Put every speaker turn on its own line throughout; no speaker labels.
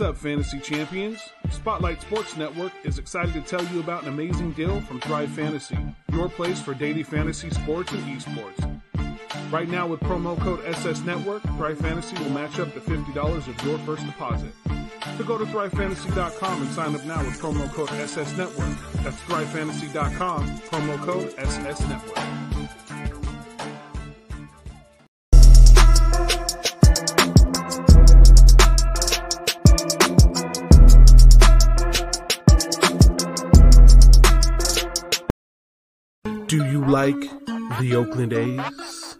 What's up, fantasy champions? Spotlight Sports Network is excited to tell you about an amazing deal from Thrive Fantasy, your place for daily fantasy sports and esports. Right now, with promo code SS Network, Thrive Fantasy will match up to $50 of your first deposit. So go to thrivefantasy.com and sign up now with promo code SS Network. That's thrivefantasy.com, promo code SS Network. Like the Oakland A's?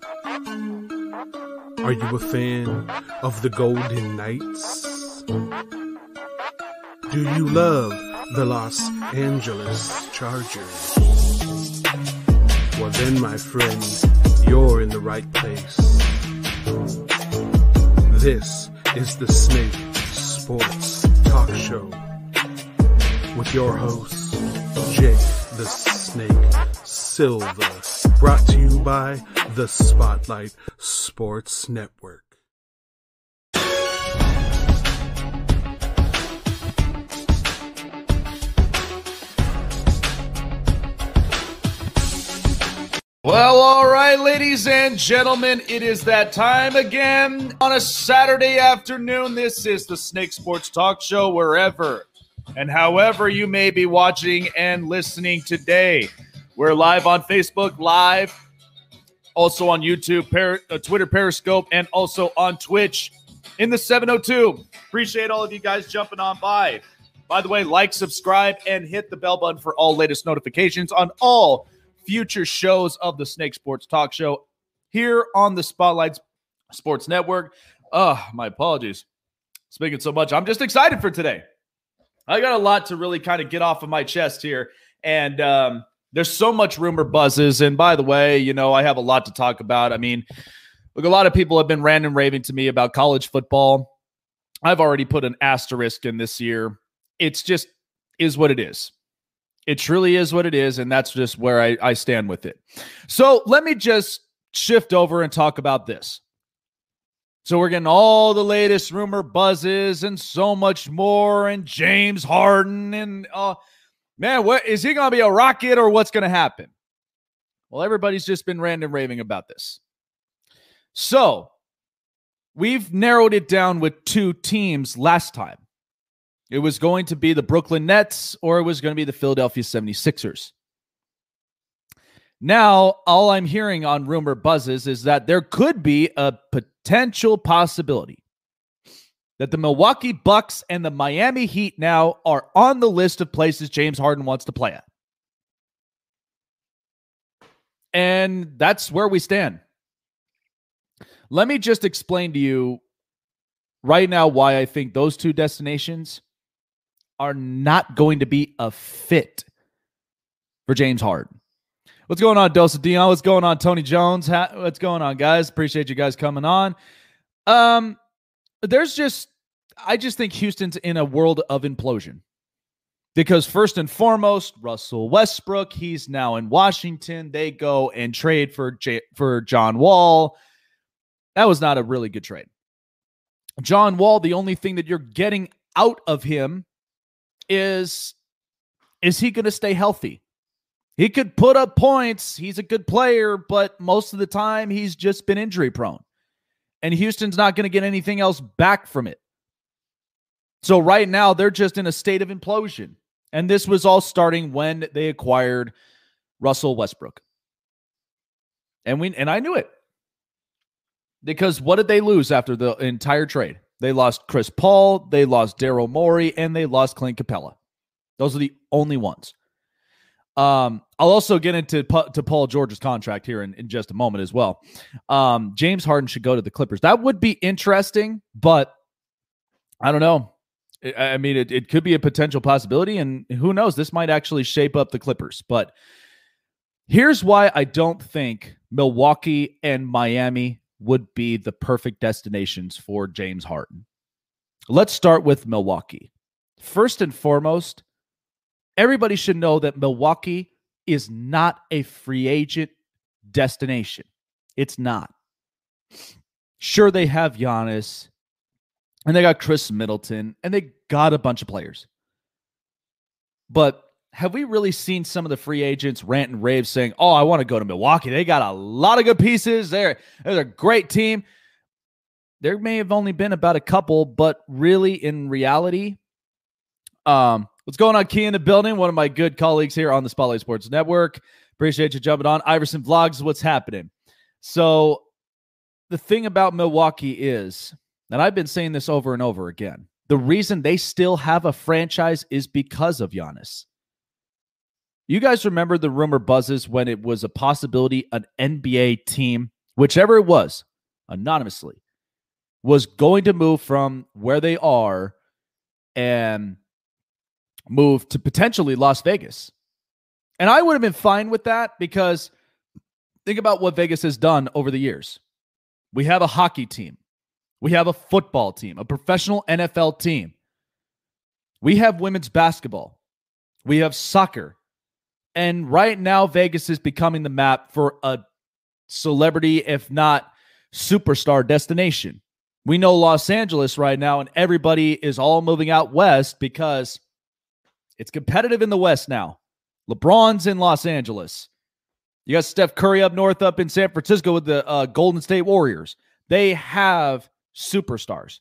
Are you a fan of the Golden Knights? Do you love the Los Angeles Chargers? Well, then, my friend, you're in the right place. This is the Snake Sports Talk Show with your host, Jake the Snake Silva, brought to you by the Spotlight Sports Network.
Well, all right, ladies and gentlemen, it is that time again on a Saturday afternoon. This is the Snake Sports Talk Show, wherever and however you may be watching and listening today. We're live on Facebook Live, also on YouTube, per, uh, Twitter, Periscope, and also on Twitch in the 702. Appreciate all of you guys jumping on by. By the way, like, subscribe, and hit the bell button for all latest notifications on all future shows of the Snake Sports Talk Show here on the Spotlight Sports Network. Oh, my apologies. Speaking so much, I'm just excited for today. I got a lot to really kind of get off of my chest here. And um, there's so much rumor buzzes. And by the way, you know, I have a lot to talk about. I mean, look, a lot of people have been random raving to me about college football. I've already put an asterisk in this year. It's just is what it is. It truly is what it is. And that's just where I, I stand with it. So let me just shift over and talk about this. So we're getting all the latest rumor buzzes and so much more, and James Harden and uh, man, what is he going to be a rocket or what's going to happen? Well, everybody's just been random raving about this. So we've narrowed it down with two teams last time. It was going to be the Brooklyn Nets or it was going to be the Philadelphia 76ers. Now, all I'm hearing on rumor buzzes is that there could be a potential possibility that the Milwaukee Bucks and the Miami Heat now are on the list of places James Harden wants to play at. And that's where we stand. Let me just explain to you right now why I think those two destinations are not going to be a fit for James Harden. What's going on, Dosa Dion? What's going on, Tony Jones? What's going on, guys? Appreciate you guys coming on. Um, there's just, I just think Houston's in a world of implosion because first and foremost, Russell Westbrook, he's now in Washington. They go and trade for J- for John Wall. That was not a really good trade. John Wall, the only thing that you're getting out of him is is he going to stay healthy? He could put up points. He's a good player, but most of the time he's just been injury prone. And Houston's not going to get anything else back from it. So right now they're just in a state of implosion. And this was all starting when they acquired Russell Westbrook. And we and I knew it. Because what did they lose after the entire trade? They lost Chris Paul, they lost Daryl Morey, and they lost Clint Capela. Those are the only ones. Um, I'll also get into to Paul George's contract here in, in just a moment as well. Um, James Harden should go to the Clippers. That would be interesting, but I don't know. I mean, it, it could be a potential possibility, and who knows? This might actually shape up the Clippers. But here's why I don't think Milwaukee and Miami would be the perfect destinations for James Harden. Let's start with Milwaukee. First and foremost, everybody should know that Milwaukee is not a free agent destination. It's not. Sure, they have Giannis. And they got Khris Middleton, and they got a bunch of players. But have we really seen some of the free agents rant and rave saying, "Oh, I want to go to Milwaukee. They got a lot of good pieces. They're they're a great team." There may have only been about a couple, but really, in reality, um, what's going on? Key in the building. One of my good colleagues here on the Spotlight Sports Network. Appreciate you jumping on. Iverson Vlogs. What's happening? So, the thing about Milwaukee is, and I've been saying this over and over again, the reason they still have a franchise is because of Giannis. You guys remember the rumor buzzes when it was a possibility an NBA team, whichever it was, anonymously, was going to move from where they are and move to potentially Las Vegas. And I would have been fine with that because think about what Vegas has done over the years. We have a hockey team, we have a football team, a professional NFL team, we have women's basketball, we have soccer, and right now, Vegas is becoming the map for a celebrity, if not superstar destination. We know Los Angeles right now, and everybody is all moving out west because it's competitive in the west now. LeBron's in Los Angeles. You got Steph Curry up north, up in San Francisco with the uh, Golden State Warriors. They have superstars.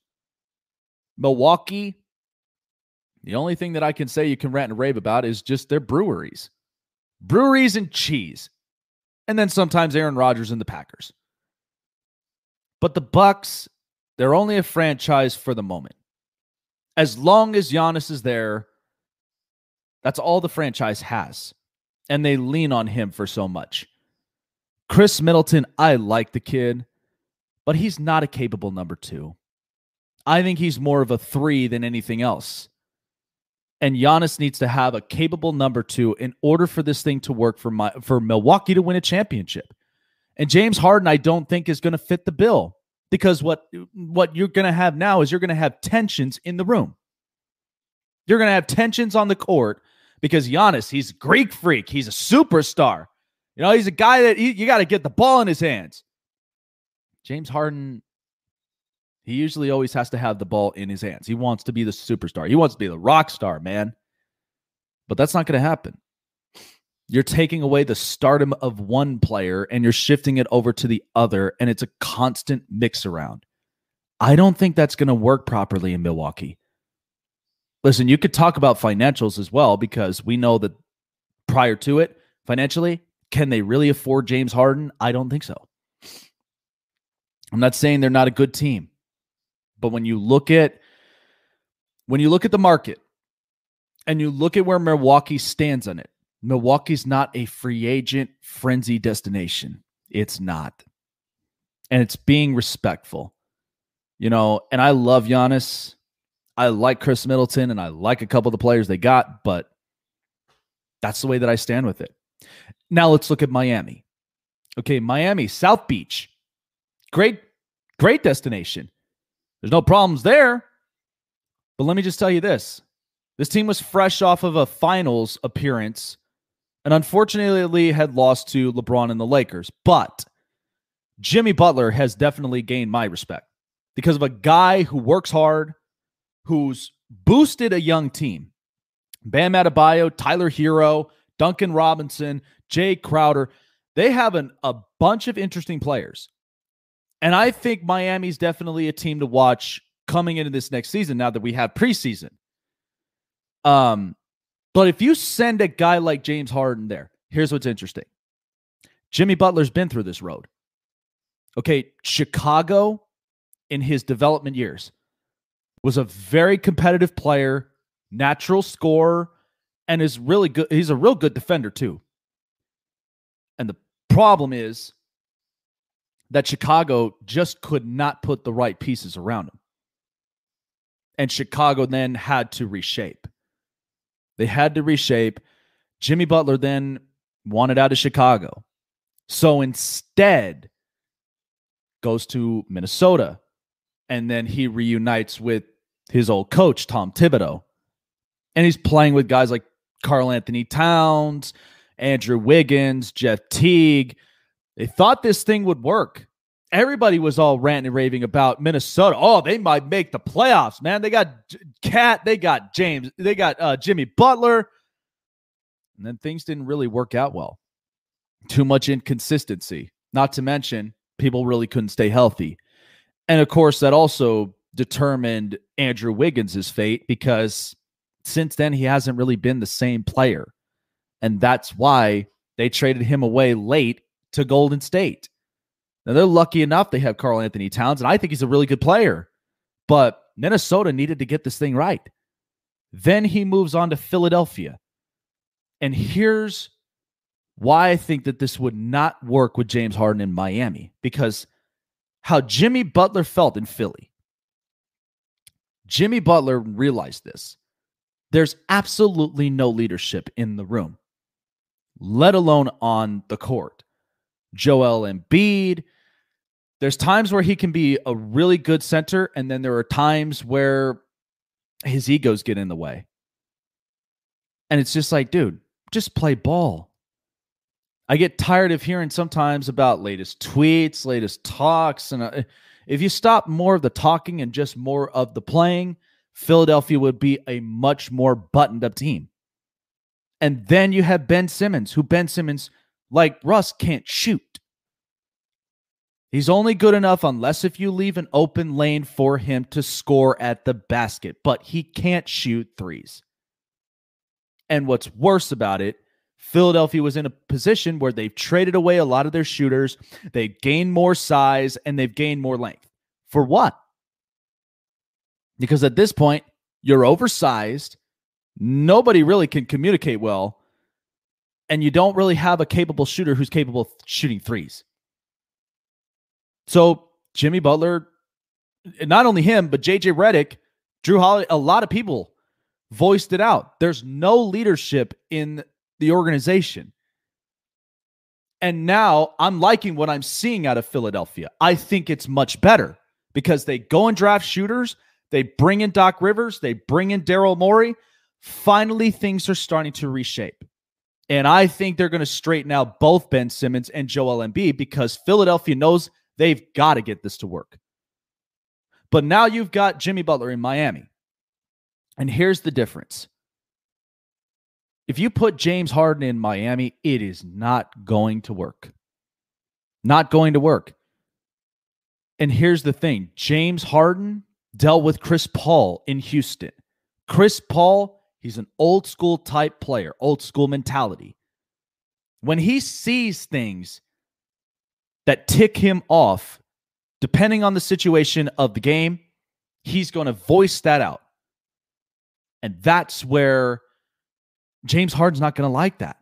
Milwaukee, the only thing that I can say you can rant and rave about is just their breweries breweries and cheese. And then sometimes Aaron Rodgers and the Packers. But the Bucks, they're only a franchise for the moment. As long as Giannis is there, that's all the franchise has. And they lean on him for so much. Khris Middleton, I like the kid, but he's not a capable number two. I think he's more of a three than anything else. And Giannis needs to have a capable number two in order for this thing to work for my for Milwaukee to win a championship. And James Harden, I don't think is going to fit the bill because what what you're going to have now is you're going to have tensions in the room. You're going to have tensions on the court because Giannis, he's Greek freak, he's a superstar. You know, he's a guy that he, you got to get the ball in his hands. James Harden he usually always has to have the ball in his hands. He wants to be the superstar. He wants to be the rock star, man. But that's not going to happen. You're taking away the stardom of one player and you're shifting it over to the other, and it's a constant mix around. I don't think that's going to work properly in Milwaukee. Listen, you could talk about financials as well because we know that prior to it, financially, can they really afford James Harden? I don't think so. I'm not saying they're not a good team. But when you look at when you look at the market and you look at where Milwaukee stands on it, Milwaukee's not a free agent frenzy destination. It's not. And it's being respectful. You know, and I love Giannis. I like Khris Middleton and I like a couple of the players they got, but that's the way that I stand with it. Now let's look at Miami. Okay, Miami, South Beach. Great, great destination. There's no problems there. But let me just tell you this this team was fresh off of a finals appearance and unfortunately had lost to LeBron and the Lakers. But Jimmy Butler has definitely gained my respect because of a guy who works hard, who's boosted a young team. Bam Adebayo, Tyler Herro, Duncan Robinson, Jae Crowder. They have an, a bunch of interesting players. And I think Miami's definitely a team to watch coming into this next season now that we have preseason. Um, but if you send a guy like James Harden there, here's what's interesting. Jimmy Butler's been through this road. Okay, Chicago in his development years was a very competitive player, natural scorer, and is really good. He's a real good defender too. And the problem is that Chicago just could not put the right pieces around him. And Chicago then had to reshape. They had to reshape. Jimmy Butler then wanted out of Chicago. So instead, goes to Minnesota. And then he reunites with his old coach, Tom Thibodeau. And he's playing with guys like Karl-Anthony Towns, Andrew Wiggins, Jeff Teague, they thought this thing would work. everybody was all ranting and raving about Minnesota. Oh, they might make the playoffs, man. They got KAT, they got James, they got uh, Jimmy Butler. And then things didn't really work out well. Too much inconsistency. Not to mention, people really couldn't stay healthy. And of course, that also determined Andrew Wiggins' fate because since then he hasn't really been the same player. And that's why they traded him away late to Golden State. Now they're lucky enough they have Karl-Anthony Towns, and I think he's a really good player. But Minnesota needed to get this thing right. Then he moves on to Philadelphia. And here's why I think that this would not work with James Harden in Miami because how Jimmy Butler felt in Philly. Jimmy Butler realized this. There's absolutely no leadership in the room, let alone on the court. Joel Embiid, there's times where he can be a really good center, and then there are times where his egos get in the way. And it's just like, dude, just play ball. I get tired of hearing sometimes about latest tweets, latest talks. And uh, if you stop more of the talking and just more of the playing, Philadelphia would be a much more buttoned up team. And then you have Ben Simmons, who Ben Simmons, like Russ, can't shoot. He's only good enough unless if you leave an open lane for him to score at the basket, but he can't shoot threes. And what's worse about it, Philadelphia was in a position where they've traded away a lot of their shooters. They've gained more size and they've gained more length. For what? Because at this point, you're oversized. Nobody really can communicate well. And you don't really have a capable shooter who's capable of shooting threes. So Jimmy Butler, not only him, but JJ Redick, Jrue Holiday, a lot of people voiced it out. There's no leadership in the organization. And now I'm liking what I'm seeing out of Philadelphia. I think it's much better because they go and draft shooters. They bring in Doc Rivers. They bring in Daryl Morey. Finally, things are starting to reshape. And I think they're going to straighten out both Ben Simmons and Joel Embiid because Philadelphia knows They've got to get this to work. But now you've got Jimmy Butler in Miami. And here's the difference. If you put James Harden in Miami, it is not going to work. Not going to work. And here's the thing James Harden dealt with Chris Paul in Houston. Chris Paul, he's an old school type player, old school mentality. When he sees things, that tick him off, depending on the situation of the game, he's going to voice that out. And that's where James Harden's not going to like that.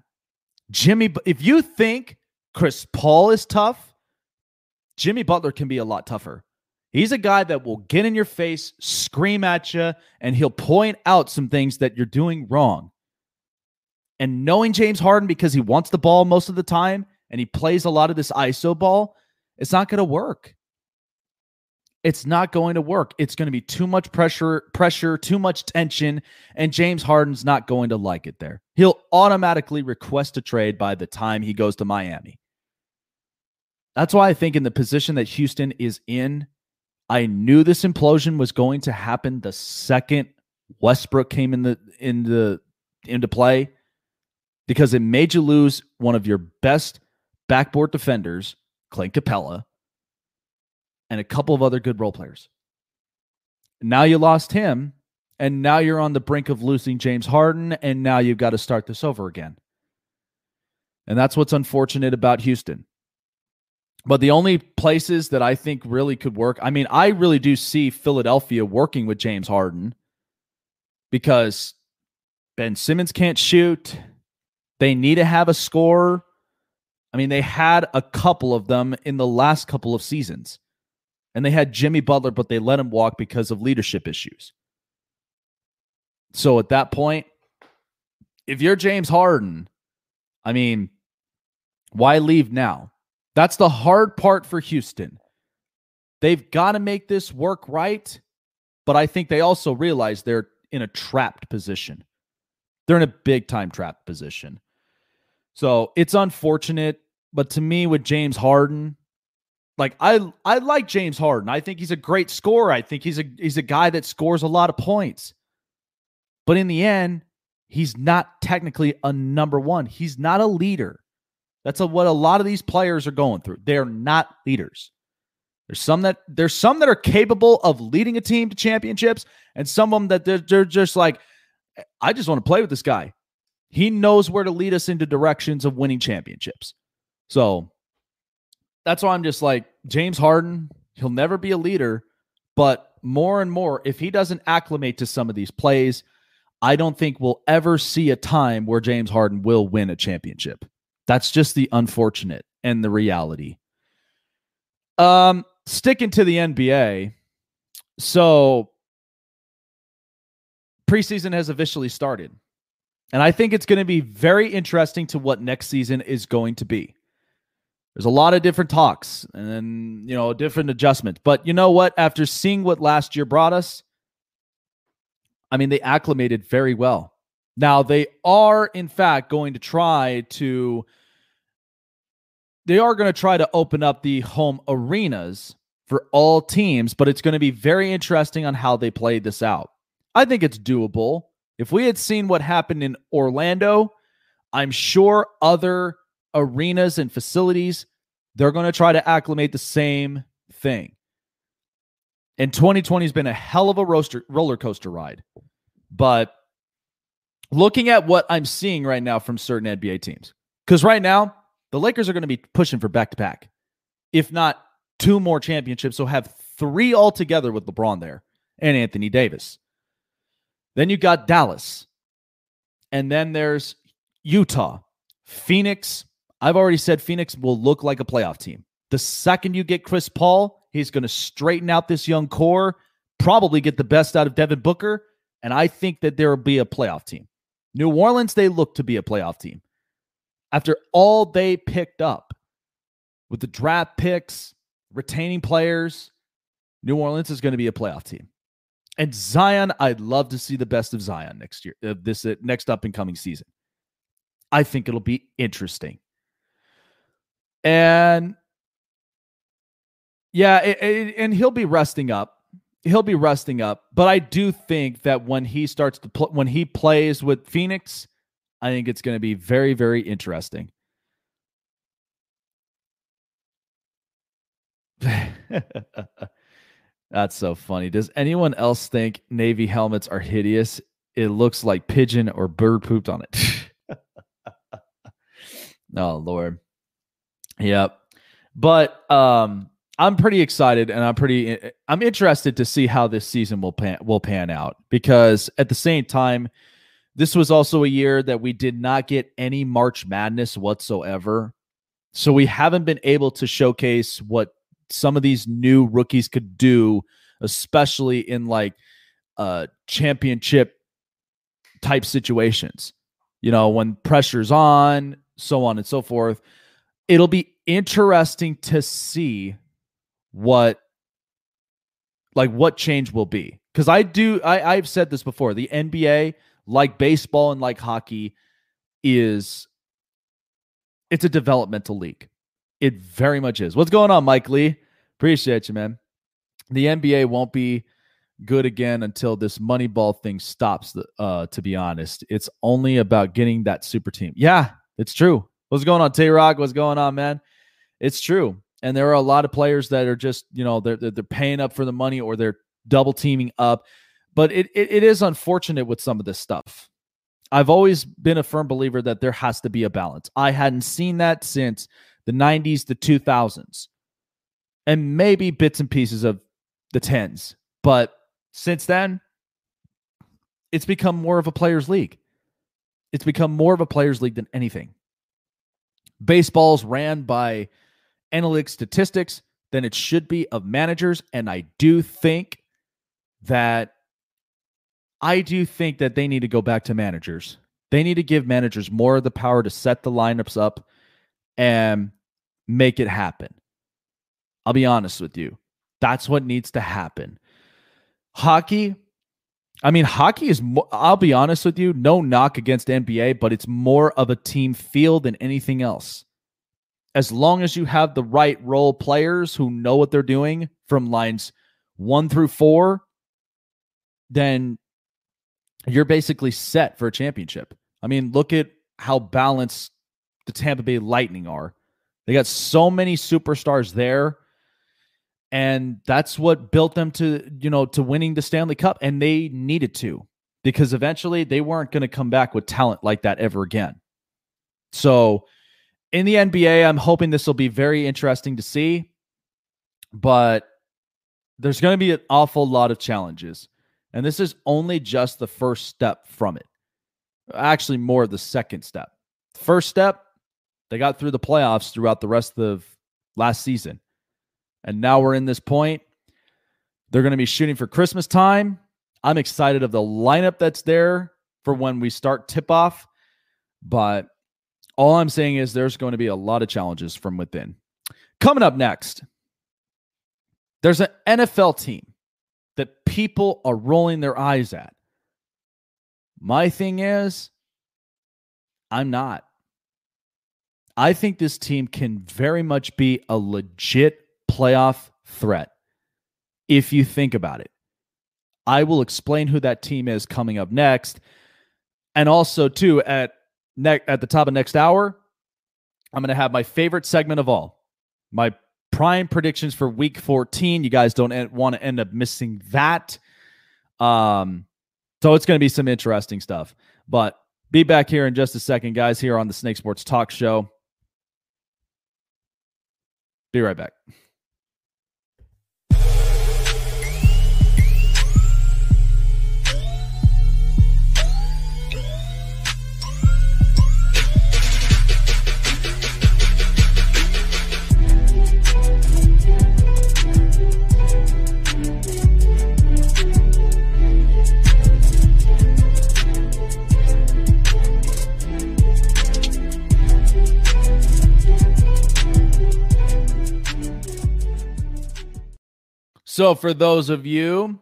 Jimmy, if you think Chris Paul is tough, Jimmy Butler can be a lot tougher. He's a guy that will get in your face, scream at you, and he'll point out some things that you're doing wrong. And knowing James Harden because he wants the ball most of the time and he plays a lot of this ISO ball, it's not going to work. It's not going to work. It's going to be too much pressure, pressure, too much tension, and James Harden's not going to like it there. He'll automatically request a trade by the time he goes to Miami. That's why I think in the position that Houston is in, I knew this implosion was going to happen the second Westbrook came in the in the into play because it made you lose one of your best backboard defenders, Clint Capela, and a couple of other good role players. Now you lost him, and now you're on the brink of losing James Harden, and now you've got to start this over again. And that's what's unfortunate about Houston. But the only places that I think really could work, I mean, I really do see Philadelphia working with James Harden because Ben Simmons can't shoot. They need to have a score. I mean, they had a couple of them in the last couple of seasons. And they had Jimmy Butler, but they let him walk because of leadership issues. So at that point, if you're James Harden, I mean, why leave now? That's the hard part for Houston. They've got to make this work right, but I think they also realize they're in a trapped position. They're in a big time trapped position. So it's unfortunate but to me, with James Harden, like I I like James Harden. I think he's a great scorer. I think he's a he's a guy that scores a lot of points. But in the end, he's not technically a number 1. He's not a leader. That's a, what a lot of these players are going through. They're not leaders. There's some that there's some that are capable of leading a team to championships, and some of them that they're, they're just like, I just want to play with this guy. He knows where to lead us into directions of winning championships. So that's why I'm just like James Harden. He'll never be a leader, but more and more, if he doesn't acclimate to some of these plays, I don't think we'll ever see a time where James Harden will win a championship. That's just the unfortunate and the reality. Um, sticking to the NBA. So preseason has officially started. And I think it's going to be very interesting to what next season is going to be. There's a lot of different talks and then, you know different adjustments. But you know what? After seeing what last year brought us, I mean they acclimated very well. Now they are in fact going to try to they are going to try to open up the home arenas for all teams, but it's going to be very interesting on how they play this out. I think it's doable. If we had seen what happened in Orlando, I'm sure other arenas and facilities, they're going to try to acclimate the same thing. And 2020 has been a hell of a roller coaster ride. But looking at what I'm seeing right now from certain NBA teams, because right now, the Lakers are going to be pushing for back to back, if not two more championships. So have three altogether with LeBron there and Anthony Davis. Then you got Dallas. And then there's Utah, Phoenix. I've already said Phoenix will look like a playoff team. The second you get Chris Paul, he's going to straighten out this young core, probably get the best out of Devin Booker. And I think that there will be a playoff team. New Orleans, they look to be a playoff team. After all they picked up with the draft picks, retaining players, New Orleans is going to be a playoff team. And Zion, I'd love to see the best of Zion next year, uh, this uh, next up and coming season. I think it'll be interesting. And yeah, it, it, and he'll be resting up. He'll be resting up, but I do think that when he starts to play, when he plays with Phoenix, I think it's going to be very, very interesting. That's so funny. Does anyone else think Navy helmets are hideous? It looks like pigeon or bird pooped on it. oh Lord. Yep. But um I'm pretty excited and I'm pretty eh, eh, I'm interested to see how this season will pan will pan out because at the same time this was also a year that we did not get any March Madness whatsoever. So we haven't been able to showcase what some of these new rookies could do, especially in like uh championship type situations. You know, when pressure's on, so on and so forth. It'll be interesting to see what like what change will be. Because I do I, I've said this before. The NBA, like baseball and like hockey, is it's a developmental league. It very much is. What's going on, Mike Lee? Appreciate you, man. The NBA won't be good again until this Moneyball thing stops. Uh, to be honest, it's only about getting that super team. Yeah, it's true. What's going on, Tay Rock? What's going on, man? It's true. And there are a lot of players that are just, you know, they're they're paying up for the money or they're double teaming up. But it, it, it is unfortunate with some of this stuff. I've always been a firm believer that there has to be a balance. I hadn't seen that since the 90s, the 2000s, and maybe bits and pieces of the 10s. But since then, it's become more of a players' league. It's become more of a players' league than anything. Baseball's ran by analytic statistics than it should be of managers. And I do think that I do think that they need to go back to managers. They need to give managers more of the power to set the lineups up and make it happen. I'll be honest with you. That's what needs to happen. Hockey, I mean, hockey is, I'll be honest with you, no knock against NBA, but it's more of a team feel than anything else. As long as you have the right role players who know what they're doing from lines one through four, then you're basically set for a championship. I mean, look at how balanced the Tampa Bay Lightning are. They got so many superstars there. And that's what built them to, you know, to winning the Stanley Cup. And they needed to because eventually they weren't going to come back with talent like that ever again. So in the NBA, I'm hoping this will be very interesting to see. But there's going to be an awful lot of challenges. And this is only just the first step from it. Actually, more the second step. First step, they got through the playoffs throughout the rest of last season. And now we're in this point. They're going to be shooting for Christmas time. I'm excited of the lineup that's there for when we start tip off. But all I'm saying is there's going to be a lot of challenges from within. Coming up next, there's an NFL team that people are rolling their eyes at. My thing is, I'm not. I think this team can very much be a legit playoff threat if you think about it. I will explain who that team is coming up next. And also, too, at ne- at the top of next hour, I'm going to have my favorite segment of all, my prime predictions for week 14. You guys don't want to end up missing that. Um, so it's going to be some interesting stuff. But be back here in just a second, guys, here on the Snake Sports Talk Show. Be right back. So, for those of you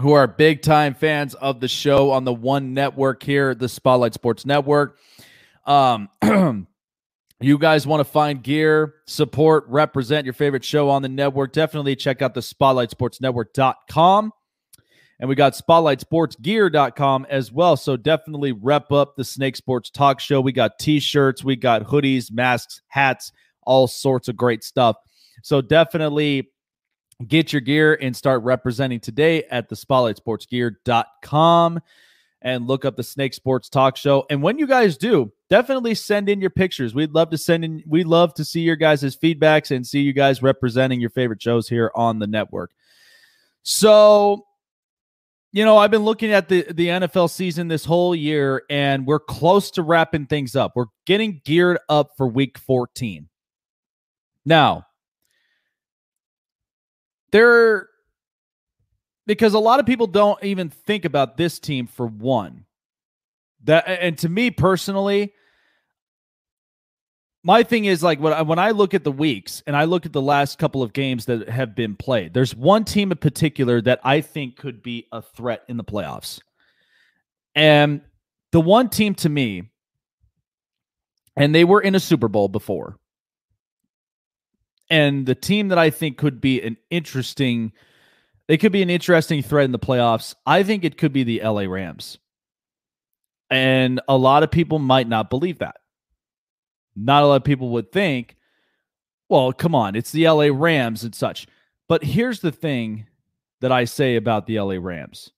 who are big time fans of the show on the One Network here, the Spotlight Sports Network, um, you guys want to find gear, support, represent your favorite show on the network, definitely check out the spotlightsportsnetwork.com. And we got spotlightsportsgear.com as well. So definitely rep up the Snake Sports Talk Show. We got t shirts, we got hoodies, masks, hats, all sorts of great stuff. So definitely Get your gear and start representing today at the spotlightsportsgear.com and look up the Snake Sports Talk Show. And when you guys do, definitely send in your pictures. We'd love to send in, we'd love to see your guys' feedbacks and see you guys representing your favorite shows here on the network. So, you know, I've been looking at the, the NFL season this whole year, and we're close to wrapping things up. We're getting geared up for week 14. Now, they're because a lot of people don't even think about this team for one. That and to me personally, my thing is like when I, when I look at the weeks and I look at the last couple of games that have been played, there's one team in particular that I think could be a threat in the playoffs. And the one team to me, and they were in a Super Bowl before, and the team that I think could be an interesting, they could be an interesting threat in the playoffs. I think it could be the LA Rams. And a lot of people might not believe that. Not a lot of people would think, well, come on, it's the LA Rams and such. But here's the thing that I say about the LA Rams.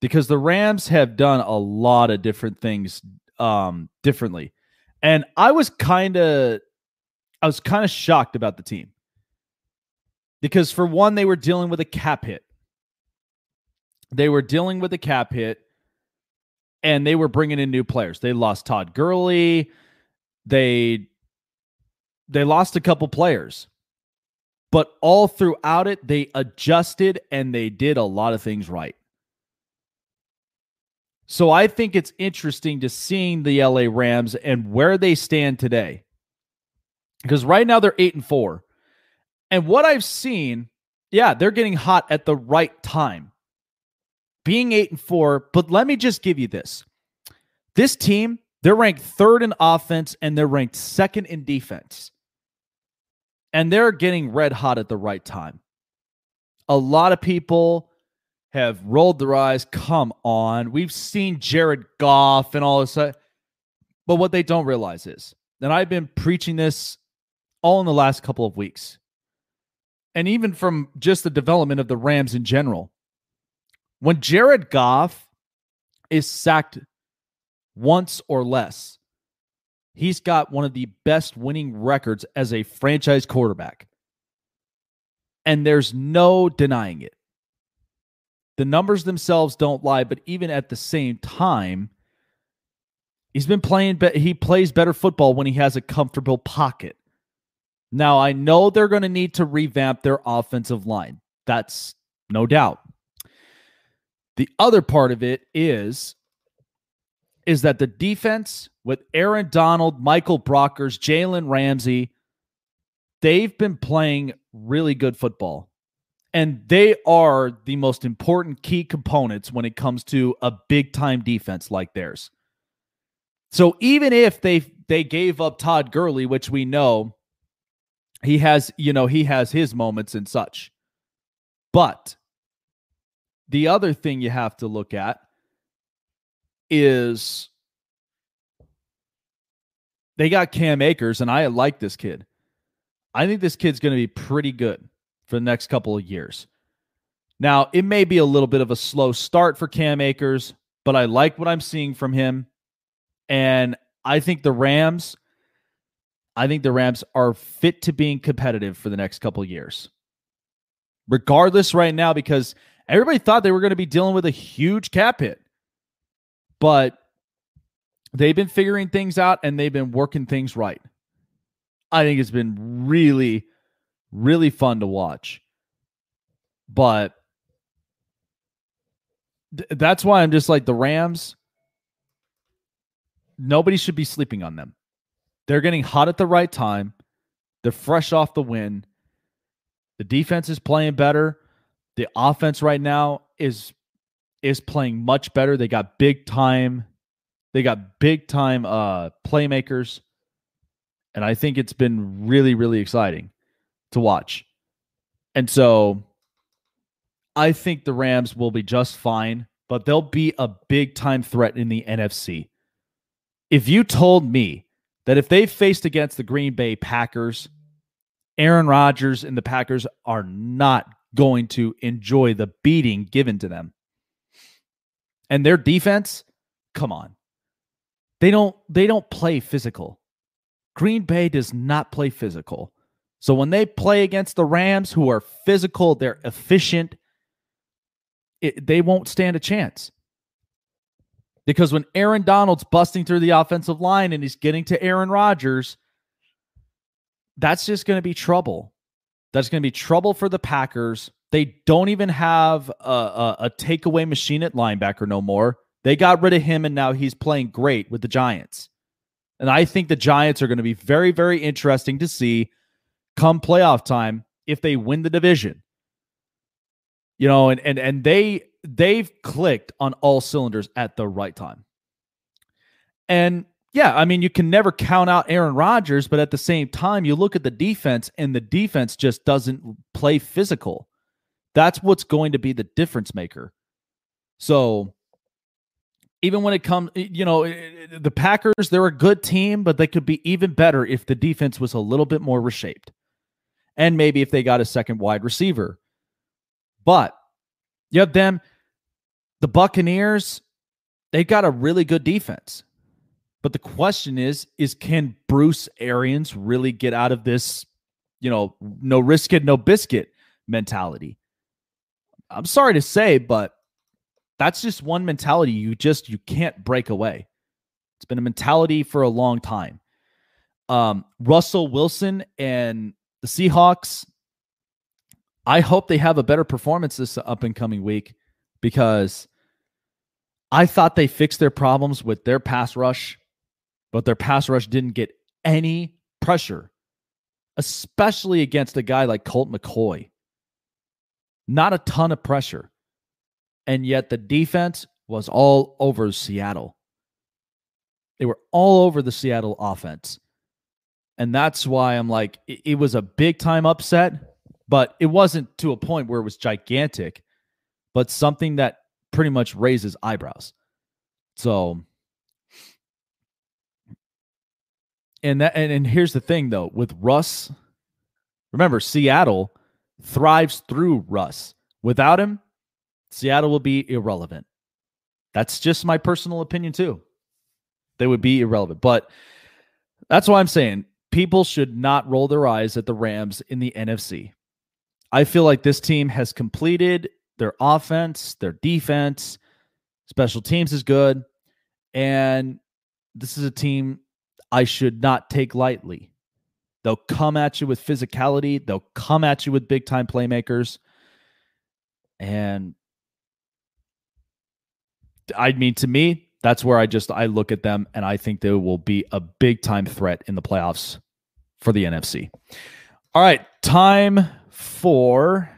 Because the Rams have done a lot of different things um differently. And I was kind of I was kind of shocked about the team because for one, they were dealing with a cap hit. They were dealing with a cap hit, and they were bringing in new players. They lost Todd Gurley. They they lost a couple players, but all throughout it, they adjusted and they did a lot of things right. So I think it's interesting to seeing the LA Rams and where they stand today because right now they're eight and four. And what I've seen, yeah, they're getting hot at the right time. Being eight and four, but let me just give you this. This team, They're ranked third in offense and they're ranked second in defense. And they're getting red hot at the right time. A lot of people have rolled their eyes. Come on. We've seen Jared Goff and all this. But what they don't realize is, and I've been preaching this all in the last couple of weeks, and even from just the development of the Rams in general, when Jared Goff is sacked once or less, he's got one of the best winning records as a franchise quarterback. And there's no denying it. The numbers themselves don't lie, but even at the same time, he's been playing, but he plays better football when he has a comfortable pocket. Now, I know they're going to need to revamp their offensive line. That's no doubt. The other part of it is is that the defense with Aaron Donald, Michael Brockers, Jalen Ramsey, they've been playing really good football. And they are the most important key components when it comes to a big time defense like theirs. So even if they they gave up Todd Gurley, which we know he has, you know, he has his moments and such. But the other thing you have to look at is they got Cam Akers, and I like this kid. I think this kid's going to be pretty good for the next couple of years. Now, it may be a little bit of a slow start for Cam Akers, but I like what I'm seeing from him. And I think the Rams, I think the Rams are fit to being competitive for the next couple years. Regardless, right now, because everybody thought they were going to be dealing with a huge cap hit. But they've been figuring things out and they've been working things right. I think it's been really, really fun to watch. But th- that's why I'm just like the Rams. Nobody should be sleeping on them. They're getting hot at the right time. They're fresh off the win. The defense is playing better. The offense right now is is playing much better. They got big time. They got big time uh playmakers. And I think it's been really really exciting to watch. And so I think the Rams will be just fine, but they'll be a big time threat in the NFC. If you told me that if they faced against the Green Bay Packers, Aaron Rodgers and the Packers are not going to enjoy the beating given to them. And their defense, come on. They don't they don't play physical. Green Bay does not play physical. So when they play against the Rams who are physical, they're efficient, it, they won't stand a chance. Because when Aaron Donald's busting through the offensive line and he's getting to Aaron Rodgers, that's just going to be trouble. That's going to be trouble for the Packers. They don't even have a, a, a, takeaway machine at linebacker no more. They got rid of him, and now he's playing great with the Giants. And I think the Giants are going to be very, very interesting to see come playoff time if they win the division. You know, and and and they they've clicked on all cylinders at the right time. And yeah, I mean, you can never count out Aaron Rodgers, but at the same time, you look at the defense, and the defense just doesn't play physical. That's what's going to be the difference maker. So, even when it comes, you know, the Packers, they're a good team, but they could be even better if the defense was a little bit more reshaped. And maybe if they got a second wide receiver. But you have them, the Buccaneers, they've got a really good defense. But the question is, is can Bruce Arians really get out of this, you know, no risk it, no biscuit mentality? I'm sorry to say, but that's just one mentality you just you can't break away. It's been a mentality for a long time. Um, Russell Wilson and the Seahawks. I hope they have a better performance this up and coming week because I thought they fixed their problems with their pass rush but their pass rush didn't get any pressure, especially against a guy like Colt McCoy. Not a ton of pressure. And yet the defense was all over Seattle. They were all over the Seattle offense. And that's why I'm like, it, it was a big time upset, but it wasn't to a point where it was gigantic, but something that pretty much raises eyebrows. So, and that, and, and here's the thing though with Russ, remember, Seattle thrives through Russ. Without him, Seattle will be irrelevant. That's just my personal opinion, too. They would be irrelevant. But that's why I'm saying people should not roll their eyes at the Rams in the NFC. I feel like this team has completed their offense, their defense, special teams is good. And this is a team I should not take lightly. They'll come at you with physicality, they'll come at you with big time playmakers. And I mean, to me, that's where I just I look at them and I think they will be a big time threat in the playoffs for the NFC. All right, time for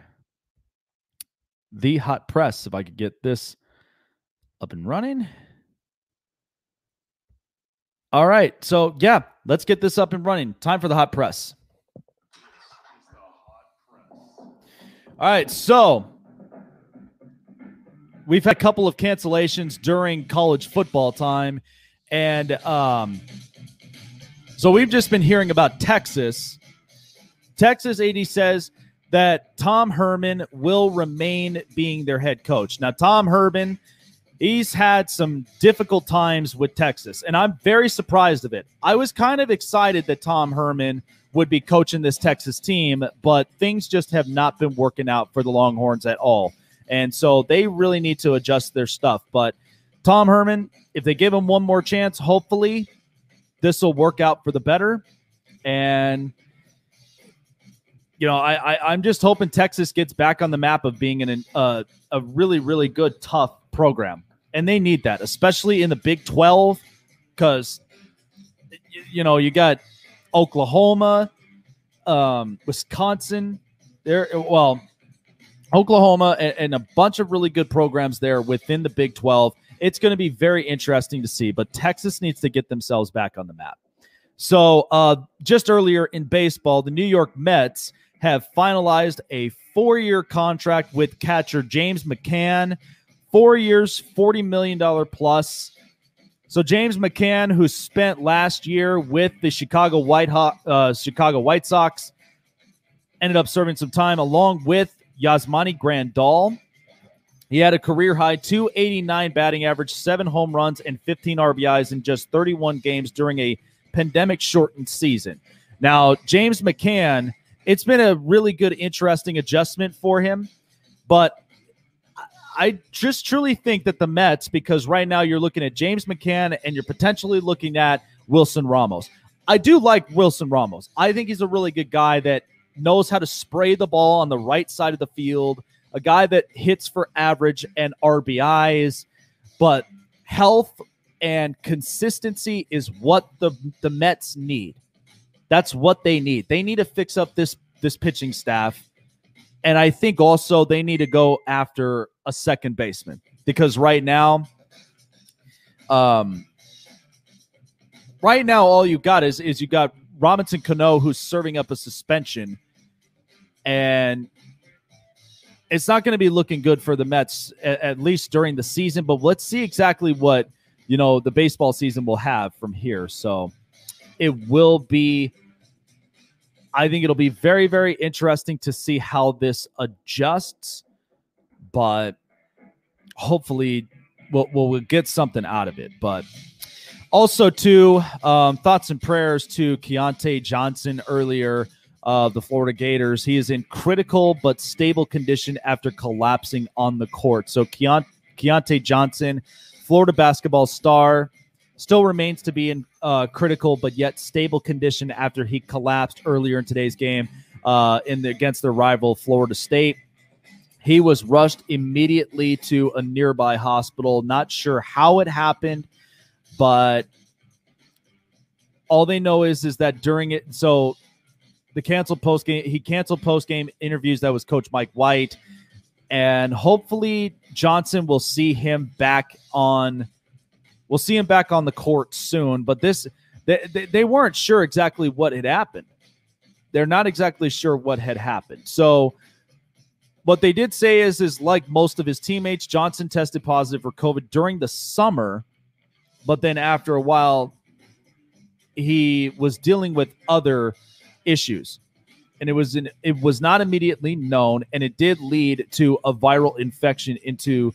the hot press. If I could get this up and running. All right, so yeah, let's get this up and running. Time for the hot press. All right, so we've had a couple of cancellations during college football time. And um, so we've just been hearing about Texas. Texas AD says that Tom Herman will remain being their head coach. Now, Tom Herman, he's had some difficult times with Texas, and I'm very surprised of it. I was kind of excited that Tom Herman would be coaching this Texas team, but things just have not been working out for the Longhorns at all. And so they really need to adjust their stuff. But Tom Herman, if they give him one more chance, hopefully this will work out for the better. And you know, I, I am just hoping Texas gets back on the map of being an uh, a really really good tough program, and they need that, especially in the Big Twelve, because you know you got Oklahoma, um, Wisconsin. There, well, Oklahoma and, and, a bunch of really good programs there within the Big 12. It's going to be very interesting to see, but Texas needs to get themselves back on the map. So, uh, just earlier in baseball, the New York Mets have finalized a four year contract with catcher James McCann. Four years, $40 million plus. So James McCann, who spent last year with the Chicago White Ho- uh, Chicago White Sox, ended up serving some time along with Yasmani Grandal. He had a career high 289 batting average, seven home runs, and 15 RBIs in just 31 games during a pandemic shortened season. Now, James McCann, it's been a really good, interesting adjustment for him. But I just truly think that the Mets, because right now you're looking at James McCann and you're potentially looking at Wilson Ramos. I do like Wilson Ramos. I think he's a really good guy that knows how to spray the ball on the right side of the field, a guy that hits for average and RBIs, but health and consistency is what the the Mets need. That's what they need. They need to fix up this this pitching staff. And I think also they need to go after a second baseman because right now um right now all you got is is you got Robinson Cano who's serving up a suspension and it's not going to be looking good for the Mets at, at, least during the season. But let's see exactly what you know the baseball season will have from here. So it will be. I think it'll be very, very interesting to see how this adjusts, but hopefully we'll, we'll get something out of it. But also, too, um, thoughts and prayers to Keyontae Johnson earlier of the Florida Gators. He is in critical but stable condition after collapsing on the court. So Keont- Keyontae Johnson, Florida basketball star, still remains to be in uh, critical but yet stable condition after he collapsed earlier in today's game uh, in the, against their rival Florida State. He was rushed immediately to a nearby hospital. Not sure how it happened, but all they know is is that during it. So the canceled post game. He canceled post game interviews. That was Coach Mike White, and hopefully Johnson will see him back on We'll see him back on the court soon, but this they, they, weren't sure exactly what had happened. They're not exactly sure what had happened. So what they did say is is like most of his teammates, Johnson tested positive for COVID during the summer, but then after a while he was dealing with other issues and it was an, it was not immediately known and it did lead to a viral infection into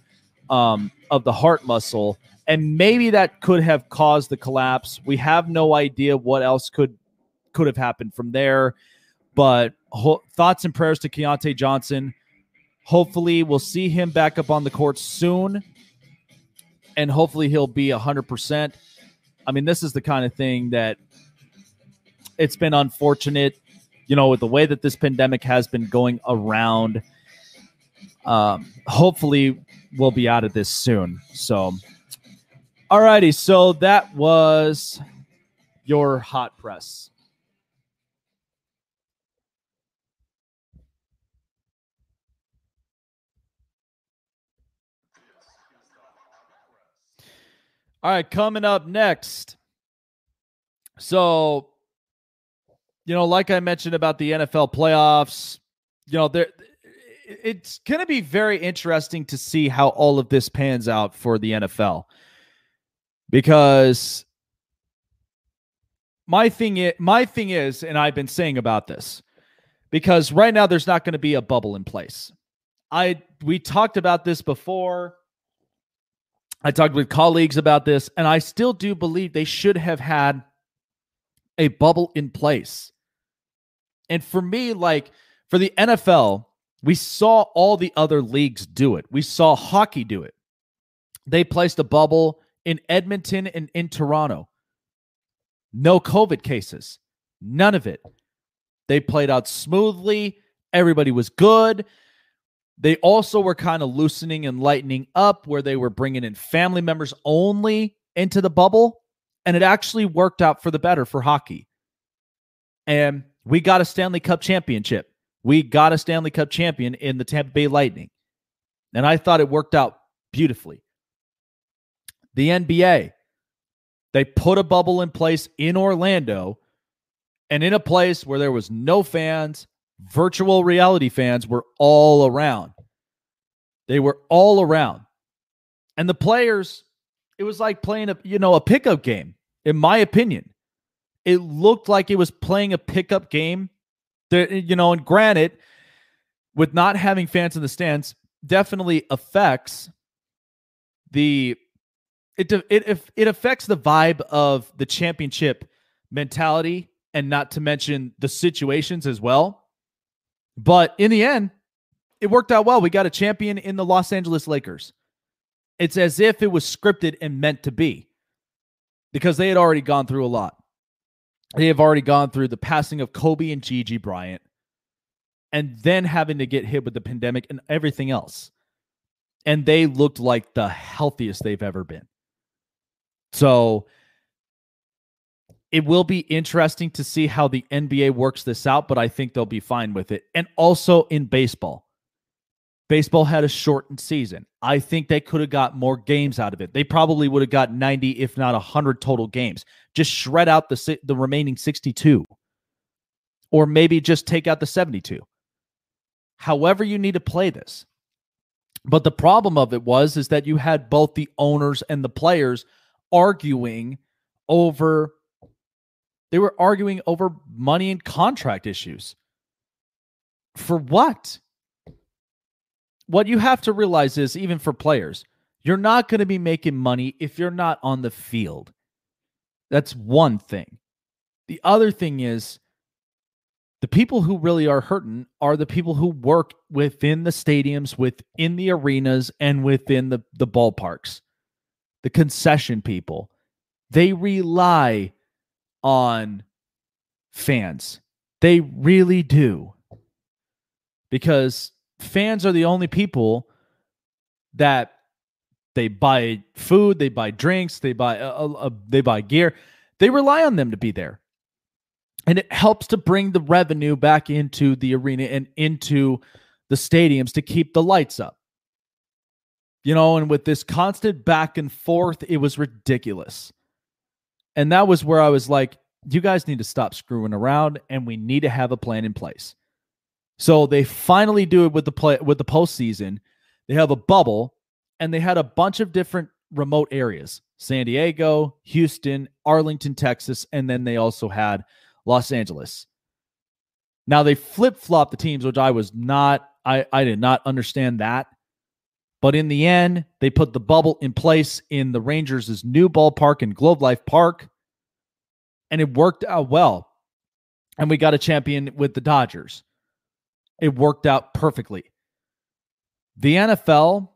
um, of the heart muscle and maybe that could have caused the collapse. We have no idea what else could could have happened from there. But ho- thoughts and prayers to Keyontae Johnson. Hopefully we'll see him back up on the court soon. And hopefully he'll be 100% I mean, this is the kind of thing that it's been unfortunate, you know, with the way that this pandemic has been going around. Um, hopefully, we'll be out of this soon. So, all righty. So that was your hot press. All right, coming up next. So, you know, like I mentioned about the NFL playoffs, you know, there it's going to be very interesting to see how all of this pans out for the NFL. Because my thing is, my thing is and I've been saying about this because right now there's not going to be a bubble in place. I we talked about this before I talked with colleagues about this, and I still do believe they should have had a bubble in place. And for me, like for the NFL, we saw all the other leagues do it. We saw hockey do it. They placed a bubble in Edmonton and in Toronto. No COVID cases, none of it. They played out smoothly. Everybody was good. They also were kind of loosening and lightening up where they were bringing in family members only into the bubble. And it actually worked out for the better for hockey. And we got a Stanley Cup championship. We got a Stanley Cup champion in the Tampa Bay Lightning. And I thought it worked out beautifully. The NBA, they put a bubble in place in Orlando and in a place where there was no fans, virtual reality fans were all around. They were all around. And the players, it was like playing a, you know, a pickup game, in my opinion. It looked like it was playing a pickup game. That, you know, and granted, with not having fans in the stands, definitely affects the it it it affects the vibe of the championship mentality and not to mention the situations as well. But in the end, it worked out well. We got a champion in the Los Angeles Lakers. It's as if it was scripted and meant to be because they had already gone through a lot. They have already gone through the passing of Kobe and Gigi Bryant and then having to get hit with the pandemic and everything else. And they looked like the healthiest they've ever been. So it will be interesting to see how the NBA works this out, but I think they'll be fine with it. And also in baseball, baseball had a shortened season. I think they could have got more games out of it. They probably would have got 90, if not 100 total games. Just shred out the, the remaining 62, or maybe just take out the 72. However, you need to play this. But the problem of it was is that you had both the owners and the players arguing over they were arguing over money and contract issues. For what? What you have to realize is, even for players, you're not going to be making money if you're not on the field. That's one thing. The other thing is, the people who really are hurting are the people who work within the stadiums, within the arenas, and within the, the ballparks. The concession people. They rely on fans. They really do. Because fans are the only people that they buy food, they buy drinks, they buy uh, uh, uh, they buy gear. They rely on them to be there. And it helps to bring the revenue back into the arena and into the stadiums to keep the lights up. You know, and with this constant back and forth, it was ridiculous. And that was where I was like, you guys need to stop screwing around and we need to have a plan in place. So they finally do it with the play with the postseason. They have a bubble and they had a bunch of different remote areas. San Diego, Houston, Arlington, Texas, and then they also had Los Angeles. Now they flip flop the teams, which I was not, I, I did not understand that. But in the end, they put the bubble in place in the Rangers' new ballpark in Globe Life Park and it worked out well. And we got a champion with the Dodgers. It worked out perfectly. The NFL,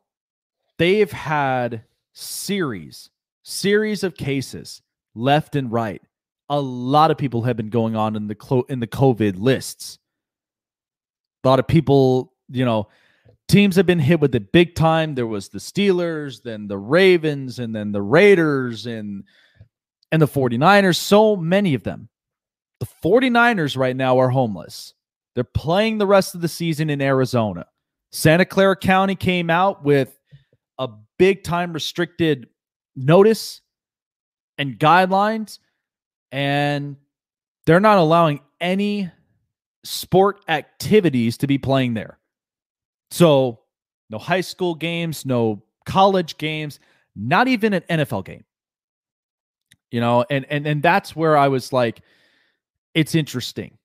they've had series, series of cases left and right. A lot of people have been going on in the in the COVID lists. A lot of people, you know, teams have been hit with it big time. There was the Steelers, then the Ravens, and then the Raiders, and and the 49ers, so many of them. The 49ers right now are homeless. They're playing the rest of the season in Arizona. Santa Clara County came out with a big time restricted notice and guidelines, and they're not allowing any sport activities to be playing there. So, no high school games, no college games, not even an NFL game. You know and and and that's where i was like it's interesting.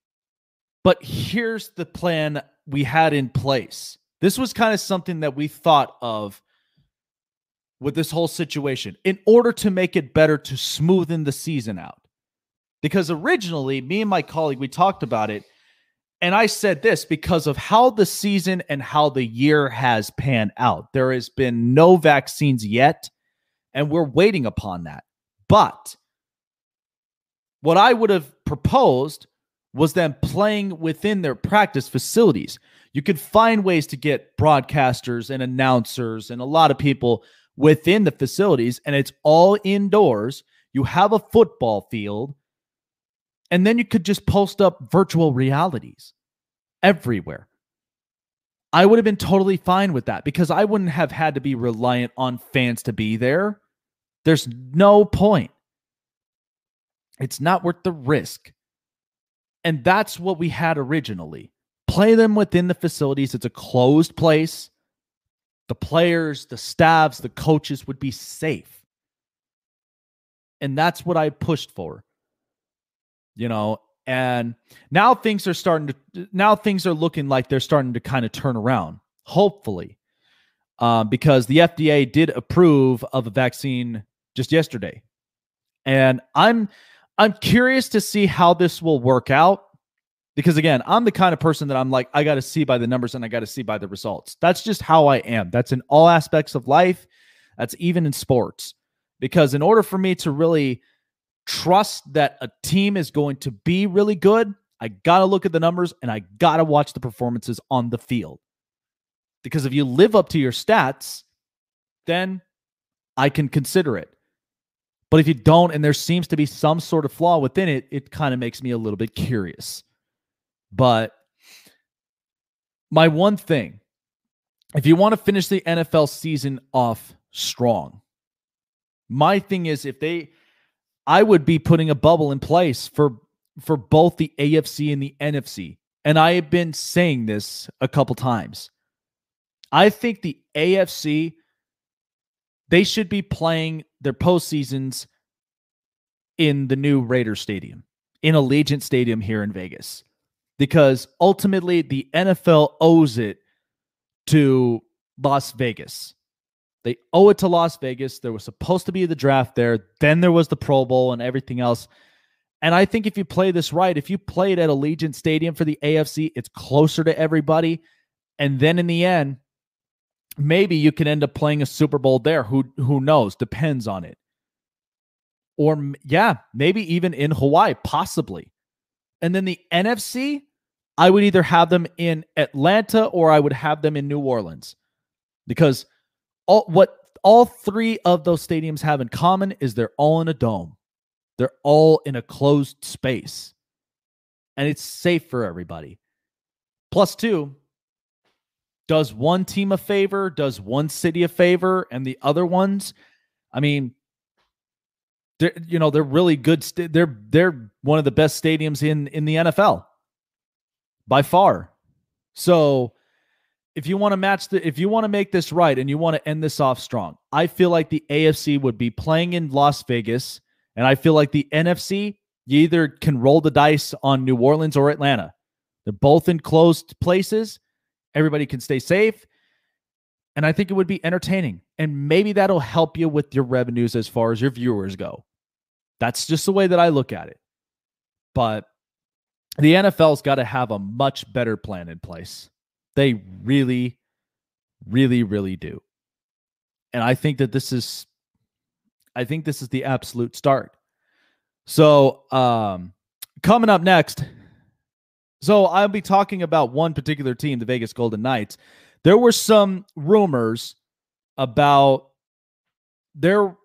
But here's the plan we had in place. This was kind of something that we thought of with this whole situation in order to make it better to smoothen the season out. Because originally me and my colleague we talked about it and I said this because of how the season and how the year has panned out. There has been no vaccines yet, and we're waiting upon that. But what I would have proposed was them playing within their practice facilities. You could find ways to get broadcasters and announcers and a lot of people within the facilities, and it's all indoors. You have a football field, and then you could just post up virtual realities everywhere. I would have been totally fine with that because I wouldn't have had to be reliant on fans to be there. There's no point. It's not worth the risk. And that's what we had originally. Play them within the facilities. It's a closed place. The players, the staffs, the coaches would be safe. And that's what I pushed for. You know, and now things are starting to now things are looking like they're starting to kind of turn around. Hopefully. Um, because the FDA did approve of a vaccine just yesterday. And I'm I'm curious to see how this will work out because again, I'm the kind of person that I'm like I got to see by the numbers and I got to see by the results. That's just how I am. That's in all aspects of life. That's even in sports. Because in order for me to really trust that a team is going to be really good, I got to look at the numbers and I got to watch the performances on the field. Because if you live up to your stats, then I can consider it. But if you don't, and there seems to be some sort of flaw within it, it kind of makes me a little bit curious. But my one thing, if you want to finish the NFL season off strong, my thing is if they, I would be putting a bubble in place for for both the AFC and the NFC. And I have been saying this a couple times. I think the AFC they should be playing their postseasons in the new Raiders Stadium, in Allegiant Stadium here in Vegas, because ultimately the NFL owes it to Las Vegas. They owe it to Las Vegas. There was supposed to be the draft there. Then there was the Pro Bowl and everything else. And I think if you play this right, if you play it at Allegiant Stadium for the AFC, it's closer to everybody. And then in the end, maybe you can end up playing a Super Bowl there. Who who knows? Depends on it. Or yeah, maybe even in Hawaii, possibly. And then the NFC, I would either have them in Atlanta or I would have them in New Orleans. Because all what all three of those stadiums have in common is they're all in a dome. They're all in a closed space. And it's safe for everybody. Plus two, does one team a favor, does one city a favor, and the other ones, I mean, they're you know they're really good. St- they're they're one of the best stadiums in in the NFL by far. So if you want to match the if you want to make this right and you want to end this off strong, I feel like the AFC would be playing in Las Vegas, and I feel like the NFC you either can roll the dice on New Orleans or Atlanta. They're both in closed places. Everybody can stay safe. And I think it would be entertaining. And maybe that'll help you with your revenues as far as your viewers go. That's just the way that I look at it. But the NFL's got to have a much better plan in place. They really, really, really do. And I think that this is I think this is the absolute start. So um coming up next, so I'll be talking about one particular team, the Vegas Golden Knights. There were some rumors about their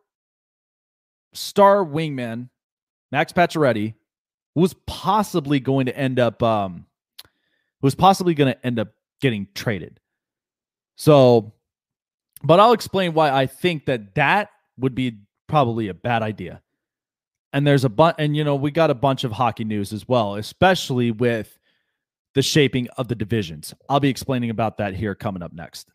star wingman, Max Pacioretty, who was possibly going to end up um who was possibly going to end up getting traded. So, but I'll explain why I think that that would be probably a bad idea. And there's a bunch, and you know, we got a bunch of hockey news as well, especially with the shaping of the divisions. I'll be explaining about that here coming up next.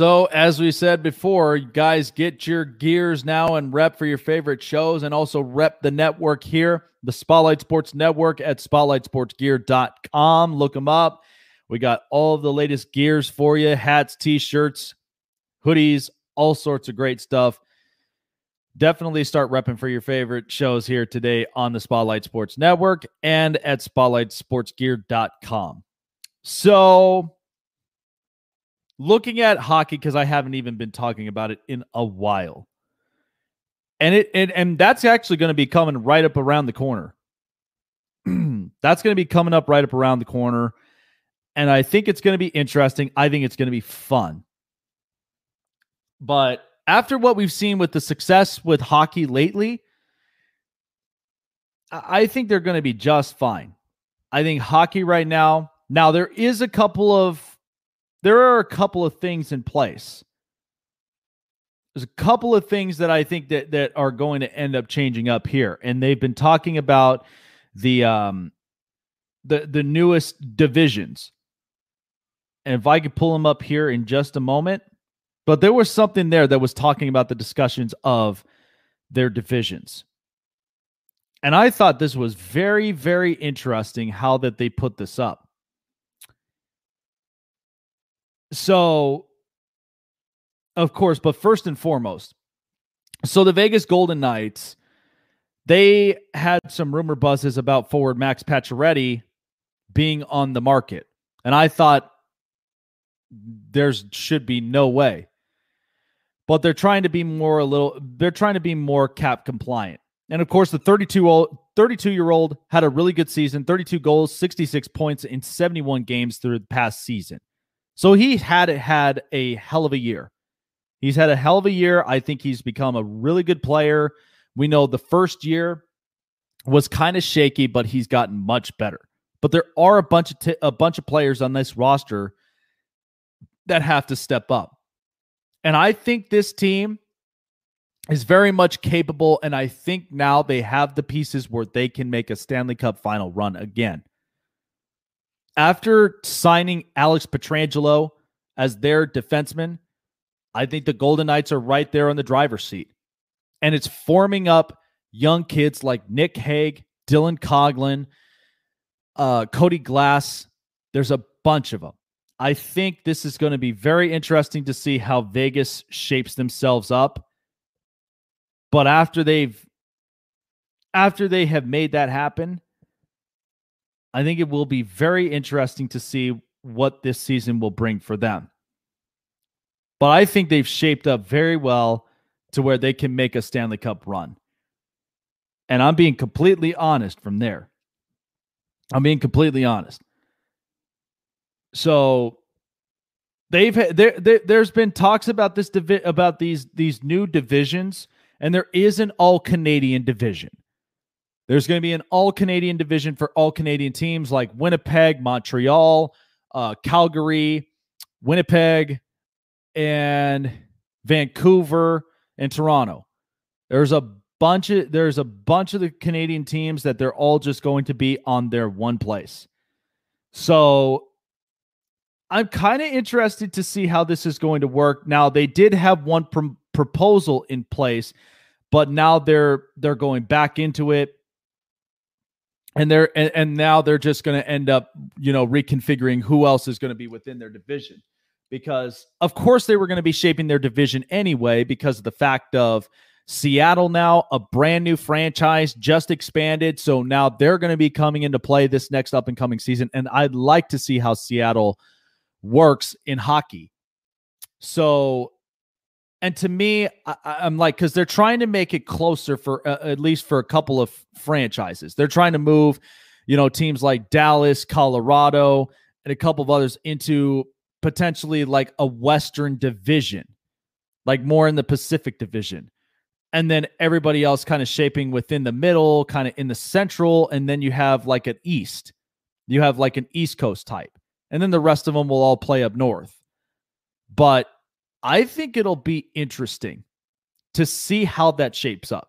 So, as we said before, guys, get your gears now and rep for your favorite shows and also rep the network here, the Spotlight Sports Network at spotlightsportsgear.com. Look them up. We got all of the latest gears for you hats, t shirts, hoodies, all sorts of great stuff. Definitely start repping for your favorite shows here today on the Spotlight Sports Network and at spotlightsportsgear.com. So, looking at hockey because I haven't even been talking about it in a while. And it and, and that's actually going to be coming right up around the corner. that's going to be coming up right up around the corner. And I think it's going to be interesting. I think it's going to be fun. But after what we've seen with the success with hockey lately, I think they're going to be just fine. I think hockey right now, now there is a couple of there are a couple of things in place. There's a couple of things that I think that that are going to end up changing up here, and they've been talking about the um the the newest divisions. And if I could pull them up here in just a moment, but there was something there that was talking about the discussions of their divisions. And I thought this was very, very interesting how that they put this up. So, of course, but first and foremost, so the Vegas Golden Knights, they had some rumor buzzes about forward Max Pacioretty being on the market, and I thought there's should be no way. But they're trying to be more a little. They're trying to be more cap compliant. And of course, the 32 old 32 year old had a really good season 32 goals, 66 points in 71 games through the past season. So he had had a hell of a year. He's had a hell of a year. I think he's become a really good player. We know the first year was kind of shaky, but he's gotten much better. But there are a bunch of t- a bunch of players on this roster that have to step up. And I think this team is very much capable and I think now they have the pieces where they can make a Stanley Cup final run again after signing Alex Pietrangelo as their defenseman, I think the Golden Knights are right there on the driver's seat. And it's forming up young kids like Nick Hague, Dylan Coghlan, uh, Cody Glass. There's a bunch of them. I think this is going to be very interesting to see how Vegas shapes themselves up. But after they've after they have made that happen, I think it will be very interesting to see what this season will bring for them. But I think they've shaped up very well to where they can make a Stanley Cup run. And I'm being completely honest from there. I'm being completely honest. So they've there, there there's been talks about this divi- about these these new divisions and there is an all Canadian division. There's going to be an all Canadian division for all Canadian teams like Winnipeg, Montreal, uh, Calgary, Winnipeg, and Vancouver and Toronto. There's a bunch of there's a bunch of the Canadian teams that they're all just going to be on their one place. So I'm kind of interested to see how this is going to work. Now they did have one pr- proposal in place, but now they're they're going back into it. And they're and, and now they're just going to end up, you know, reconfiguring who else is going to be within their division. Because of course they were going to be shaping their division anyway because of the fact of Seattle now, a brand new franchise, just expanded. So now they're going to be coming into play this next up and coming season. And I'd like to see how Seattle works in hockey. So, and to me, I, am like, because they're trying to make it closer for uh, at least for a couple of franchises. They're trying to move, you know, teams like Dallas, Colorado, and a couple of others into potentially like a Western division, like more in the Pacific division and then everybody else kind of shaping within the middle, kind of in the central, and then you have like an east. You have like an East Coast type, and then the rest of them will all play up north. But I think it'll be interesting to see how that shapes up.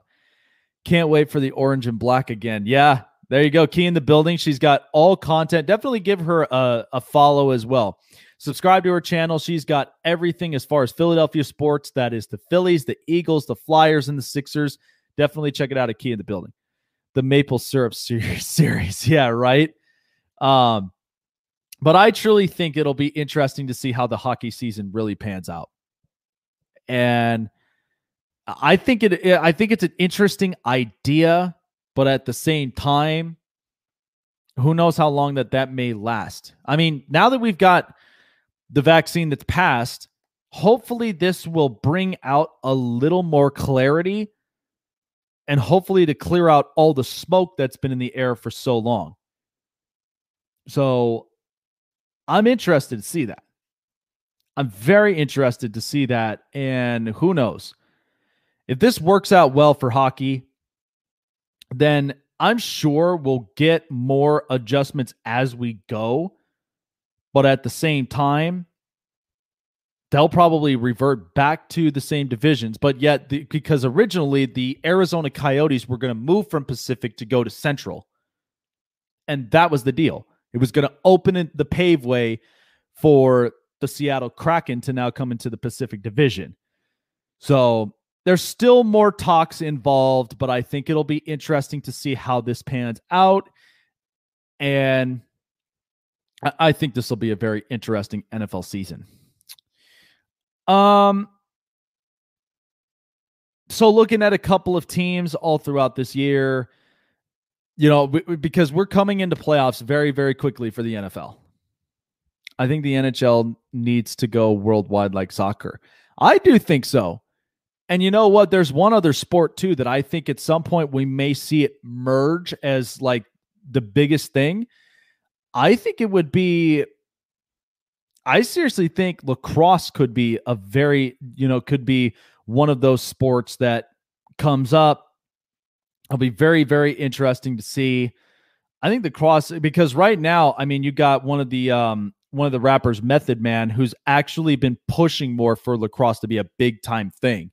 Can't wait for the orange and black again. Yeah, there you go. Key in the building. She's got all content. Definitely give her a, a follow as well. Subscribe to her channel. She's got everything as far as Philadelphia sports. That is the Phillies, the Eagles, the Flyers, and the Sixers. Definitely check it out at Key in the Building. The Maple Syrup series. Yeah, right. Um, but I truly think it'll be interesting to see how the hockey season really pans out. And I think it I think it's an interesting idea, but at the same time, who knows how long that that may last. I mean, now that we've got the vaccine that's passed, hopefully this will bring out a little more clarity and hopefully to clear out all the smoke that's been in the air for so long. So I'm interested to see that. I'm very interested to see that. And who knows? If this works out well for hockey, then I'm sure we'll get more adjustments as we go. But at the same time, they'll probably revert back to the same divisions. But yet, the, because originally the Arizona Coyotes were going to move from Pacific to go to Central. And that was the deal. It was going to open the paveway for the Seattle Kraken to now come into the Pacific Division. So there's still more talks involved, but I think it'll be interesting to see how this pans out. And I think this will be a very interesting NFL season. Um, so looking at a couple of teams all throughout this year, you know, because we're coming into playoffs very, very quickly for the NFL. I think the NHL needs to go worldwide like soccer. I do think so. And you know what? There's one other sport too that I think at some point we may see it merge as like the biggest thing. I think it would be I seriously think lacrosse could be a very, you know, could be one of those sports that comes up. It'll be very, very interesting to see. I think lacrosse because right now, I mean, you got one of the um one of the rappers, Method Man, who's actually been pushing more for lacrosse to be a big time thing.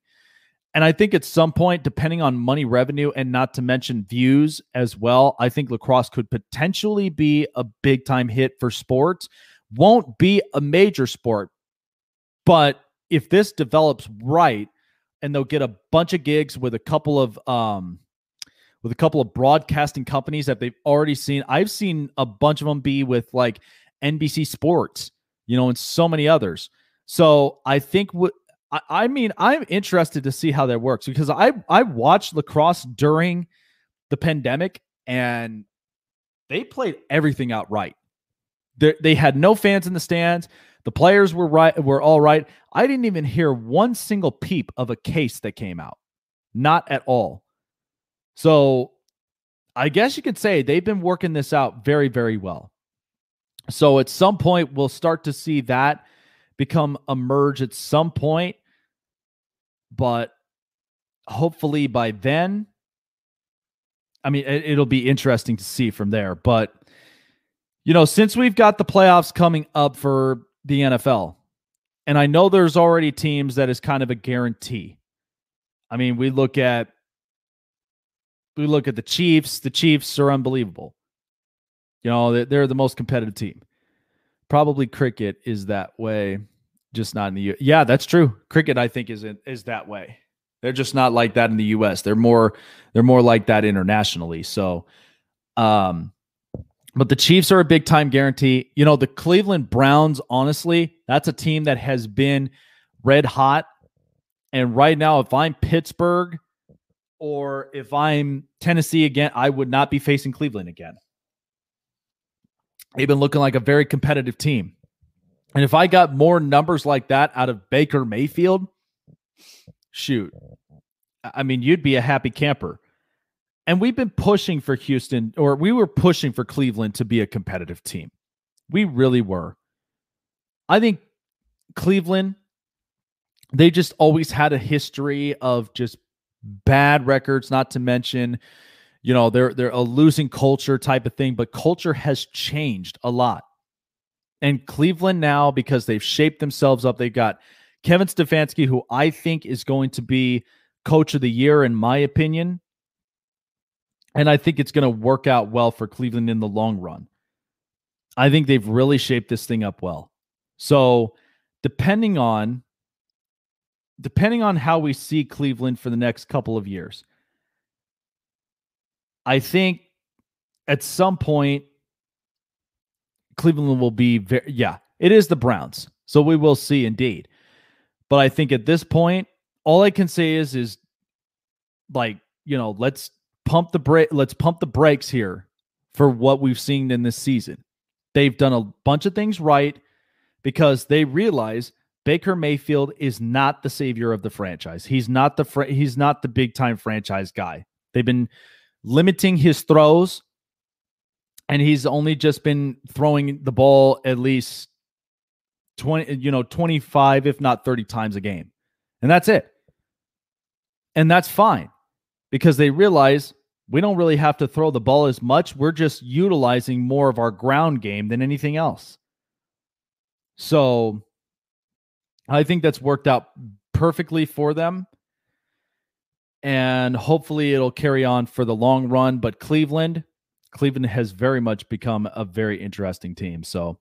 And I think at some point, depending on money revenue and not to mention views as well, I think lacrosse could potentially be a big time hit for sports won't be a major sport. But if this develops right and they'll get a bunch of gigs with a couple of um with a couple of broadcasting companies that they've already seen. I've seen a bunch of them be with like NBC Sports, you know, and so many others. So I think what I, mean, I'm interested to see how that works because I I watched lacrosse during the pandemic and they played everything out right. They, they had no fans in the stands. The players were right were all right. I didn't even hear one single peep of a case that came out. Not at all. So I guess you could say they've been working this out very, very well. So at some point, we'll start to see that become emerge at some point. But hopefully by then, I mean, it, it'll be interesting to see from there. But, you know, since we've got the playoffs coming up for the NFL, and I know there's already teams that is kind of a guarantee. I mean, we look at we look at the Chiefs. The Chiefs are unbelievable. You know, they're the most competitive team. Probably cricket is that way, just not in the U. Yeah, that's true. Cricket, I think, is is that way. They're just not like that in the U.S. They're more they're more like that internationally. So, um, but the Chiefs are a big time guarantee. You know, the Cleveland Browns, honestly, that's a team that has been red hot. And right now, if I'm Pittsburgh or if I'm Tennessee again, I would not be facing Cleveland again. They've been looking like a very competitive team. And if I got more numbers like that out of Baker Mayfield, shoot, I mean, you'd be a happy camper. And we've been pushing for Houston, or we were pushing for Cleveland to be a competitive team. We really were. I think Cleveland, they just always had a history of just bad records, not to mention, you know, they're they're a losing culture type of thing, but culture has changed a lot. And Cleveland now, because they've shaped themselves up, they've got Kevin Stefanski, who I think is going to be coach of the year, in my opinion. And I think it's going to work out well for Cleveland in the long run. I think they've really shaped this thing up well. So, depending on depending on how we see Cleveland for the next couple of years, I think at some point Cleveland will be very yeah, it is the Browns. So we will see indeed. But I think at this point, all I can say is is like, you know, let's pump the brake let's pump the brakes here for what we've seen in this season. They've done a bunch of things right because they realize Baker Mayfield is not the savior of the franchise. He's not the fr- he's not the big time franchise guy. They've been limiting his throws and he's only just been throwing the ball at least 20 you know 25 if not 30 times a game. And that's it. And that's fine because they realize we don't really have to throw the ball as much. We're just utilizing more of our ground game than anything else. So I think that's worked out perfectly for them. And hopefully it'll carry on for the long run. But Cleveland, Cleveland has very much become a very interesting team. So,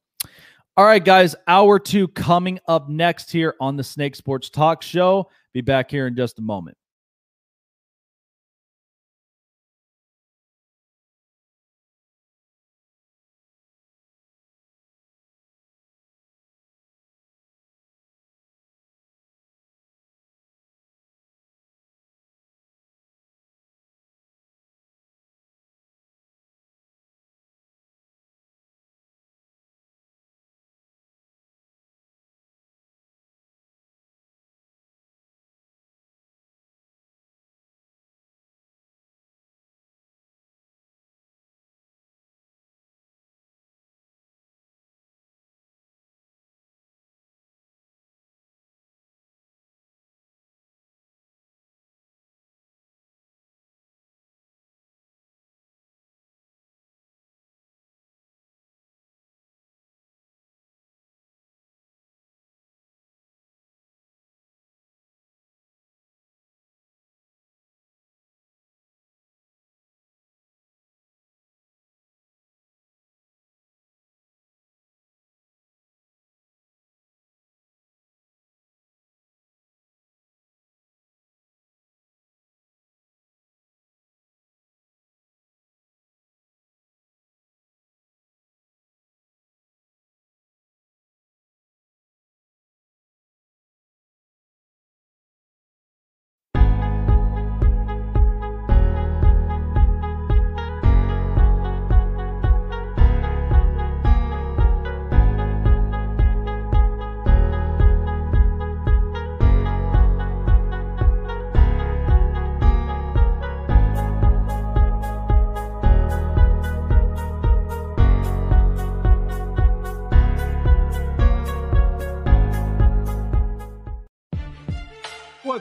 all right, guys, hour two coming up next here on the Snake Sports Talk Show. Be back here in just a moment.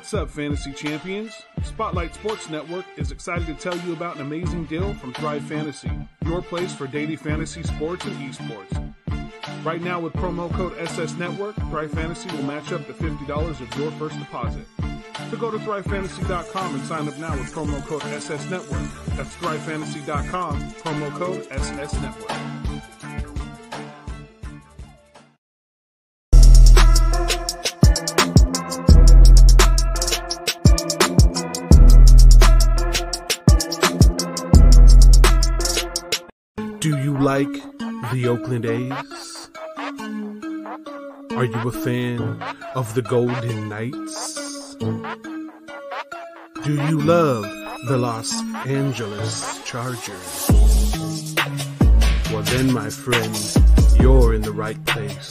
What's up, fantasy champions? Spotlight Sports Network is excited to tell you about an amazing deal from Thrive Fantasy, your place for daily fantasy sports and esports. Right now, with promo code SS Network, Thrive Fantasy will match up to $50 of your first deposit. So go to thrivefantasy.com and sign up now with promo code SS Network. That's thrivefantasy.com, promo code SS Network. Like the Oakland A's? Are you a fan of the Golden Knights? Do you love the Los Angeles Chargers? Well, then, my friend, you're in the right place.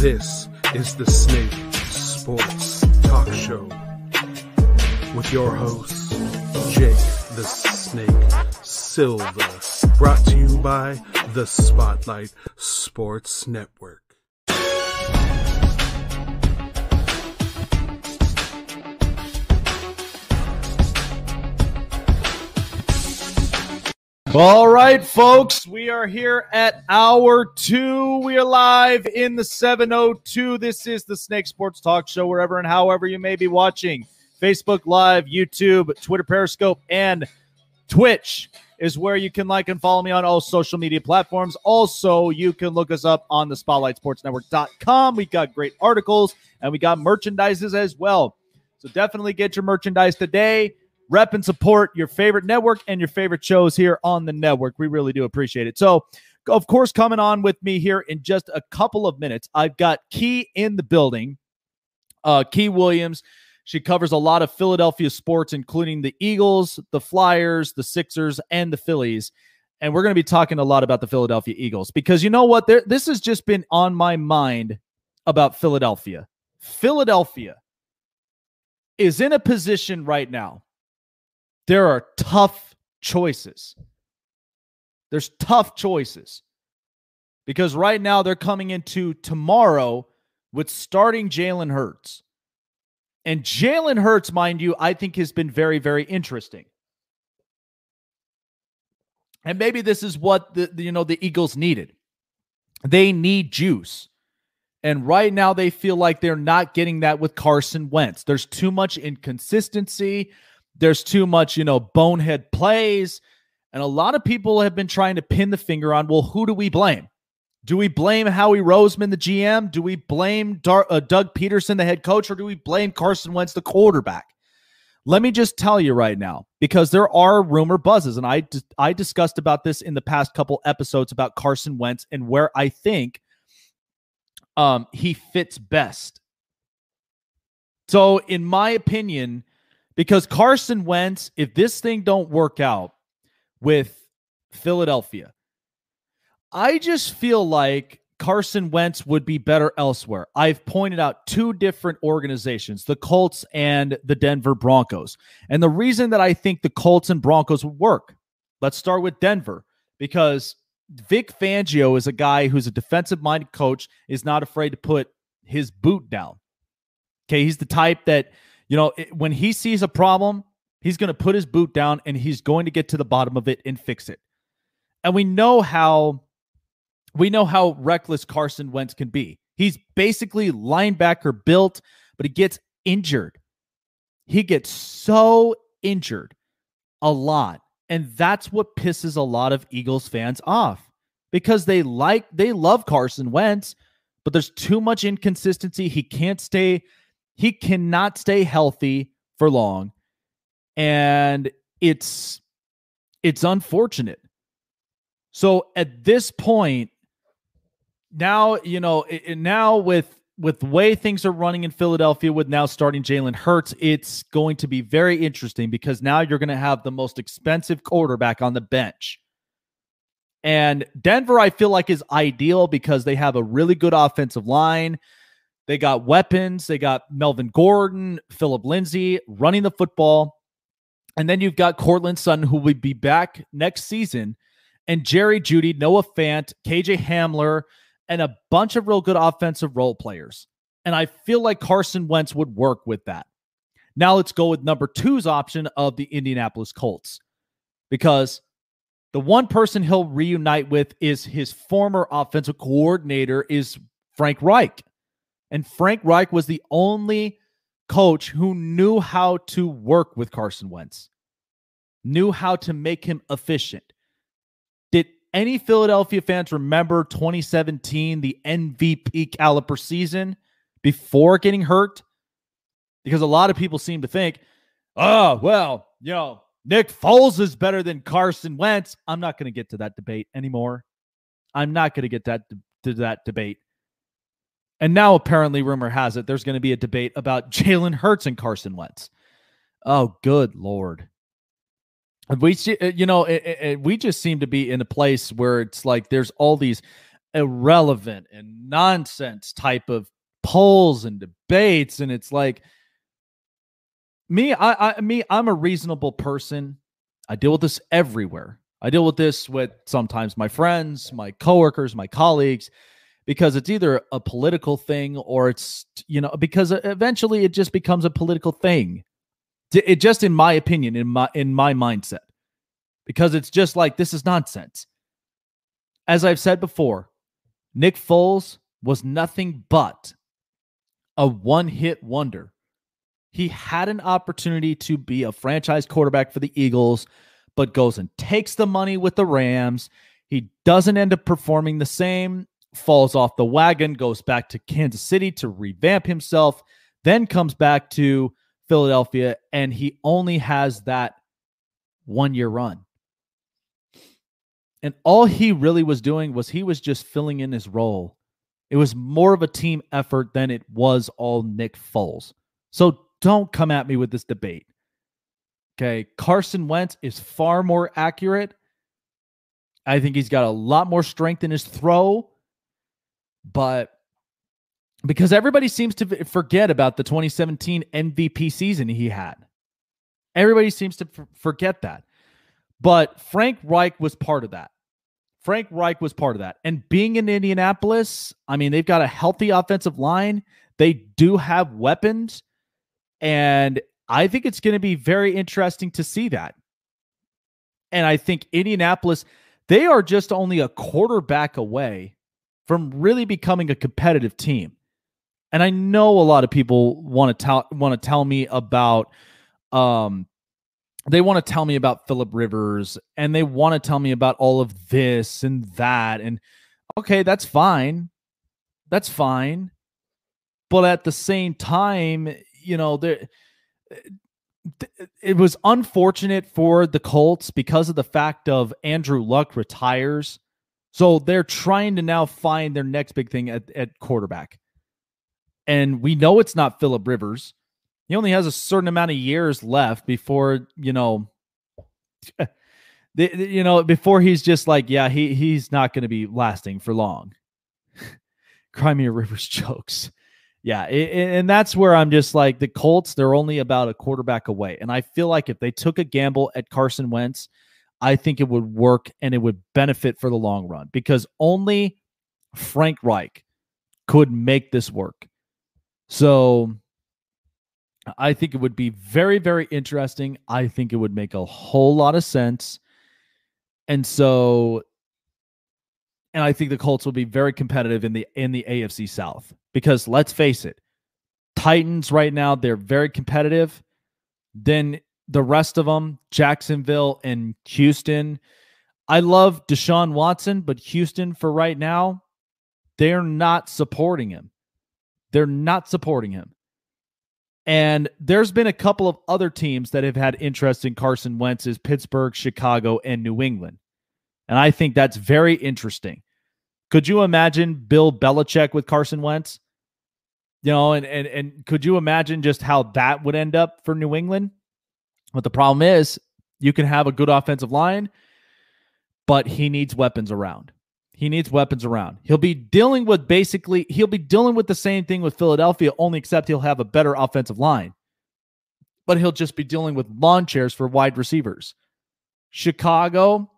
This is the Snake Sports Talk Show with your host, Jake the Snake Silva. Brought to you by the Spotlight Sports Network.
All right, folks, we are here at hour two. We are live in the 702. This is the Snake Sports Talk Show, wherever and however you may be watching. Facebook Live, YouTube, Twitter, Periscope, and Twitch is where you can like and follow me on all social media platforms. Also, you can look us up on the spotlightsportsnetwork.com. We got great articles and we got merchandises as well. So definitely get your merchandise today. Rep and support your favorite network and your favorite shows here on the network. We really do appreciate it. So, of course, coming on with me here in just a couple of minutes, I've got Key in the building. Uh, Key Williams. She covers a lot of Philadelphia sports, including the Eagles, the Flyers, the Sixers, and the Phillies. And we're going to be talking a lot about the Philadelphia Eagles because you know what? There, this has just been on my mind about Philadelphia. Philadelphia is in a position right now. There are tough choices. There's tough choices because right now they're coming into tomorrow with starting Jalen Hurts. And Jalen Hurts, mind you, I think has been very, very interesting. And maybe this is what the, the, you know the Eagles needed. They need juice. And right now they feel like they're not getting that with Carson Wentz. There's too much inconsistency. There's too much, you know, bonehead plays. And a lot of people have been trying to pin the finger on, well, who do we blame? Do we blame Howie Roseman, the GM? Do we blame Dar- uh, Doug Pederson, the head coach, or do we blame Carson Wentz, the quarterback? Let me just tell you right now, because there are rumor buzzes, and I I discussed about this in the past couple episodes about Carson Wentz and where I think um, he fits best. So, in my opinion, because Carson Wentz, if this thing don't work out with Philadelphia, I just feel like Carson Wentz would be better elsewhere. I've pointed out two different organizations, the Colts and the Denver Broncos. And the reason that I think the Colts and Broncos would work, let's start with Denver because Vic Fangio is a guy who's a defensive minded coach, is not afraid to put his boot down. Okay. He's the type that, you know, when he sees a problem, he's going to put his boot down and he's going to get to the bottom of it and fix it. And we know how we know how reckless Carson Wentz can be. He's basically linebacker built, but he gets injured. He gets so injured a lot. And that's what pisses a lot of Eagles fans off because they like, they love Carson Wentz, but there's too much inconsistency. He can't stay, he cannot stay healthy for long. And it's, it's unfortunate. So at this point, now you know now with with the way things are running in Philadelphia with now starting Jalen Hurts, it's going to be very interesting because now you're going to have the most expensive quarterback on the bench. And Denver, I feel like, is ideal because they have a really good offensive line. They got weapons. They got Melvin Gordon, Philip Lindsay running the football. And then you've got Courtland Sutton, who will be back next season, and Jerry Jeudy, Noah Fant, KJ Hamler, and a bunch of real good offensive role players. And I feel like Carson Wentz would work with that. Now let's go with number two's option of the Indianapolis Colts because the one person he'll reunite with is his former offensive coordinator is Frank Reich. And Frank Reich was the only coach who knew how to work with Carson Wentz, knew how to make him efficient. Any Philadelphia fans remember 2017, the MVP caliber season before getting hurt? Because a lot of people seem to think, oh, well, you know, Nick Foles is better than Carson Wentz. I'm not going to get to that debate anymore. I'm not going to get that to that debate. And now apparently rumor has it there's going to be a debate about Jalen Hurts and Carson Wentz. Oh, good lord. We see, uh, you know, it, it, we just seem to be in a place where it's like there's all these irrelevant and nonsense type of polls and debates, and it's like me, I, I me, I'm a reasonable person. I deal with this everywhere. I deal with this with sometimes my friends, my coworkers, my colleagues, because it's either a political thing or it's you know because eventually it just becomes a political thing. It just, in my opinion, in my in my mindset, because it's just like this is nonsense. As I've said before, Nick Foles was nothing but a one-hit wonder he had an opportunity to be a franchise quarterback for the Eagles, but goes and takes the money with the Rams. He doesn't end up performing the same, falls off the wagon, goes back to Kansas City to revamp himself, then comes back to Philadelphia, and he only has that one year run. And all he really was doing was he was just filling in his role. It was more of a team effort than it was all Nick Foles. So don't come at me with this debate. Okay. Carson Wentz is far more accurate. I think he's got a lot more strength in his throw, but because everybody seems to forget about the 2017 MVP season he had. Everybody seems to f- forget that. But Frank Reich was part of that. Frank Reich was part of that. And being in Indianapolis, I mean, they've got a healthy offensive line. They do have weapons. And I think it's going to be very interesting to see that. And I think Indianapolis, they are just only a quarterback away from really becoming a competitive team. And I know a lot of people want to tell want to tell me about um they want to tell me about Philip Rivers and they want to tell me about all of this and that and okay, that's fine. That's fine. But at the same time, you know, there it was unfortunate for the Colts because of the fact of Andrew Luck retires. So they're trying to now find their next big thing at, at quarterback. And we know it's not Philip Rivers. He only has a certain amount of years left before, you know, the, you know, before he's just like, yeah, he he's not going to be lasting for long. Crimea Rivers jokes yeah, it, and that's where I'm just like the Colts. They're only about a quarterback away, and I feel like if they took a gamble at Carson Wentz, I think it would work and it would benefit for the long run because only Frank Reich could make this work. So I think it would be very, very interesting. I think it would make a whole lot of sense. And so and I think the Colts will be very competitive in the in the AFC South because let's face it, Titans right now they're very competitive. Then the rest of them, Jacksonville and Houston. I love Deshaun Watson, but Houston for right now, they're not supporting him. They're not supporting him. And there's been a couple of other teams that have had interest in Carson Wentz's Pittsburgh, Chicago, and New England. And I think that's very interesting. Could you imagine Bill Belichick with Carson Wentz? You know, and and and could you imagine just how that would end up for New England? But the problem is, you can have a good offensive line, but he needs weapons around. He needs weapons around. He'll be dealing with basically, he'll be dealing with the same thing with Philadelphia, only except he'll have a better offensive line. But he'll just be dealing with lawn chairs for wide receivers. Chicago,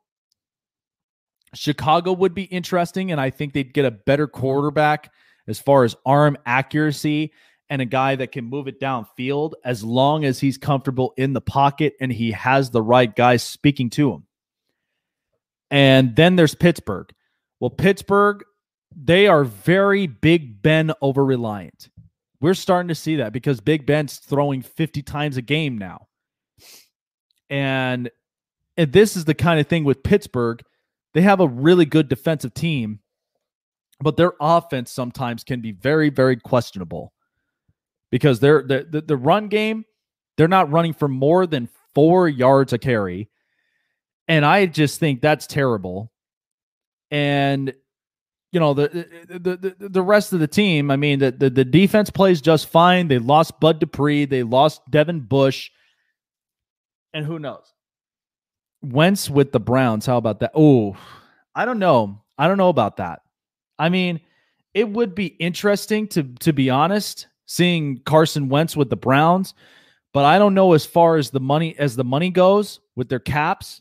Chicago would be interesting, and I think they'd get a better quarterback as far as arm accuracy and a guy that can move it downfield as long as he's comfortable in the pocket and he has the right guys speaking to him. And then there's Pittsburgh. Well, Pittsburgh, they are very Big Ben over reliant. We're starting to see that because Big Ben's throwing 50 times a game now. And, and this is the kind of thing with Pittsburgh. They have a really good defensive team, but their offense sometimes can be very, very questionable because they're the, the, the run game, they're not running for more than four yards a carry. And I just think that's terrible. And you know the, the the the rest of the team. I mean, the, the the defense plays just fine. They lost Bud Dupree. They lost Devin Bush, and who knows? Wentz with the Browns. How about that? Oh, I don't know. I don't know about that. I mean, it would be interesting to to be honest seeing Carson Wentz with the Browns, but I don't know as far as the money as the money goes with their caps.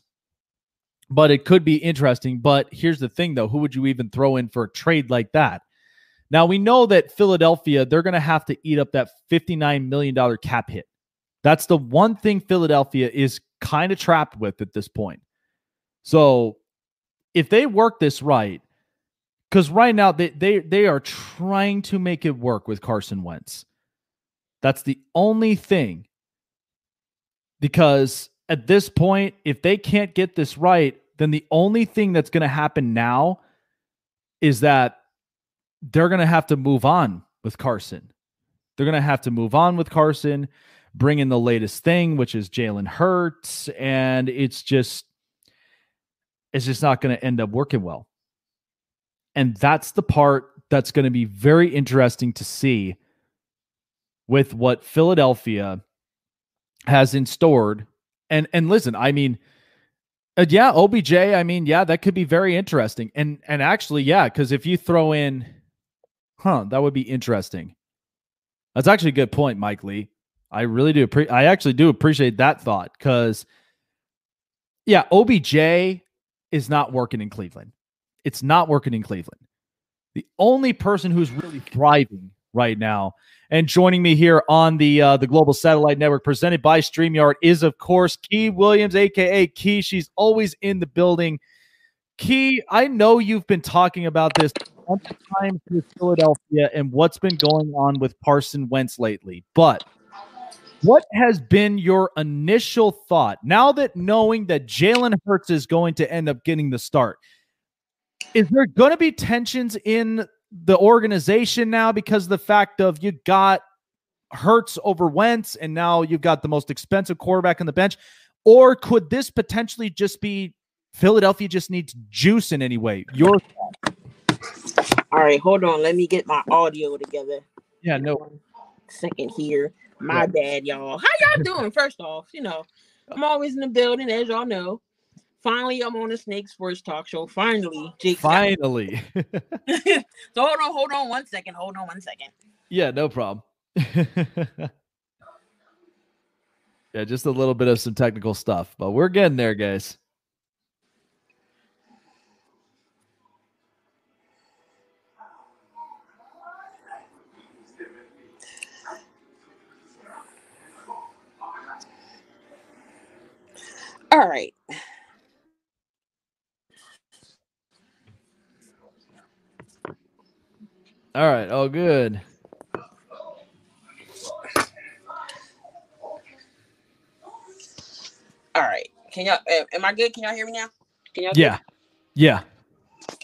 But it could be interesting. But here's the thing though, who would you even throw in for a trade like that? Now we know that Philadelphia, they're going to have to eat up that $59 million cap hit. That's the one thing Philadelphia is kind of trapped with at this point. So if they work this right, because right now they, they they are trying to make it work with Carson Wentz. That's the only thing. Because at this point, if they can't get this right, then the only thing that's going to happen now is that they're going to have to move on with Carson. They're going to have to move on with Carson, bring in the latest thing, which is Jalen Hurts, and it's just it's just not going to end up working well. And that's the part that's going to be very interesting to see with what Philadelphia has in stored. And and listen, I mean, uh, yeah, OBJ. I mean, yeah, that could be very interesting. And and actually, yeah, because if you throw in, huh, that would be interesting. That's actually a good point, Mike Lee. I really do. Pre- I actually do appreciate that thought because, yeah, OBJ is not working in Cleveland. It's not working in Cleveland. The only person who's really thriving right now and joining me here on the uh, the Global Satellite Network presented by StreamYard is, of course, Key Williams, aka Key. She's always in the building. Key, I know you've been talking about this times with Philadelphia and what's been going on with Carson Wentz lately, but what has been your initial thought now that knowing that Jalen Hurts is going to end up getting the start? Is there going to be tensions in the organization now because the fact of you got Hurts over Wentz and now you've got the most expensive quarterback on the bench? Or could this potentially just be Philadelphia just needs juice in any way? Your
all right, hold on. Let me get my audio together.
Yeah, no
second here. My yeah. bad, y'all. How y'all doing? First off, you know, I'm always in the building, as y'all know. Finally, I'm on the Snake Sports Talk Show. Finally,
Jake. Finally.
so hold on, hold on one second. Hold on one second.
Yeah, no problem. yeah, just a little bit of some technical stuff, but we're getting there, guys.
All right.
All right. Oh, good.
All right. Can y'all? Am I good? Can y'all hear me now? Can y'all?
Yeah. Yeah.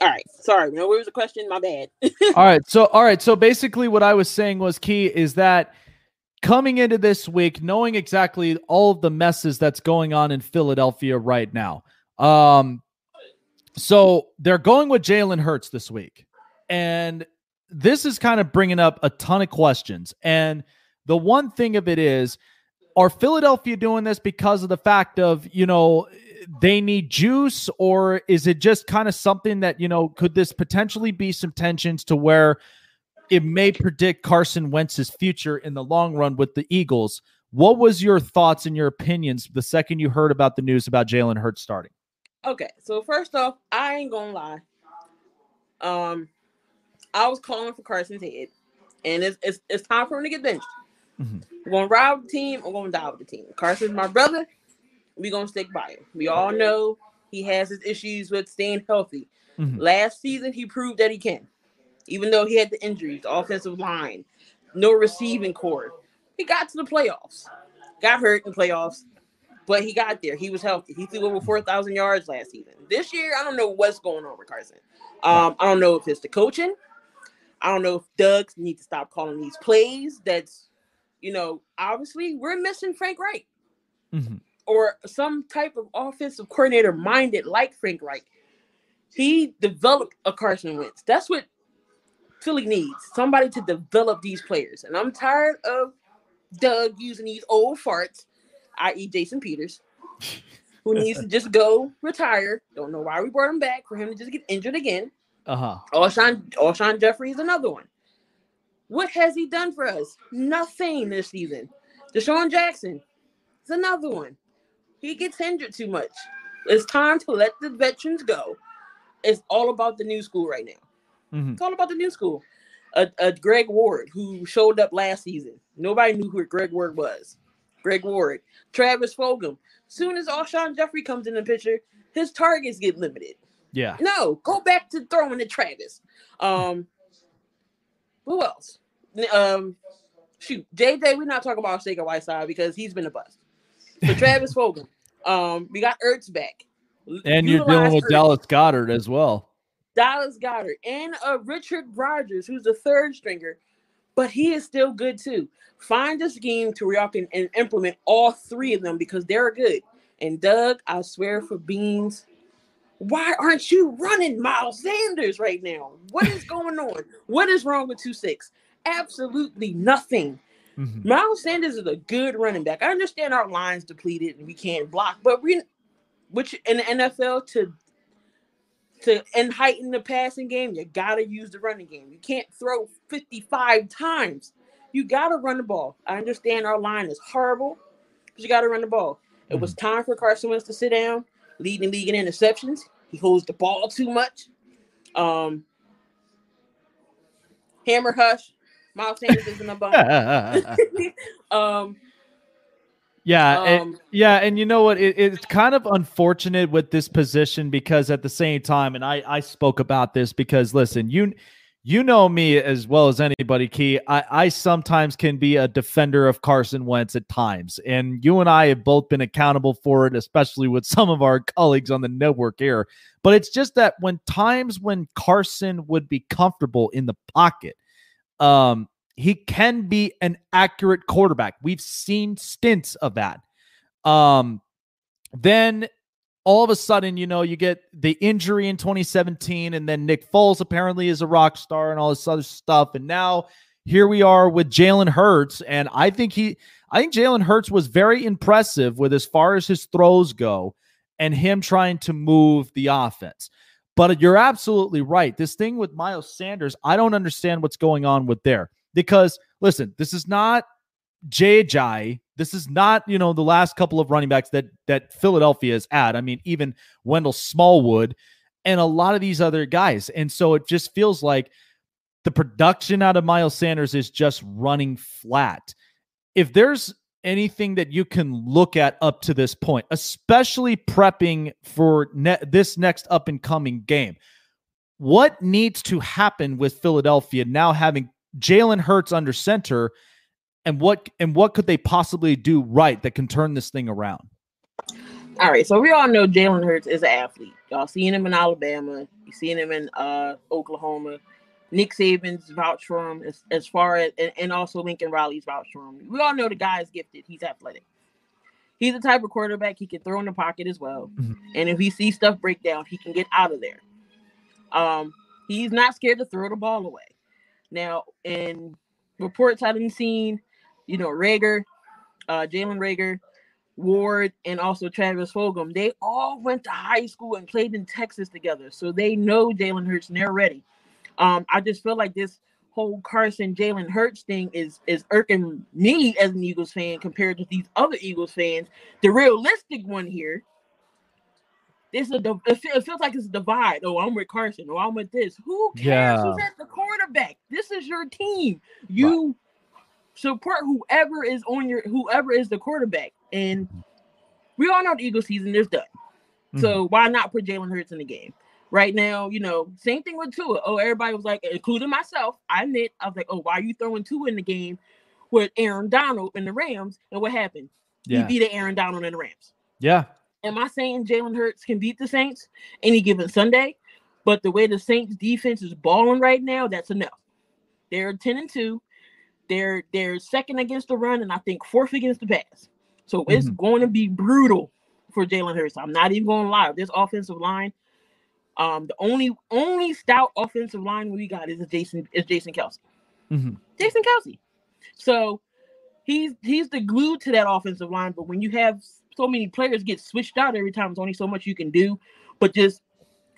All right. Sorry. No, what was the question? My bad.
all right. So, all right. So basically, what I was saying was key is that coming into this week, knowing exactly all of the messes that's going on in Philadelphia right now. Um, so they're going with Jalen Hurts this week, and this is kind of bringing up a ton of questions. And the one thing of it is, are Philadelphia doing this because of the fact of, you know, they need juice, or is it just kind of something that, you know, could this potentially be some tensions to where it may predict Carson Wentz's future in the long run with the Eagles? What was your thoughts and your opinions the second you heard about the news about Jalen Hurts starting?
Okay, so first off, I ain't gonna lie. Um, I was calling for Carson's head, and it's it's, it's time for him to get benched.
Mhm.
We're gonna ride with the team. I'm gonna die with the team. Carson's my brother. We're gonna stick by him. We all know he has his issues with staying healthy.
Mhm.
Last season, he proved that he can, even though he had the injuries, the offensive line, no receiving core. He got to the playoffs, got hurt in playoffs, but he got there. He was healthy. He threw over 4,000 yards last season. This year, I don't know what's going on with Carson. Um, I don't know if it's the coaching. I don't know if Doug needs to stop calling these plays. That's, you know, obviously we're missing Frank Reich
Mhm.
or some type of offensive coordinator minded like Frank Reich. He developed a Carson Wentz. That's what Philly needs. Somebody to develop these players. And I'm tired of Doug using these old farts, i.e. Jason Peters, who needs to just go retire. Don't know why we brought him back for him to just get injured again.
Uh-huh.
Alshon, Alshon Jeffery is another one. What has he done for us? Nothing this season. DeSean Jackson is another one. He gets injured too much. It's time to let the veterans go. It's all about the new school right now.
Mhm.
It's all about the new school. A, a Greg Ward who showed up last season. Nobody knew who Greg Ward was. Greg Ward, Travis Fulgham. Soon as Alshon Jeffery comes in the picture, his targets get limited.
Yeah.
No, go back to throwing to Travis. Um, who else? Um, shoot, JJ. We're not talking about Shaker Whiteside because he's been a bust. So Travis Fulgham. Um, we got Ertz back,
And you're dealing with
Ertz.
Dallas Goedert as well.
Dallas Goedert, and uh, Richard Rodgers, who's the third stringer, but he is still good too. Find a scheme to where y'all can and implement all three of them because they're good. And Doug, I swear for beans, why aren't you running Miles Sanders right now? What is going on? What is wrong with two six? Absolutely nothing.
Mhm.
Miles Sanders is a good running back. I understand our lines depleted and we can't block, but we, which in the NFL to to and heighten the passing game, you gotta use the running game. You can't throw 55 times. You gotta run the ball. I understand our line is horrible, but you gotta run the ball. It was time for Carson Wentz to sit down, leading the league in interceptions. He holds the ball too much. Um, hammer hush. Miles Sanders isn't a bum. um,
yeah. and-
um,
Yeah, and you know what? It, it's kind of unfortunate with this position because at the same time, and I I spoke about this because listen, you you know me as well as anybody, Key. I I sometimes can be a defender of Carson Wentz at times, and you and I have both been accountable for it, especially with some of our colleagues on the network here. But it's just that when times when Carson would be comfortable in the pocket, um, he can be an accurate quarterback. We've seen stints of that. Um, then all of a sudden, you know, you get the injury in 2017, and then Nick Foles apparently is a rock star and all this other stuff. And now here we are with Jalen Hurts. And I think he, I think Jalen Hurts was very impressive with as far as his throws go and him trying to move the offense. But you're absolutely right. This thing with Miles Sanders, I don't understand what's going on with there because listen, this is not JJ. This is not, you know, the last couple of running backs that that Philadelphia is at. I mean, even Wendell Smallwood and a lot of these other guys. And so it just feels like the production out of Miles Sanders is just running flat. If there's anything that you can look at up to this point, especially prepping for ne- this next up and coming game, what needs to happen with Philadelphia now having Jalen Hurts under center? And what and what could they possibly do right that can turn this thing around?
All right, so we all know Jalen Hurts is an athlete. Y'all seen him in Alabama, you seen him in uh, Oklahoma. Nick Saban's vouch for him as, as far as and, and also Lincoln Riley's vouch for him. We all know the guy is gifted. He's athletic. He's the type of quarterback he can throw in the pocket as well.
Mhm.
And if he sees stuff break down, he can get out of there. Um, he's not scared to throw the ball away. Now, in reports I've been seen, you know, Reagor, uh, Jalen Reagor, Ward, and also Travis Fulgham, they all went to high school and played in Texas together. So they know Jalen Hurts and they're ready. Um, I just feel like this whole Carson Jalen Hurts thing is is irking me as an Eagles fan compared to these other Eagles fans. The realistic one here, this is a it it feels like it's a divide. Oh, I'm with Carson. Oh, I'm with this. Who cares
Yeah.
who's at the quarterback? This is your team. You right. Support whoever is on your whoever is the quarterback. And we all know the Eagle season is done. Mm-hmm. So why not put Jalen Hurts in the game? Right now, you know, same thing with Tua. Oh, everybody was like, including myself. I admit, I was like, oh, why are you throwing Tua in the game with Aaron Donald and the Rams? And what happened? Yeah. He beat Aaron Donald and the Rams.
Yeah.
Am I saying Jalen Hurts can beat the Saints any given Sunday? But the way the Saints defense is balling right now, that's enough. They're 10 and 2. They're they're second against the run, and I think fourth against the pass. So mm-hmm. it's going to be brutal for Jalen Hurts. I'm not even going to lie. This offensive line, um, the only only stout offensive line we got is Jason is Jason Kelce. Mm-hmm. Jason Kelce. So he's he's the glue to that offensive line. But when you have so many players get switched out every time, there's only so much you can do. But just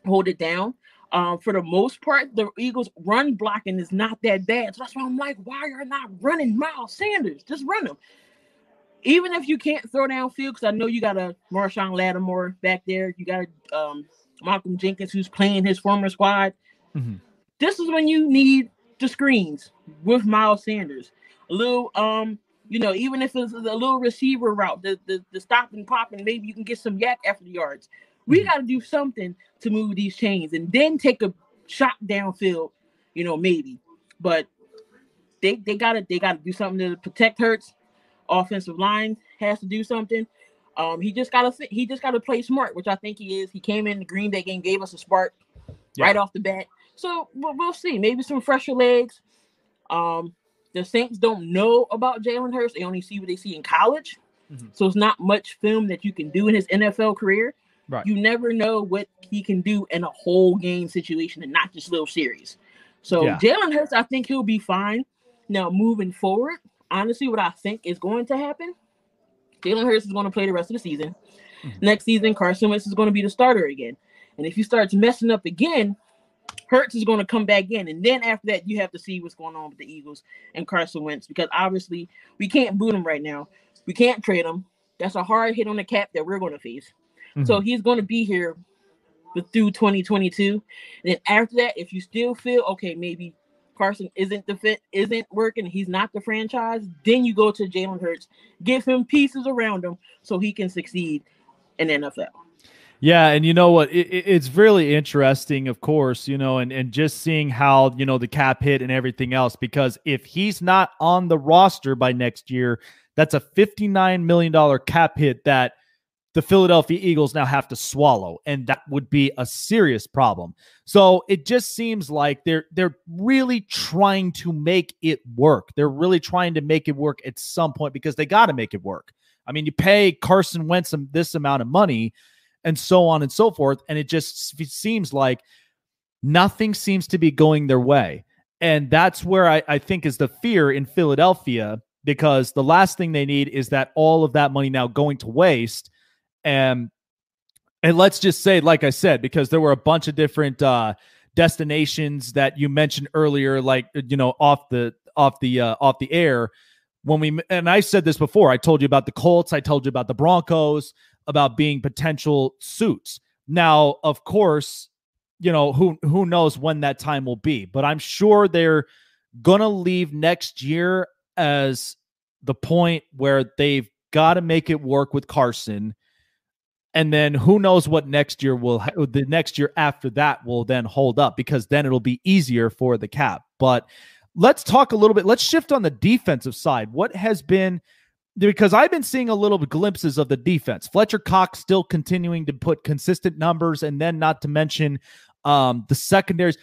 hold it down. Um, for the most part, the Eagles' run blocking is not that bad. So that's why I'm like, why are you not running Miles Sanders? Just run him. Even if you can't throw downfield, because I know you got a Marshon Lattimore back there, you got um, Malcolm Jenkins who's playing his former squad. Mm-hmm. This is when you need the screens with Miles Sanders. A little, um, you know, even if it's a little receiver route, the the, the stop and pop, and maybe you can get some yak after the yards. We mm-hmm. got to do something to move these chains and then take a shot downfield, you know, maybe. But they they gotta they gotta do something to protect Hurts. Offensive line has to do something. Um, he just gotta he just gotta play smart, which I think he is. He came in the Green Bay game, gave us a spark yeah. right off the bat. So we'll, we'll see. Maybe some fresher legs. Um, the Saints don't know about Jalen Hurts. They only see what they see in college. Mm-hmm. So it's not much film that you can do in his NFL career. Right. You never know what he can do in a whole game situation and not just little series. So yeah. Jalen Hurts, I think he'll be fine. Now moving forward, honestly, what I think is going to happen, Jalen Hurts is going to play the rest of the season. Mm-hmm. Next season, Carson Wentz is going to be the starter again. And if he starts messing up again, Hurts is going to come back in. And then after that, you have to see what's going on with the Eagles and Carson Wentz because obviously we can't boot him right now. We can't trade him. That's a hard hit on the cap that we're going to face. Mm-hmm. So he's going to be here through 2022. And then after that, if you still feel okay, maybe Carson isn't the fit, isn't working, he's not the franchise, then you go to Jalen Hurts, give him pieces around him so he can succeed in NFL.
Yeah, and you know what? It, it's really interesting, of course, you know, and and just seeing how you know the cap hit and everything else. Because if he's not on the roster by next year, that's a fifty nine million dollar cap hit that the Philadelphia Eagles now have to swallow, and that would be a serious problem. So it just seems like they're they're really trying to make it work. They're really trying to make it work at some point because they got to make it work. I mean, you pay Carson Wentz this amount of money, and so on and so forth, and it just seems like nothing seems to be going their way. And that's where I, I think is the fear in Philadelphia because the last thing they need is that all of that money now going to waste and and let's just say, like I said, because there were a bunch of different uh, destinations that you mentioned earlier, like you know, off the off the uh, off the air. When we and I said this before, I told you about the Colts, I told you about the Broncos, about being potential suits. Now, of course, you know who who knows when that time will be, but I'm sure they're gonna leave next year as the point where they've got to make it work with Carson and then who knows what next year will the next year after that will then hold up because then it'll be easier for the cap but let's talk a little bit let's shift on the defensive side what has been because I've been seeing a little glimpses of the defense. Fletcher Cox still continuing to put consistent numbers, and then not to mention um, the secondaries.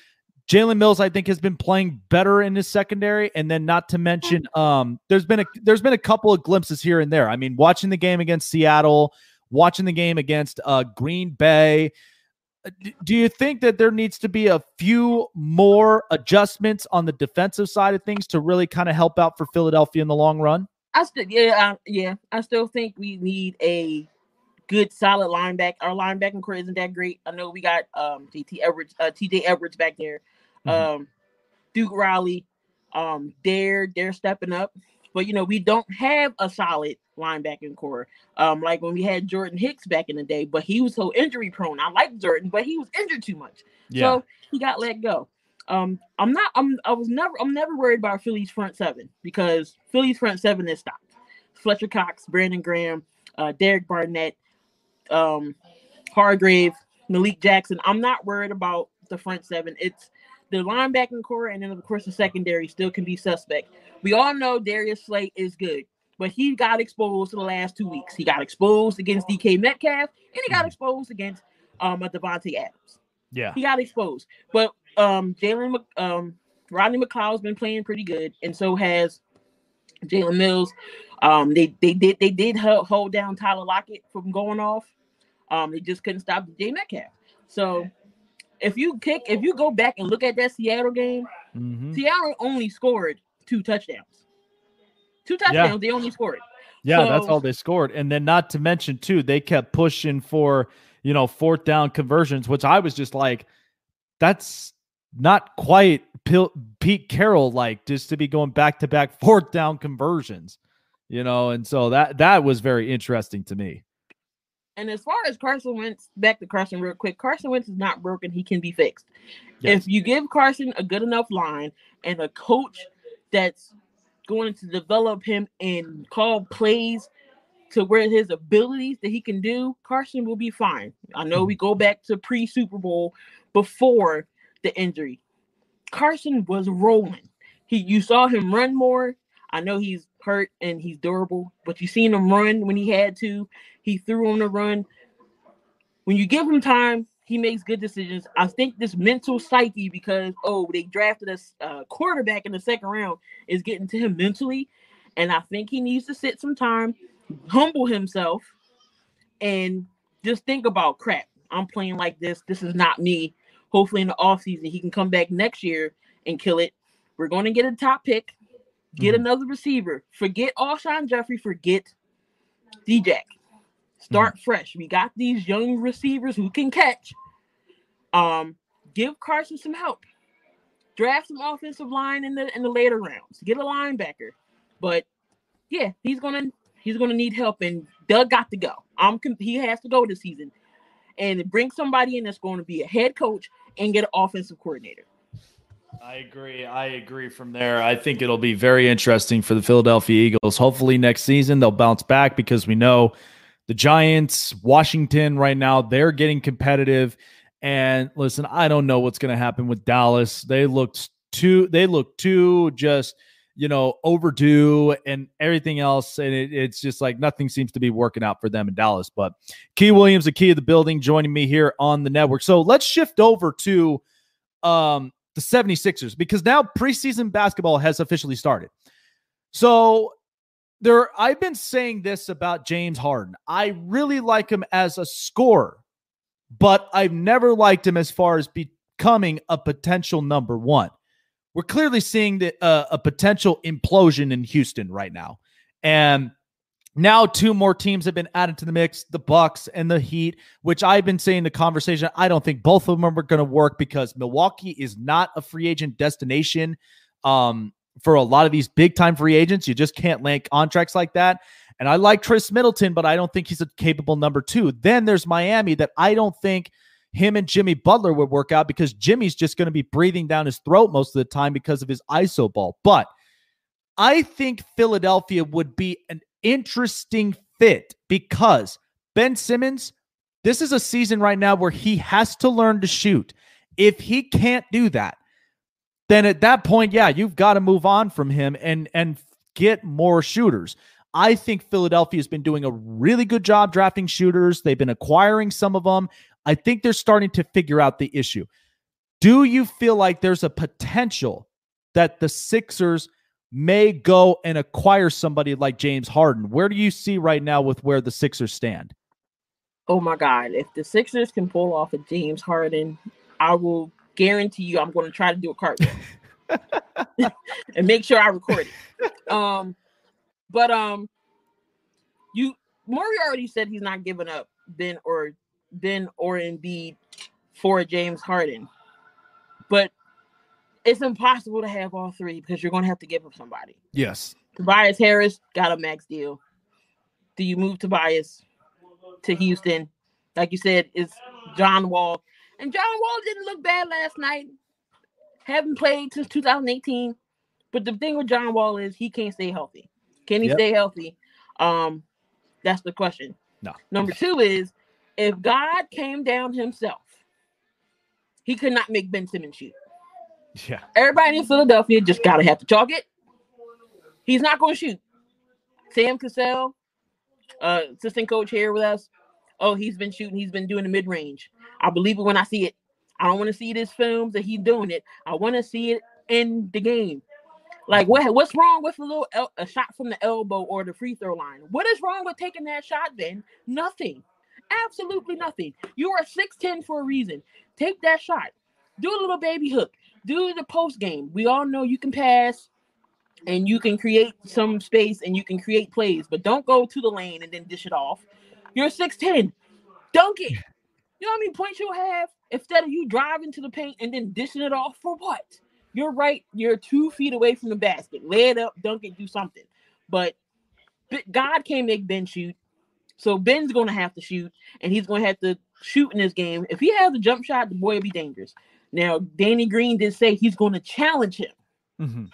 Jalen Mills, I think, has been playing better in his secondary, and then not to mention, um, there's been a there's been a couple of glimpses here and there. I mean, watching the game against Seattle, watching the game against uh, Green Bay. Uh, do you think that there needs to be a few more adjustments on the defensive side of things to really kind of help out for Philadelphia in the long run?
I still, yeah, yeah, I still think we need a good, solid linebacker. Our linebacking core isn't that great. I know we got um TT Edwards, uh, TJ Edwards back there, mm-hmm. um, Duke Riley, um, they're they're stepping up, but you know we don't have a solid linebacking core. Um, like when we had Jordan Hicks back in the day, but he was so injury prone. I like Jordan, but he was injured too much. Yeah. So he got let go. Um, I'm not. I'm. I was never. I'm never worried about Philly's front seven because Philly's front seven is stopped. Fletcher Cox, Brandon Graham, uh, Derek Barnett, um, Hargrave, Malik Jackson. I'm not worried about the front seven. It's the linebacking core, and then of course the secondary still can be suspect. We all know Darius Slay is good, but he got exposed in the last two weeks. He got exposed against DK Metcalf, and he got exposed against um Davante Adams.
Yeah,
he got exposed. But um Jalen um Rodney McLeod's been playing pretty good, and so has Jalen Mills. Um, they they did they did hold down Tyler Lockett from going off. Um, they just couldn't stop J Metcalf. So if you kick, if you go back and look at that Seattle game, mm-hmm. Seattle only scored two touchdowns. Two touchdowns, yeah. they only scored.
Yeah, so, that's all they scored. And then not to mention too, they kept pushing for, you know, fourth down conversions, which I was just like, that's not quite Pete Carroll like just to be going back to back fourth down conversions, you know, and so that that was very interesting to me.
And as far as Carson Wentz, back to Carson real quick. Carson Wentz is not broken; he can be fixed. Yes. If you give Carson a good enough line and a coach that's going to develop him and call plays to where his abilities that he can do, Carson will be fine. I know we mm-hmm. go back to pre Super Bowl before the injury. Carson was rolling. He you saw him run more. I know he's hurt and he's durable, but you seen him run when he had to. He threw on the run. When you give him time, he makes good decisions. I think this mental psyche, because oh, they drafted a uh, quarterback in the second round, is getting to him mentally, and I think he needs to sit some time, humble himself, and just think about crap. I'm playing like this. This is not me. Hopefully, in the offseason, he can come back next year and kill it. We're going to get a top pick, get mm-hmm. another receiver. Forget Alshon Jeffery. forget D-Jack. Start mm-hmm. fresh. We got these young receivers who can catch. Um, give Carson some help. Draft some offensive line in the in the later rounds. Get a linebacker. But yeah, he's gonna he's gonna need help, and Doug got to go. I'm he has to go this season, and bring somebody in that's going to be a head coach and get an offensive coordinator.
I agree. I agree from there. I think it'll be very interesting for the Philadelphia Eagles. Hopefully next season they'll bounce back because we know the Giants, Washington right now, they're getting competitive. And listen, I don't know what's going to happen with Dallas. They looked too they look too just you know, overdue and everything else. And it, it's just like nothing seems to be working out for them in Dallas. But Key Williams, the key of the building, joining me here on the network. So let's shift over to um, the 76ers because now preseason basketball has officially started. So there I've been saying this about James Harden. I really like him as a scorer, but I've never liked him as far as becoming a potential number 1 we're clearly seeing the, uh, a potential implosion in Houston right now. And now two more teams have been added to the mix, the Bucks and the Heat, which I've been saying the conversation. I don't think both of them are going to work because Milwaukee is not a free agent destination. Um, for a lot of these big time free agents, you just can't land contracts like that. And I like Khris Middleton, but I don't think he's a capable number two. Then there's Miami that I don't think – him and Jimmy Butler would work out because Jimmy's just going to be breathing down his throat most of the time because of his ISO ball. But I think Philadelphia would be an interesting fit because Ben Simmons, this is a season right now where he has to learn to shoot. If he can't do that, then at that point, yeah, you've got to move on from him and and get more shooters. I think Philadelphia has been doing a really good job drafting shooters. They've been acquiring some of them. I think they're starting to figure out the issue. Do you feel like there's a potential that the Sixers may go and acquire somebody like James Harden? Where do you see right now with where the Sixers stand?
Oh my God. If the Sixers can pull off a James Harden, I will guarantee you I'm going to try to do a cartwheel and make sure I record it. Um, but um, you Morey already said he's not giving up Ben or Ben or Embiid for James Harden. But it's impossible to have all three because you're going to have to give up somebody.
Yes.
Tobias Harris got a max deal. Do you move Tobias to Houston? Like you said, is John Wall. And John Wall didn't look bad last night. Haven't played since 2018. But the thing with John Wall is he can't stay healthy. Can he
Yep.
stay healthy? Um, that's the question.
No.
Number two is if God came down himself, he could not make Ben Simmons shoot.
Yeah.
Everybody in Philadelphia just gotta have to chalk it. He's not going to shoot. Sam Cassell, uh, assistant coach here with us. Oh, he's been shooting. He's been doing the mid range. I believe it when I see it. I don't want to see this films that he's doing it. I want to see it in the game. Like what? What's wrong with a little el- a shot from the elbow or the free throw line? What is wrong with taking that shot? Then nothing. Absolutely nothing. You are six ten for a reason. Take that shot. Do a little baby hook. Do the post game. We all know you can pass and you can create some space and you can create plays, but don't go to the lane and then dish it off. You're 6'10. Dunk it. You know how many points you'll have instead of you driving to the paint and then dishing it off for what? You're right. You're two feet away from the basket. Lay it up, dunk it, do something. But God can't make Ben shoot. So Ben's going to have to shoot, and he's going to have to shoot in this game. If he has a jump shot, the boy will be dangerous. Now, Danny Green did say he's going to challenge him
hmm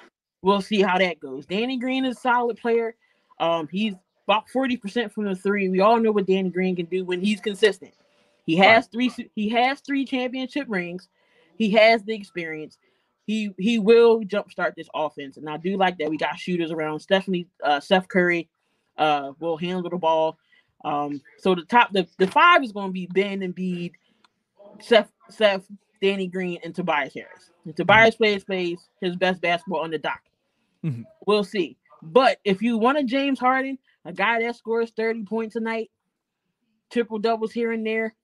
we'll see how that goes. Danny Green is a solid player. Um, he's about 40% from the three. We all know what Danny Green can do when he's consistent. He has three he has three championship rings. He has the experience. He he will jumpstart this offense. And I do like that we got shooters around. Stephanie uh Seth Curry uh will handle the ball. Um so the top the, the five is going to be Ben and Bede, Seth Seth, Danny Green, and Tobias Harris. And Tobias plays plays his best basketball on the dock.
Mhm.
We'll see. But if you want a James Harden, a guy that scores 30 points a night, triple doubles here and there,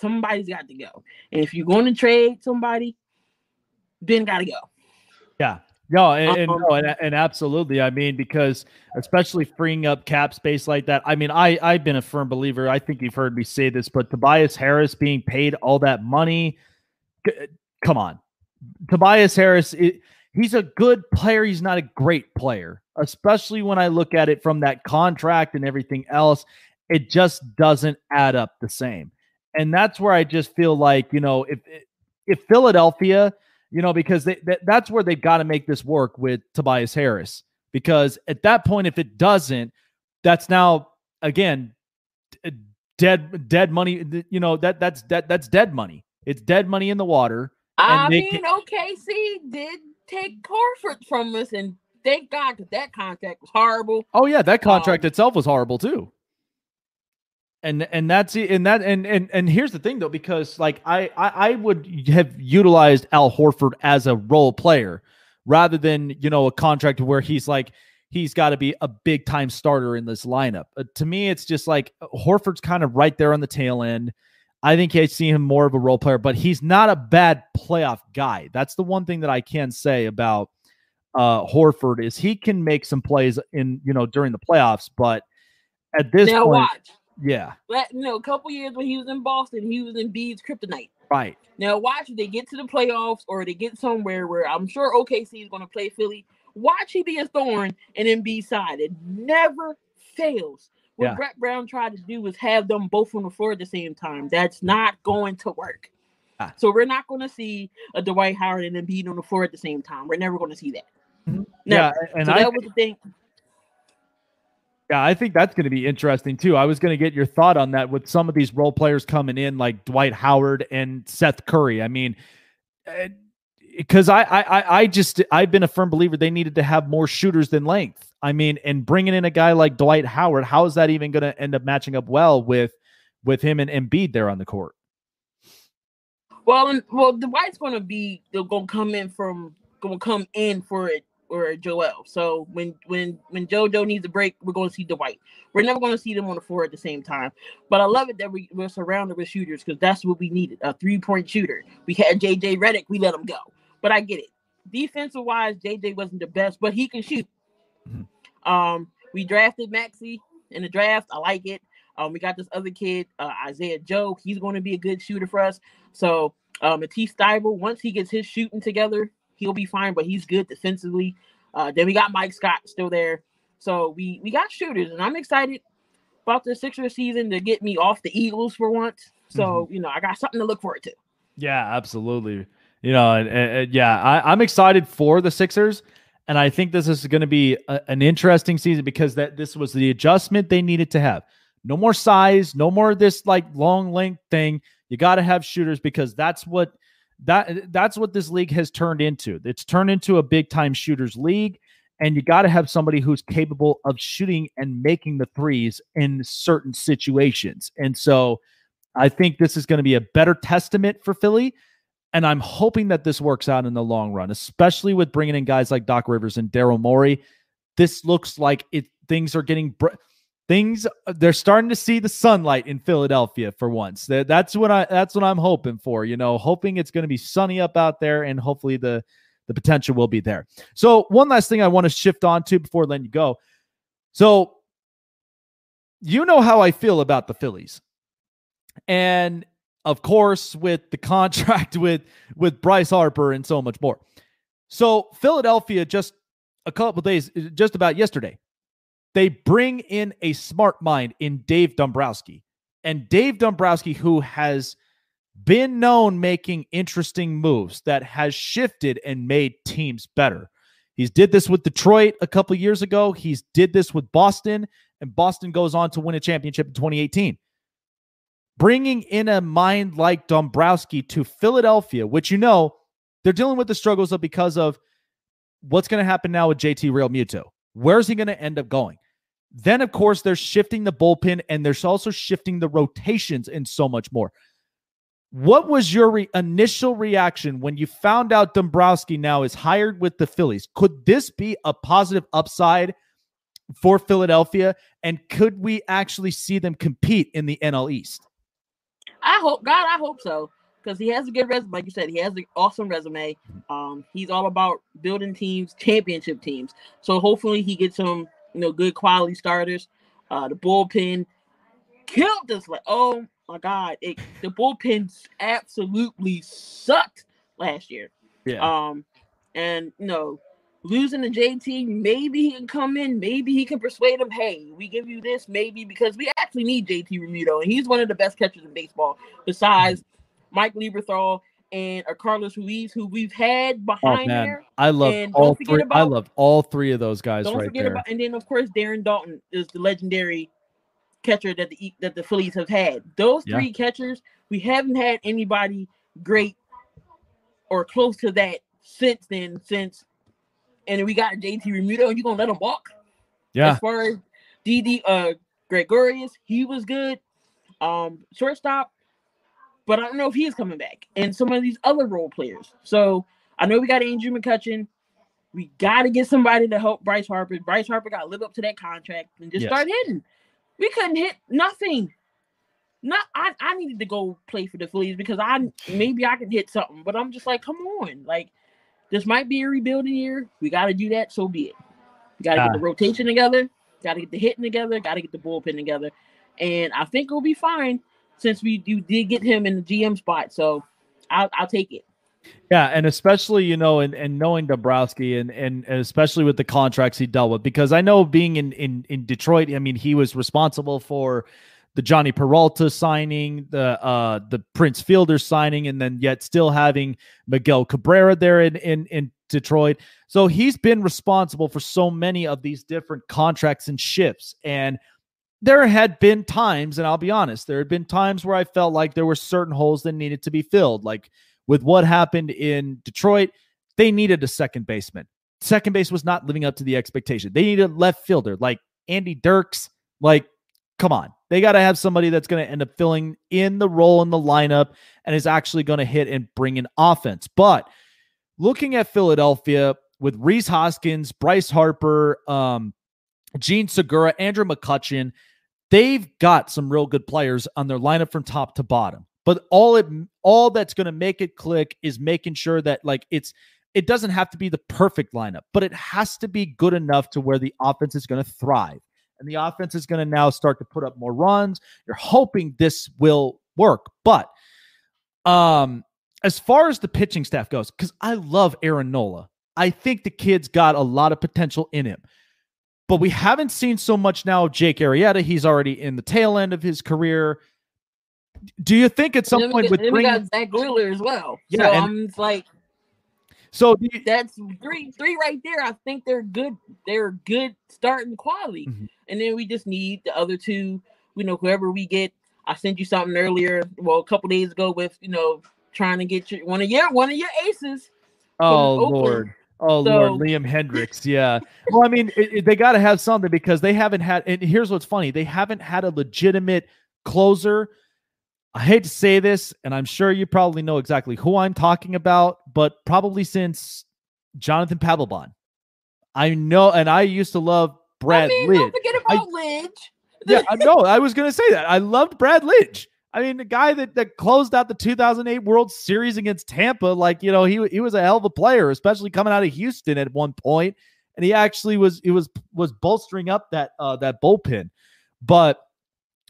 somebody's got to go. And if you're going to trade somebody, Ben got to go.
Yeah. No, and, and,
Um,
no, and, and absolutely. I mean, because especially freeing up cap space like that. I mean, I I've been a firm believer. I think you've heard me say this, but Tobias Harris being paid all that money, come on, Tobias Harris. It, he's a good player. He's not a great player, especially when I look at it from that contract and everything else. It just doesn't add up the same, and that's where I just feel like you know if if Philadelphia you know, because they, that, that's where they've got to make this work with Tobias Harris. Because at that point, if it doesn't, that's now again dead dead money. You know that that's that that's dead money. It's dead money in the water.
I mean, OKC did take Horford from us, and thank God because that contract was horrible.
Oh yeah, that contract
Um,
itself was horrible too. And and that's it. And that and and and here's the thing though, because like I I, I would have utilized Al Horford as a role player rather than you know a contract where he's like he's got to be a big time starter in this lineup. Uh, to me, it's just like Horford's kind of right there on the tail end. I think I see him more of a role player, but he's not a bad playoff guy. That's the one thing that I can say about uh Horford is he can make some plays in you know during the playoffs, but at this
now
point,
watch.
yeah,
Let, you know, a couple years when he was in Boston, he was in Bede's kryptonite.
right,
Now watch if they get to the playoffs or they get somewhere where I'm sure OKC is going to play Philly. Watch he be a thorn and then be side. It never fails. What
Yeah.
Brett Brown tried to do was have them both on the floor at the same time. That's not going to work.
Ah.
So we're not going to see a Dwight Howard and Embiid on the floor at the same time. We're never going to see that. Never.
yeah, and
so
I
that was the thing.
Yeah, I think that's going to be interesting too. I was going to get your thought on that with some of these role players coming in, like Dwight Howard and Seth Curry. I mean, eh, because I, I, I- I just I've been a firm believer they needed to have more shooters than length. I mean, and bringing in a guy like Dwight Howard, how is that even going to end up matching up well with with him and Embiid there on the court?
Well, and, well, Dwight's going to be they're going to come in from going to come in for it or Joel. So when when when JoJo needs a break, we're going to see Dwight. We're never going to see them on the floor at the same time. But I love it that we, we're surrounded with shooters because that's what we needed a three point shooter. We had JJ Redick, we let him go. But I get it. Defensive wise, JJ wasn't the best, but he can shoot.
Mhm.
Um, we drafted Maxey in the draft. I like it. Um, we got this other kid, uh, Isaiah Joe. He's going to be a good shooter for us. So um, Matisse Thybulle, once he gets his shooting together, he'll be fine. But he's good defensively. Uh, then we got Mike Scott still there. So we we got shooters, and I'm excited about the Sixers season to get me off the Eagles for once. So you know I got something to look forward to.
Yeah, absolutely. You know, and, and yeah, I, I'm excited for the Sixers. And I think this is going to be a, an interesting season because that this was the adjustment they needed to have. No more size, no more this like long length thing. You got to have shooters because that's what that that's what this league has turned into. It's turned into a big time shooters league and you got to have somebody who's capable of shooting and making the threes in certain situations. And so I think this is going to be a better testament for Philly and I'm hoping that this works out in the long run, especially with bringing in guys like Doc Rivers and Daryl Morey. This looks like it things are getting br- things uh, they're starting to see the sunlight in Philadelphia for once. That's what I that's what I'm hoping for, you know, hoping it's going to be sunny up out there and hopefully the the potential will be there. So, one last thing I want to shift on to before letting you go. So, you know how I feel about the Phillies. And of course, with the contract with with Bryce Harper and so much more. So, Philadelphia just a couple days just about yesterday they bring in a smart mind in Dave Dombrowski. And Dave Dombrowski, who has been known making interesting moves that has shifted and made teams better. He's did this with Detroit a couple years ago. He's did this with Boston, and Boston goes on to win a championship in 2018. Bringing in a mind like Dombrowski to Philadelphia, which you know they're dealing with the struggles of because of what's going to happen now with JT Realmuto. Where's he going to end up going? Then, of course, they're shifting the bullpen and there's also shifting the rotations and so much more. What was your re- initial reaction when you found out Dombrowski now is hired with the Phillies? Could this be a positive upside for Philadelphia? And could we actually see them compete in the NL East?
I hope, God, I hope so. Because he has a good resume. Like you said, he has an awesome resume. Um, he's all about building teams, championship teams. So hopefully he gets some you know, good quality starters. Uh, the bullpen killed us. Like, oh my god, it, the bullpen absolutely sucked last year.
Yeah.
Um, and you know, losing to JT, maybe he can come in, maybe he can persuade him. Hey, we give you this, maybe because we actually need JT Realmuto, and he's one of the best catchers in baseball, besides Mike Lieberthal and a Carlos Ruiz, who we've had oh, behind oh, there.
I love all three. About, I love all three of those guys. Don't right forget there. about,
and then of course Darren Daulton is the legendary catcher that the that the Phillies have had. Those three catchers, we haven't had anybody great or close to that since then. Since and we got JT Realmuto, and you gonna let him walk?
Yeah.
As far as Didi uh Gregorius, he was good. Um, shortstop, but I don't know if he's coming back. And some of these other role players. So I know we got Andrew McCutchen. We got to get somebody to help Bryce Harper. Bryce Harper got to live up to that contract and just yes. start hitting. We couldn't hit nothing. Not I, I needed to go play for the Phillies because I maybe I can hit something, but I'm just like, come on, like this might be a rebuilding year. We got to do that. So be it. We got to uh, get the rotation together. Got to get the hitting together. Got to get the bullpen together, and I think we'll be fine since we you did get him in the GM spot. So I'll I'll take it.
Yeah, and especially you know, and, and knowing Dombrowski, and, and and especially with the contracts he dealt with, because I know being in in in Detroit, I mean, he was responsible for the Jhonny Peralta signing, the uh the Prince Fielder signing, and then yet still having Miguel Cabrera there in in in Detroit. So he's been responsible for so many of these different contracts and shifts, and there had been times, and I'll be honest, there had been times where I felt like there were certain holes that needed to be filled. Like with what happened in Detroit, they needed a second baseman. Second base was not living up to the expectation. They needed a left fielder like Andy Dirks. Like, come on. They got to have somebody that's going to end up filling in the role in the lineup and is actually going to hit and bring in offense. But looking at Philadelphia with Rhys Hoskins, Bryce Harper, um, Jean Segura, Andrew McCutchen, they've got some real good players on their lineup from top to bottom. But all it all that's going to make it click is making sure that like it's it doesn't have to be the perfect lineup, but it has to be good enough to where the offense is going to thrive. And the offense is going to now start to put up more runs. You're hoping this will work. But um as far as the pitching staff goes, because I love Aaron Nola. I think the kid's got a lot of potential in him. But we haven't seen so much now of Jake Arrieta. He's already in the tail end of his career. Do you think at some point with
got, we
bringing
got Zack Wheeler as well.
Yeah,
so
and-
I'm like
so you-
that's three three right there. I think they're good. They're good starting quality,
Mhm.
and then we just need the other two. You know, whoever we get. I sent you something earlier. Well, a couple days ago with you know trying to get your one of your one of your aces.
Oh Lord. Oh
So-
Lord, Liam Hendriks. Yeah. Well, I mean, it, it- they got to have something because they haven't had. And here's what's funny: they haven't had a legitimate closer. I hate to say this, and I'm sure you probably know exactly who I'm talking about, but probably since Jonathan Papelbon. I know, and I used to love Brad
I mean,
Lidge.
don't forget
I-
Lidge.
yeah, I know. I was going to say that. I loved Brad Lidge. I mean, the guy that, that closed out the 2008 World Series against Tampa, like you know, he he was a hell of a player, especially coming out of Houston at one point, and he actually was he was was bolstering up that uh that bullpen. But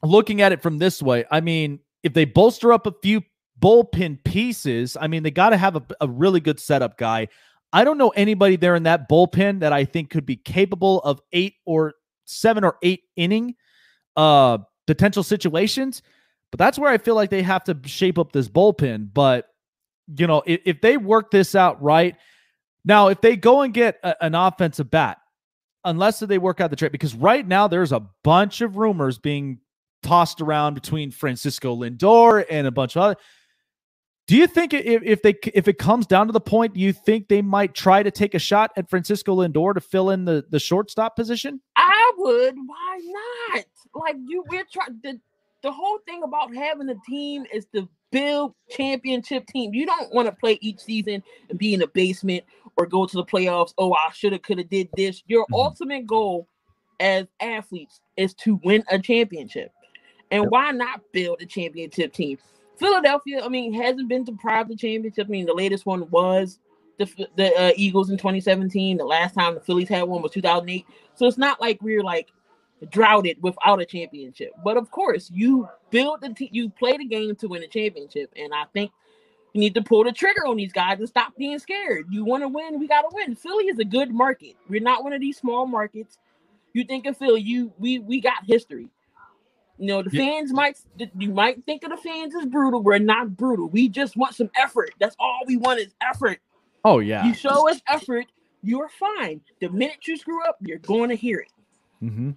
looking at it from this way, I mean, if they bolster up a few bullpen pieces, I mean, they got to have a, a really good setup guy. I don't know anybody there in that bullpen that I think could be capable of eight or seven or eight inning uh potential situations. But that's where I feel like they have to shape up this bullpen. But you know, if, if they work this out right, now if they go and get a- an offensive bat, unless they work out the trade, because right now there's a bunch of rumors being tossed around between Francisco Lindor and a bunch of other. Do you think if, if they if it comes down to the point, you think they might try to take a shot at Francisco Lindor to fill in the the shortstop position?
I would. Why not? Like you, we're trying. The, the whole thing about having a team is to build championship team. You don't want to play each season and be in the basement or go to the playoffs. Oh, I should have, could have did this. Your
Mhm.
ultimate goal as athletes is to win a championship. And
Yep.
why not build a championship team? Philadelphia, I mean, hasn't been deprived of the championship. I mean, the latest one was the the uh, Eagles in 2017. The last time the Phillies had one was 2008. So it's not like we're like droughted without a championship. But of course, you build the team, you play the game to win a championship, and I think you need to pull the trigger on these guys and stop being scared. You want to win, we got to win. Philly is a good market. We're not one of these small markets. You think of Philly, you we we got history. You know, the
Yeah.
fans might you might think of the fans as brutal. We're not brutal. We just want some effort. That's all we want is effort.
Oh yeah.
You show us effort, you're fine. The minute you screw up, you're going to hear it.
mm-hmm.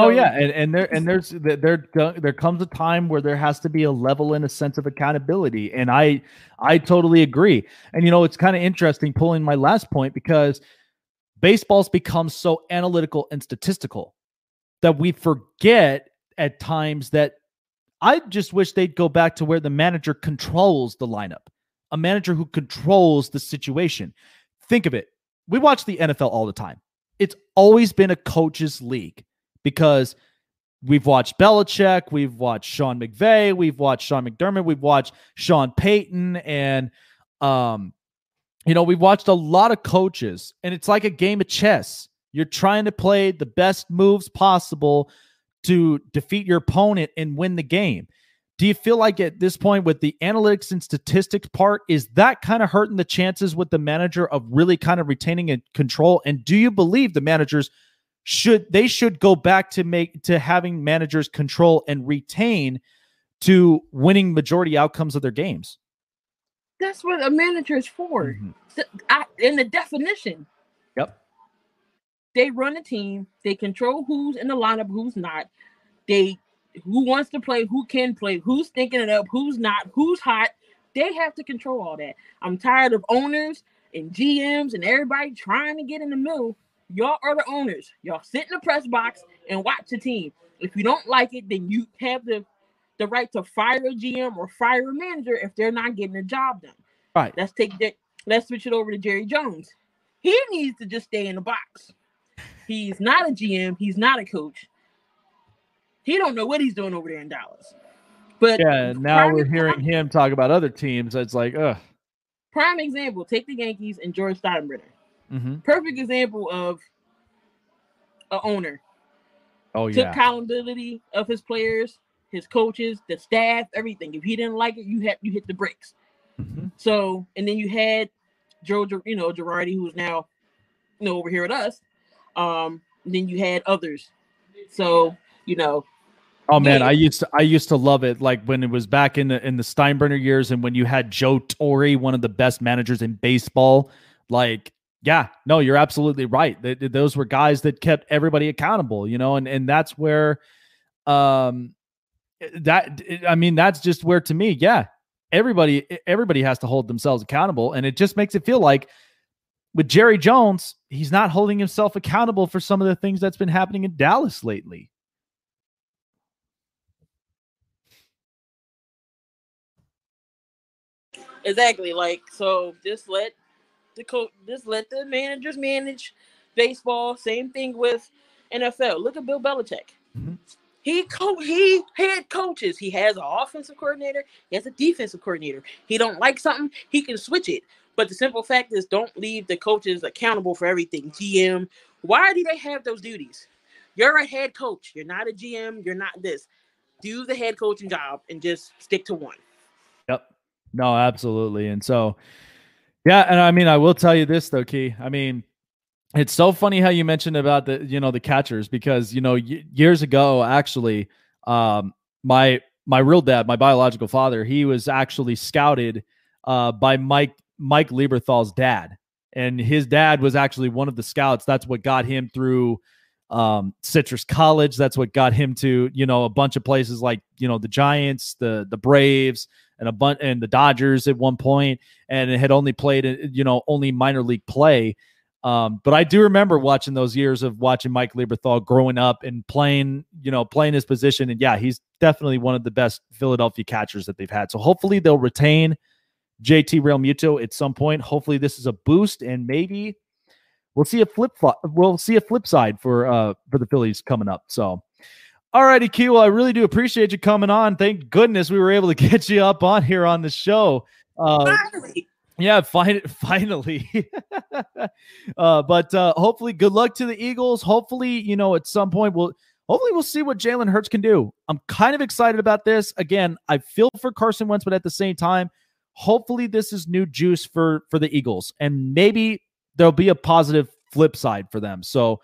Oh, so,
oh yeah, and and there and there's there there there comes a time where there has to be a level and a sense of accountability, and I I totally agree. And you know, it's kind of interesting pulling my last point because baseball's become so analytical and statistical that we forget at times that I just wish they'd go back to where the manager controls the lineup, a manager who controls the situation. Think of it. We watch the NFL all the time. It's always been a coach's league because we've watched Belichick, we've watched Sean McVay, we've watched Sean McDermott, we've watched Sean Payton, and um, you know, we've watched a lot of coaches, and it's like a game of chess. You're trying to play the best moves possible to defeat your opponent and win the game. Do you feel like at this point, with the analytics and statistics part, is that kind of hurting the chances with the manager of really kind of retaining control? And do you believe the managers should they should go back to make to having managers control and retain to winning majority outcomes of their games?
That's what a manager is for.
Mhm.
Th- I, in the definition,
Yep.
they run a team. They control who's in the lineup, who's not. They who wants to play, who can play, who's thinking it up, who's not, who's hot. They have to control all that. I'm tired of owners and GMs and everybody trying to get in the middle. Y'all are the owners. Y'all sit in the press box and watch the team. If you don't like it, then you have the the right to fire a GM or fire a manager if they're not getting the job done.
Right.
Let's take that. Let's switch it over to Jerry Jones. He needs to just stay in the box. He's not a GM. He's not a coach. He don't know what he's doing over there in Dallas. But
Yeah. Now we're
example-
hearing him talk about other teams. It's like, ugh.
Prime example: take the Yankees and George Steinbrenner.
Hmm
Perfect example of a owner
Oh yeah.
took accountability of his players, his coaches, the staff, everything. If he didn't like it, you had you hit the bricks.
Mhm.
So, and then you had Joe, you know, Girardi, who's now, you know, over here with us. Um, and then you had others. So, you know,
Oh man. I used to I used to love it. Like when it was back in the in the Steinbrenner years, and when you had Joe Torre, one of the best managers in baseball. Like, yeah, no, you're absolutely right. Th- th- those were guys that kept everybody accountable, you know, and and that's where, um, that I mean, that's just where to me, yeah, everybody everybody has to hold themselves accountable, and it just makes it feel like with Jerry Jones, he's not holding himself accountable for some of the things that's been happening in Dallas lately.
Exactly. Like so, just let the coach, just let the managers manage baseball. Same thing with NFL. Look at Bill Belichick.
Mhm.
He co- he had coaches. He has an offensive coordinator. He has a defensive coordinator. He don't like something, he can switch it. But the simple fact is, don't leave the coaches accountable for everything. GM. Why do they have those duties? You're a head coach. You're not a GM. You're not this. Do the head coaching job and just stick to one.
Yep. No, absolutely. And so, yeah, and I mean, I will tell you this though, Key. I mean, it's so funny how you mentioned about the, you know, the catchers because you know y- years ago, actually, um, my my real dad, my biological father, he was actually scouted uh, by Mike Mike Lieberthal's dad, and his dad was actually one of the scouts. That's what got him through um, Citrus College. That's what got him to you know a bunch of places like you know the Giants, the the Braves, and a bunch and the Dodgers at one point, and it had only played uh, you know only minor league play. Um, but I do remember watching those years of watching Mike Lieberthal growing up and playing, you know, playing his position. And yeah, he's definitely one of the best Philadelphia catchers that they've had. So hopefully they'll retain JT Realmuto at some point. Hopefully this is a boost, and maybe we'll see a flip. We'll see a flip side for uh for the Phillies coming up. So. All righty, Q. Well, I really do appreciate you coming on. Thank goodness we were able to get you up on here on the show. Uh,
Finally.
yeah, fin- finally. uh, but uh, hopefully, good luck to the Eagles. Hopefully, you know, at some point we'll hopefully we'll see what Jalen Hurts can do. I'm kind of excited about this. Again, I feel for Carson Wentz, but at the same time, hopefully this is new juice for for the Eagles, and maybe there'll be a positive flip side for them. So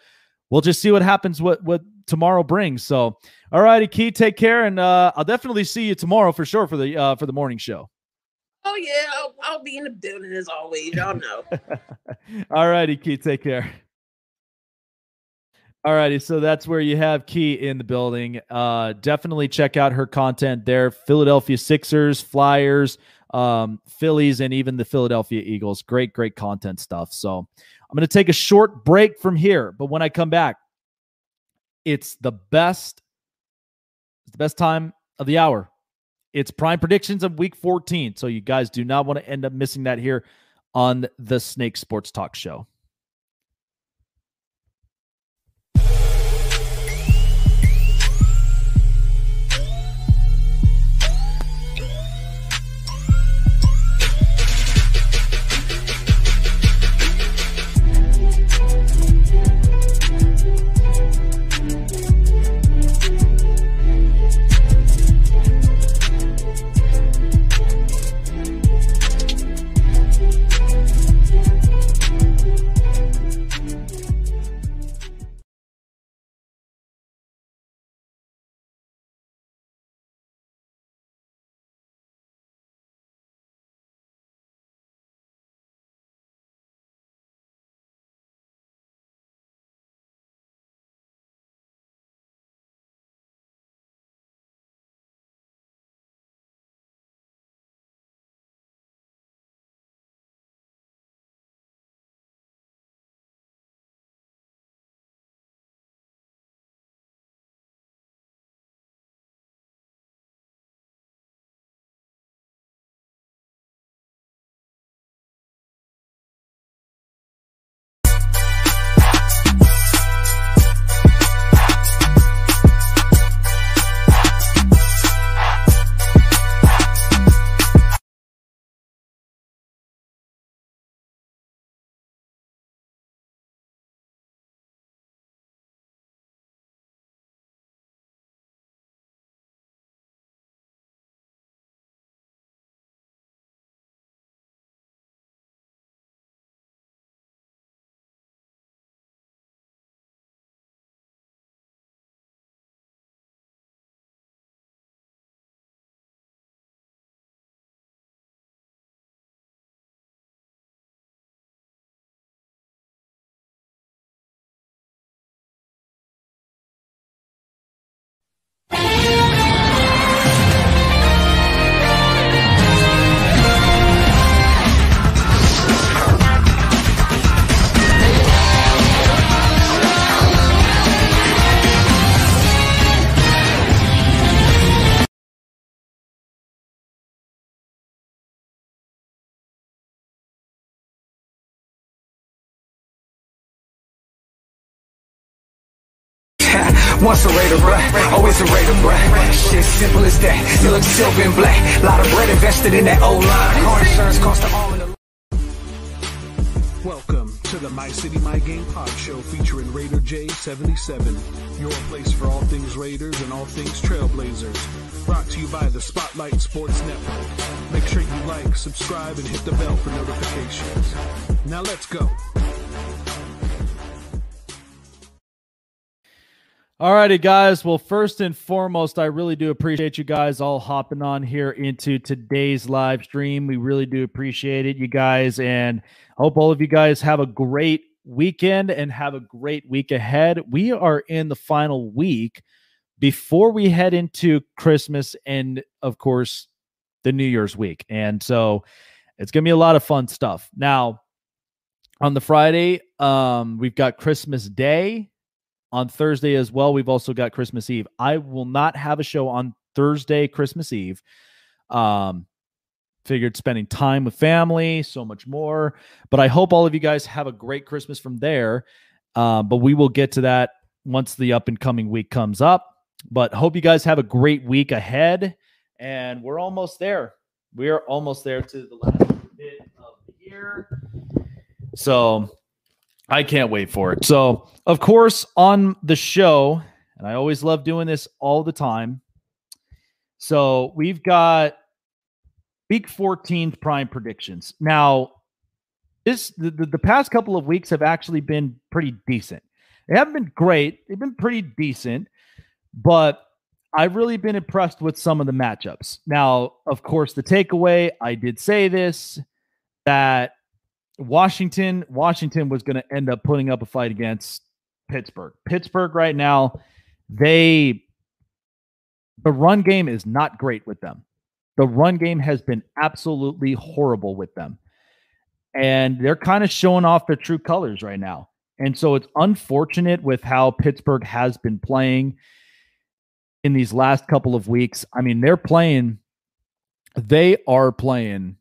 we'll just see what happens. What what tomorrow brings. So, all righty, Key, take care, and uh, I'll definitely see you tomorrow for sure for the uh, for the morning show.
Oh yeah, I'll, I'll be in the building as always. Y'all know.
All righty, Key, take care. All righty, so that's where you have Key in the building. Uh, definitely check out her content there. Philadelphia Sixers, Flyers, um, Phillies, and even the Philadelphia Eagles. Great, great content stuff. So I'm going to take a short break from here, but when I come back, it's the best, it's the best time of the hour. It's prime predictions of week 14. So you guys do not want to end up missing that here on the Snake Sports Talk Show.
Once a Raider, bruh, always a Raider, bruh. Shit simple as that. You look silver and black. Lot of bread invested in that old line. Car insurance cost the arm and the
Welcome to the My City My Game Pod Show featuring Raider J77, your place for all things Raiders and all things Trailblazers. Brought to you by the Spotlight Sports Network. Make sure you like, subscribe, and hit the bell for notifications. Now let's go.
Alrighty, guys. Well, first and foremost, I really do appreciate you guys all hopping on here into today's live stream. We really do appreciate it, you guys, and hope all of you guys have a great weekend and have a great week ahead. We are in the final week before we head into Christmas and, of course, the New Year's week. And so it's going to be a lot of fun stuff. Now, on the Friday, um, we've got Christmas Day on Thursday as well. We've also got Christmas Eve. I will not have a show on Thursday, Christmas Eve. Um, figured spending time with family, so much more. But I hope all of you guys have a great Christmas from there. Uh, but we will get to that once the up and coming week comes up. But hope you guys have a great week ahead. And we're almost there. We are almost there to the last bit of the year. So I can't wait for it. So, of course, on the show, and I always love doing this all the time. So, we've got week 14 prime predictions. Now, this the, the, the past couple of weeks have actually been pretty decent. They haven't been great, they've been pretty decent, but I've really been impressed with some of the matchups. Now, of course, the takeaway, I did say this that Washington, Washington was going to end up putting up a fight against Pittsburgh. Pittsburgh right now, they the run game is not great with them. The run game has been absolutely horrible with them. And they're kind of showing off their true colors right now. And so it's unfortunate with how Pittsburgh has been playing in these last couple of weeks. I mean, they're playing, they are playing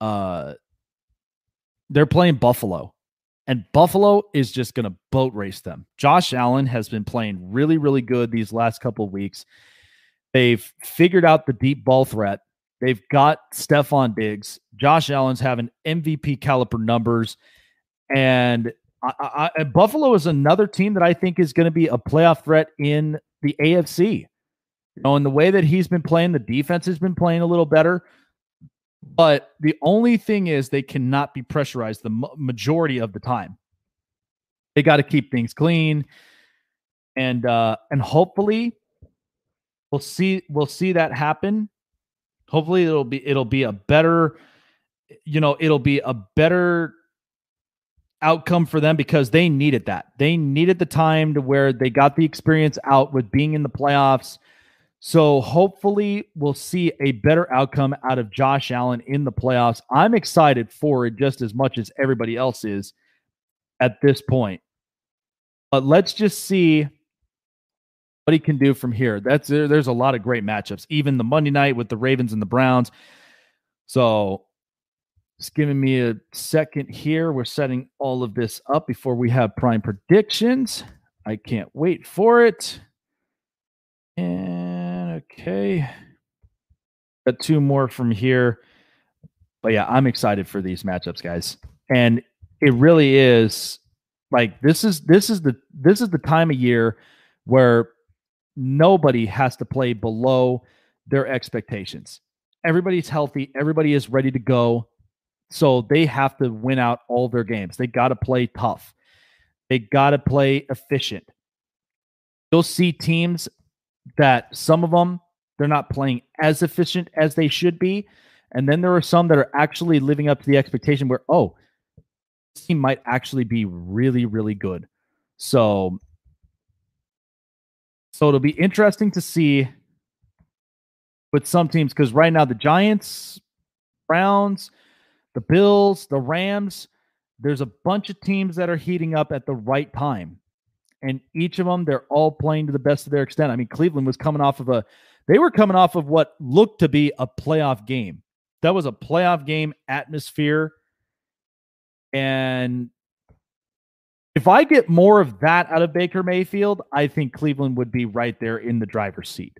uh they're playing Buffalo, and Buffalo is just going to boat race them. Josh Allen has been playing really, really good these last couple weeks. They've figured out the deep ball threat. They've got Stefon Diggs. Josh Allen's having MVP caliber numbers. And I, I, Buffalo is another team that I think is going to be a playoff threat in the AFC. You know, in the way that he's been playing, the defense has been playing a little better. But the only thing is, they cannot be pressurized the majority of the time. They got to keep things clean, and uh, and hopefully, we'll see we'll see that happen. Hopefully, it'll be it'll be a better, you know, it'll be a better outcome for them because they needed that. They needed the time to where they got the experience out with being in the playoffs so hopefully we'll see a better outcome out of Josh Allen in the playoffs. I'm excited for it just as much as everybody else is at this point. But let's just see what he can do from here. That's there's a lot of great matchups. Even the Monday night with the Ravens and the Browns. So just giving me a second here. We're setting all of this up before we have prime predictions. I can't wait for it. And Okay. Got two more from here. But yeah, I'm excited for these matchups, guys. And it really is like this is this is the this is the time of year where nobody has to play below their expectations. Everybody's healthy, everybody is ready to go. So they have to win out all their games. They got to play tough. They got to play efficient. You'll see teams that some of them they're not playing as efficient as they should be. And then there are some that are actually living up to the expectation where, oh, this team might actually be really, really good. So, so it'll be interesting to see with some teams because right now the Giants, Browns, the Bills, the Rams, there's a bunch of teams that are heating up at the right time and each of them they're all playing to the best of their extent. I mean, Cleveland was coming off of a they were coming off of what looked to be a playoff game. That was a playoff game atmosphere and If I get more of that out of Baker Mayfield, I think Cleveland would be right there in the driver's seat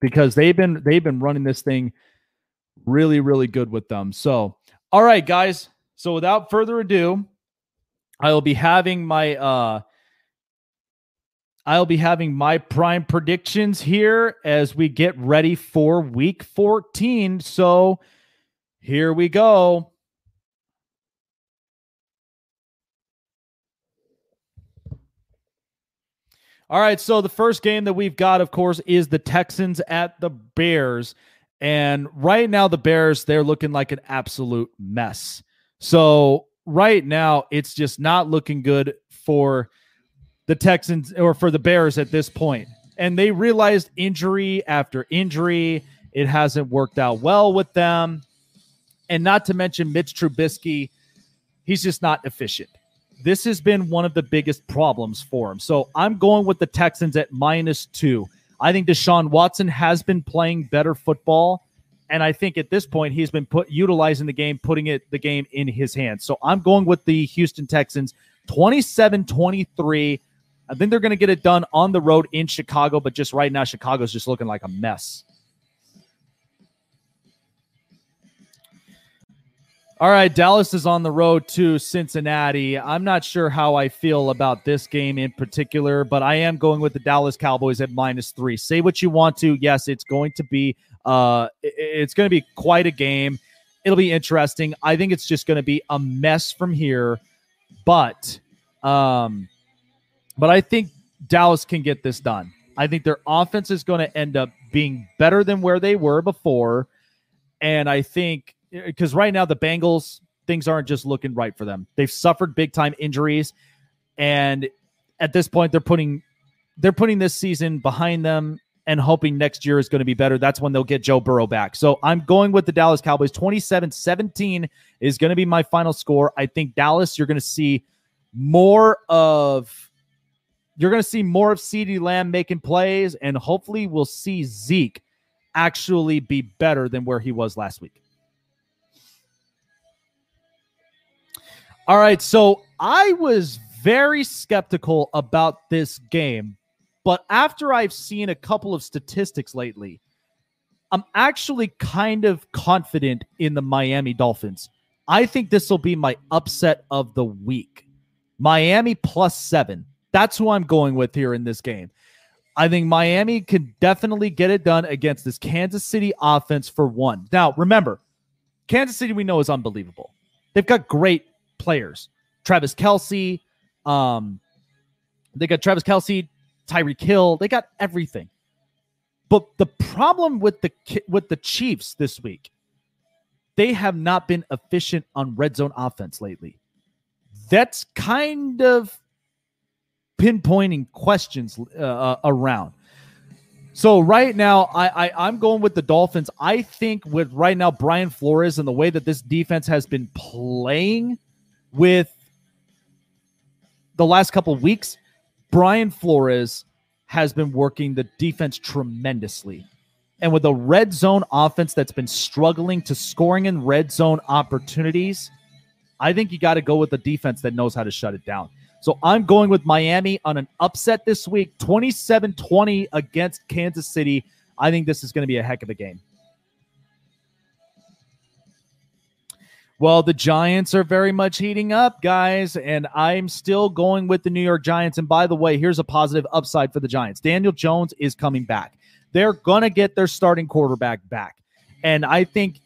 because they've been they've been running this thing really really good with them. So, all right, guys. So without further ado, I will be having my uh I'll be having my prime predictions here as we get ready for week 14. So here we go. All right, so the first game that we've got, of course, is the Texans at the Bears. And right now, the Bears, they're looking like an absolute mess. So right now, it's just not looking good for the Texans or for the Bears at this point. And they realized injury after injury, it hasn't worked out well with them. And not to mention Mitch Trubisky, he's just not efficient this has been one of the biggest problems for him. So I'm going with the Texans at minus two. I think Deshaun Watson has been playing better football. And I think at this point he's been put utilizing the game, putting it the game in his hands. So I'm going with the Houston Texans 27-23. I think they're going to get it done on the road in Chicago, but just right now, Chicago's just looking like a mess. All right, Dallas is on the road to Cincinnati. I'm not sure how I feel about this game in particular, but I am going with the Dallas Cowboys at minus three. Say what you want to. Yes, it's going to be uh it's going to be quite a game. It'll be interesting. I think it's just going to be a mess from here, but um but I think Dallas can get this done. I think their offense is going to end up being better than where they were before, and I think eh, because right now the Bengals things aren't just looking right for them. They've suffered big time injuries, and at this point they're putting they're putting this season behind them and hoping next year is going to be better. That's when they'll get Joe Burrow back. So I'm going with the Dallas Cowboys. 27 17 is going to be my final score. I think Dallas, you're going to see more of. You're going to see more of CeeDee Lamb making plays, and hopefully, we'll see Zeke actually be better than where he was last week. All right. So I was very skeptical about this game, but after I've seen a couple of statistics lately, I'm actually kind of confident in the Miami Dolphins. I think this will be my upset of the week. Miami plus seven. That's who I'm going with here in this game. I think Miami can definitely get it done against this Kansas City offense for one. Now, remember, Kansas City we know is unbelievable. They've got great players. Travis Kelce, um, they got Travis Kelce, Tyreek Hill, they got everything. But the problem with the with the Chiefs this week, they have not been efficient on red zone offense lately. That's kind of pinpointing questions uh, uh around. So right now, I, I I'm going with the Dolphins. I think with right now Brian Flores and the way that this defense has been playing, with the last couple weeks, Brian Flores has been working the defense tremendously. And with a red zone offense that's been struggling to scoring in red zone opportunities, I think you got to go with a defense that knows how to shut it down. So I'm going with Miami on an upset this week, 27 20 against Kansas City. I think this is going to be a heck of a game. Well, the Giants are very much heating up, guys, and I'm still going with the New York Giants. And by the way, here's a positive upside for the Giants Daniel Jones is coming back. They're going to get their starting quarterback back. And I think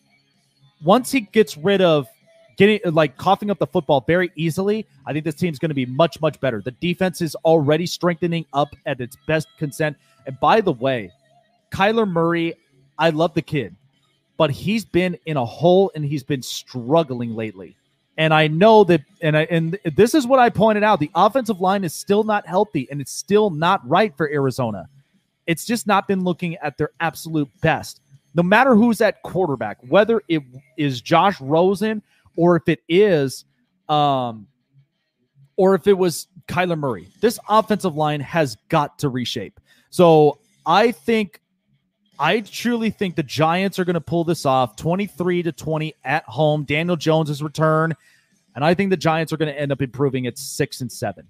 once he gets rid of getting like coughing up the football very easily, I think this team's going to be much, much better. The defense is already strengthening up at its best consent. And by the way, Kyler Murray, I love the kid but he's been in a hole and he's been struggling lately. And I know that, and I, and this is what I pointed out: the offensive line is still not healthy, and it's still not right for Arizona. It's just not been looking at their absolute best. No matter who's at quarterback, whether it is Josh Rosen or if it is, um, or if it was Kyler Murray, this offensive line has got to reshape. So I think I truly think the Giants are going to pull this off 23 to 20 at home. Daniel Jones's return. And I think the Giants are going to end up improving at six and seven.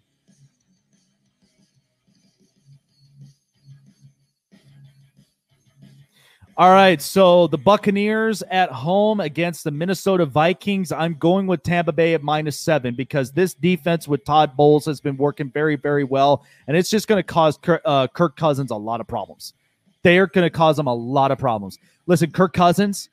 All right, so the Buccaneers at home against the Minnesota Vikings. I'm going with Tampa Bay at minus seven because this defense with Todd Bowles has been working very, very well, and it's just going to cause Kirk, uh, Kirk Cousins a lot of problems. They are going to cause him a lot of problems. Listen, Kirk Cousins,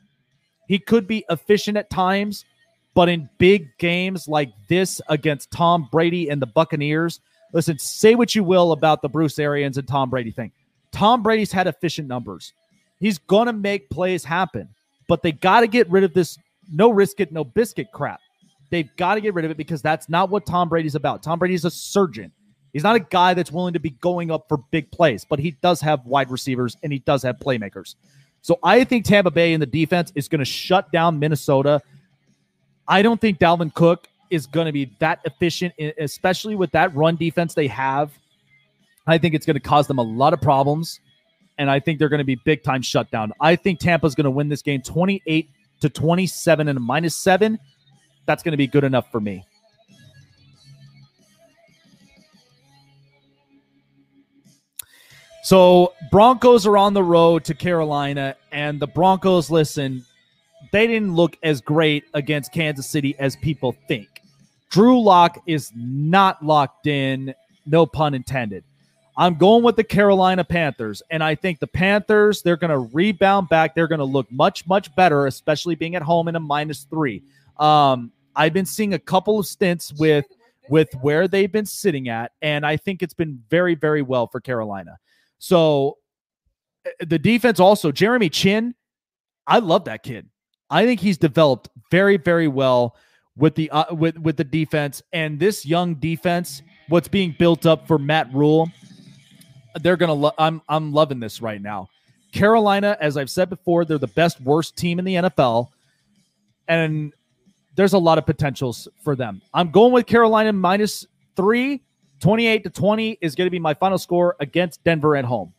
he could be efficient at times, but in big games like this against Tom Brady and the Buccaneers, listen, say what you will about the Bruce Arians and Tom Brady thing. Tom Brady's had efficient numbers. He's going to make plays happen, but they got to get rid of this no risk it, no biscuit crap. They've got to get rid of it because that's not what Tom Brady's about. Tom Brady's a surgeon. He's not a guy that's willing to be going up for big plays, but he does have wide receivers and he does have playmakers. So I think Tampa Bay in the defense is going to shut down Minnesota. I don't think Dalvin Cook is going to be that efficient, especially with that run defense they have. I think it's going to cause them a lot of problems, and I think they're going to be big time shut down. I think Tampa's going to win this game 28 to 27 and a minus seven. That's going to be good enough for me. So Broncos are on the road to Carolina, and the Broncos, listen, they didn't look as great against Kansas City as people think. Drew Lock is not locked in, no pun intended. I'm going with the Carolina Panthers, and I think the Panthers, they're going to rebound back. They're going to look much, much better, especially being at home in a minus three. Um, I've been seeing a couple of stints with with where they've been sitting at, and I think it's been very, very well for Carolina. So eh, the defense also, Jeremy Chinn, I love that kid. I think he's developed very, very well with the uh, with with the defense and this young defense. What's being built up for Matt Rhule, they're gonna. Lo- I'm I'm loving this right now. Carolina, as I've said before, they're the best worst team in the NFL, and there's a lot of potentials for them. I'm going with Carolina minus three 28 to 20 is going to be my final score against Denver at home.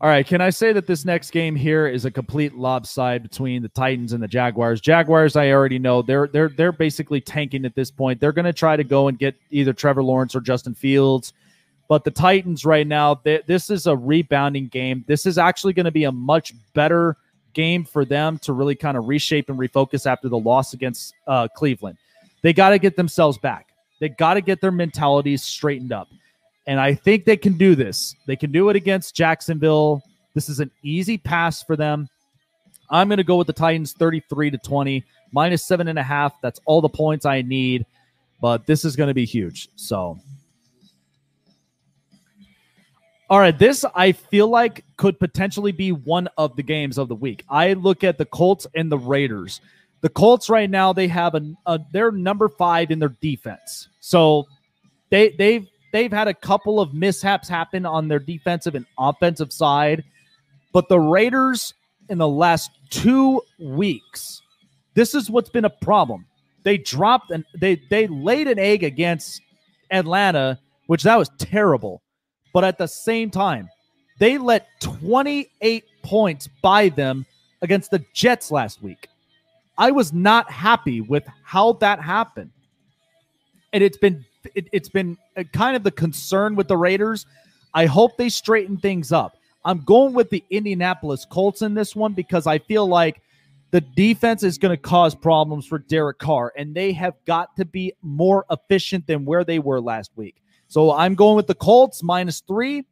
All right, can I say that this next game here is a complete lopside between the Titans and the Jaguars? Jaguars, I already know they're they're they're basically tanking at this point. They're going to try to go and get either Trevor Lawrence or Justin Fields, but the Titans right now, they, this is a rebounding game. This is actually going to be a much better game for them to really kind of reshape and refocus after the loss against uh, Cleveland. They got to get themselves back. They got to get their mentalities straightened up. And I think they can do this. They can do it against Jacksonville. This is an easy pass for them. I'm going to go with the Titans 33 to 20, minus seven and a half. That's all the points I need. But this is going to be huge. So, all right, this I feel like could potentially be one of the games of the week. I look at the Colts and the Raiders. The Colts right now they have a, a they're number five in their defense. So they they've they've had a couple of mishaps happen on their defensive and offensive side, but the Raiders in the last two weeks, this is what's been a problem. They dropped and they they laid an egg against Atlanta, which that was terrible. But at the same time, they let 28 points by them against the Jets last week. I was not happy with how that happened. And it's been it, has been uh, kind of the concern with the Raiders. I hope they straighten things up. I'm going with the Indianapolis Colts in this one because I feel like the defense is going to cause problems for Derek Carr, and they have got to be more efficient than where they were last week. So I'm going with the Colts minus three.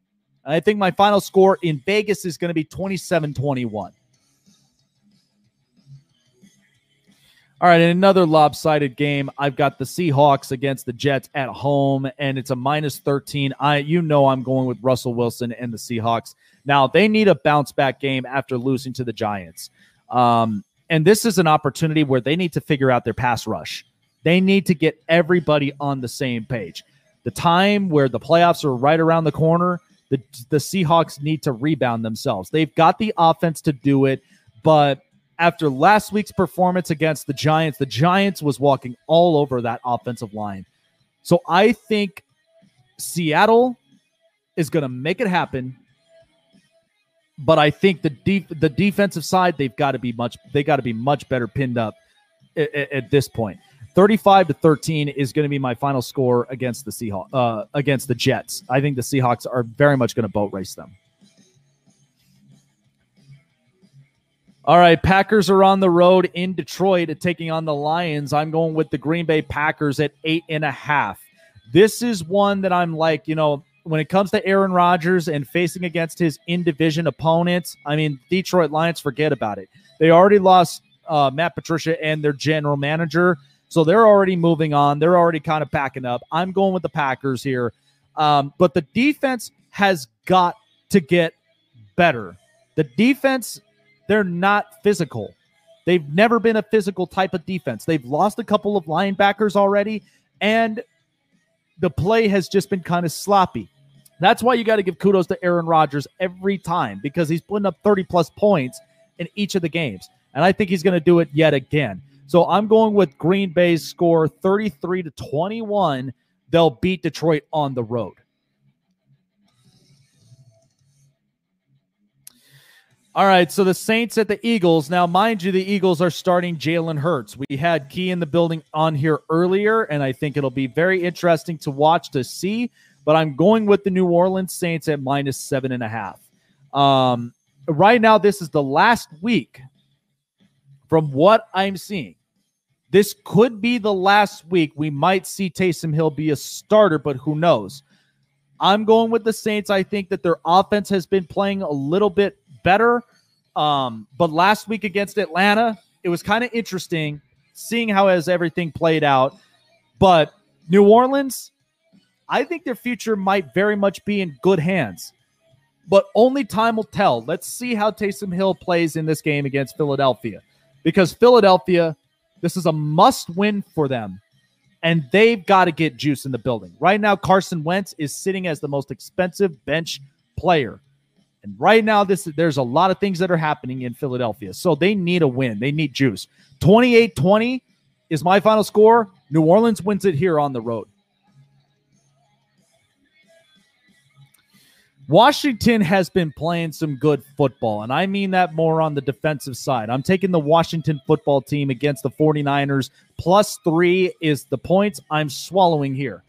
I think my final score in Vegas is going to be 27 21. All right, in another lopsided game, I've got the Seahawks against the Jets at home, and it's a minus 13. I you know I'm going with Russell Wilson and the Seahawks. Now they need a bounce back game after losing to the Giants. Um, and this is an opportunity where they need to figure out their pass rush. They need to get everybody on the same page. The time where the playoffs are right around the corner, the, the Seahawks need to rebound themselves. They've got the offense to do it, but after last week's performance against the Giants, the Giants was walking all over that offensive line. So I think Seattle is going to make it happen. But I think the deep the defensive side they've got to be much they got to be much better pinned up at, at, this point. 35 to 13 is going to be my final score against the Seahawks uh, against the Jets. I think the Seahawks are very much going to boat race them. All right, Packers are on the road in Detroit taking on the Lions. I'm going with the Green Bay Packers at eight and a half. This is one that I'm like, you know, when it comes to Aaron Rodgers and facing against his in division opponents, I mean, Detroit Lions, forget about it. They already lost uh, Matt Patricia and their general manager. So they're already moving on. They're already kind of packing up. I'm going with the Packers here. Um, but the defense has got to get better. The defense they're not physical. They've never been a physical type of defense. They've lost a couple of linebackers already, and the play has just been kind of sloppy. That's why you got to give kudos to Aaron Rodgers every time because he's putting up 30 plus points in each of the games. And I think he's going to do it yet again. So I'm going with Green Bay's score 33 to 21. They'll beat Detroit on the road. All right, so the Saints at the Eagles. Now, mind you, the Eagles are starting Jalen Hurts. We had Key in the building on here earlier, and I think it'll be very interesting to watch to see. But I'm going with the New Orleans Saints at minus seven and a half. Um, right now, this is the last week. From what I'm seeing, this could be the last week we might see Taysom Hill be a starter, but who knows? I'm going with the Saints. I think that their offense has been playing a little bit better. Um, but last week against Atlanta, it was kind of interesting seeing how has everything played out. But New Orleans, I think their future might very much be in good hands. But only time will tell. Let's see how Taysom Hill plays in this game against Philadelphia. Because Philadelphia, this is a must win for them. And they've got to get juice in the building. Right now, Carson Wentz is sitting as the most expensive bench player. And right now, this there's a lot of things that are happening in Philadelphia. So they need a win. They need juice. 28-20 is my final score. New Orleans wins it here on the road. Washington has been playing some good football, and I mean that more on the defensive side. I'm taking the Washington football team against the 49ers. Plus three is the points I'm swallowing here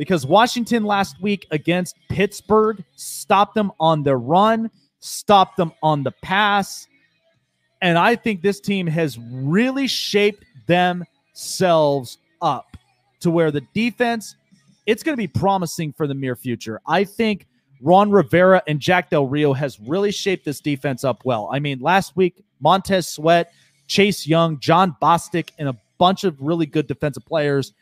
because Washington last week against Pittsburgh stopped them on the run, stopped them on the pass. And I think this team has really shaped themselves up to where the defense, it's going to be promising for the near future. I think Ron Rivera and Jack Del Rio has really shaped this defense up well. I mean, last week, Montez Sweat, Chase Young, Jon Bostic, and a bunch of really good defensive players.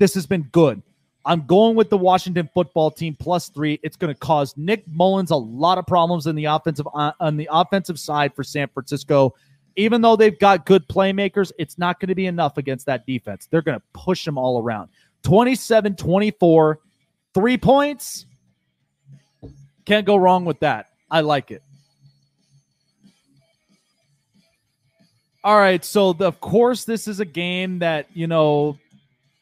This has been good. I'm going with the Washington football team plus three. It's going to cause Nick Mullens a lot of problems in the offensive uh, on the offensive side for San Francisco. Even though they've got good playmakers, it's not going to be enough against that defense. They're going to push them all around. 27 24, three points. Can't go wrong with that. I like it. All right. So, the, of course, this is a game that, you know,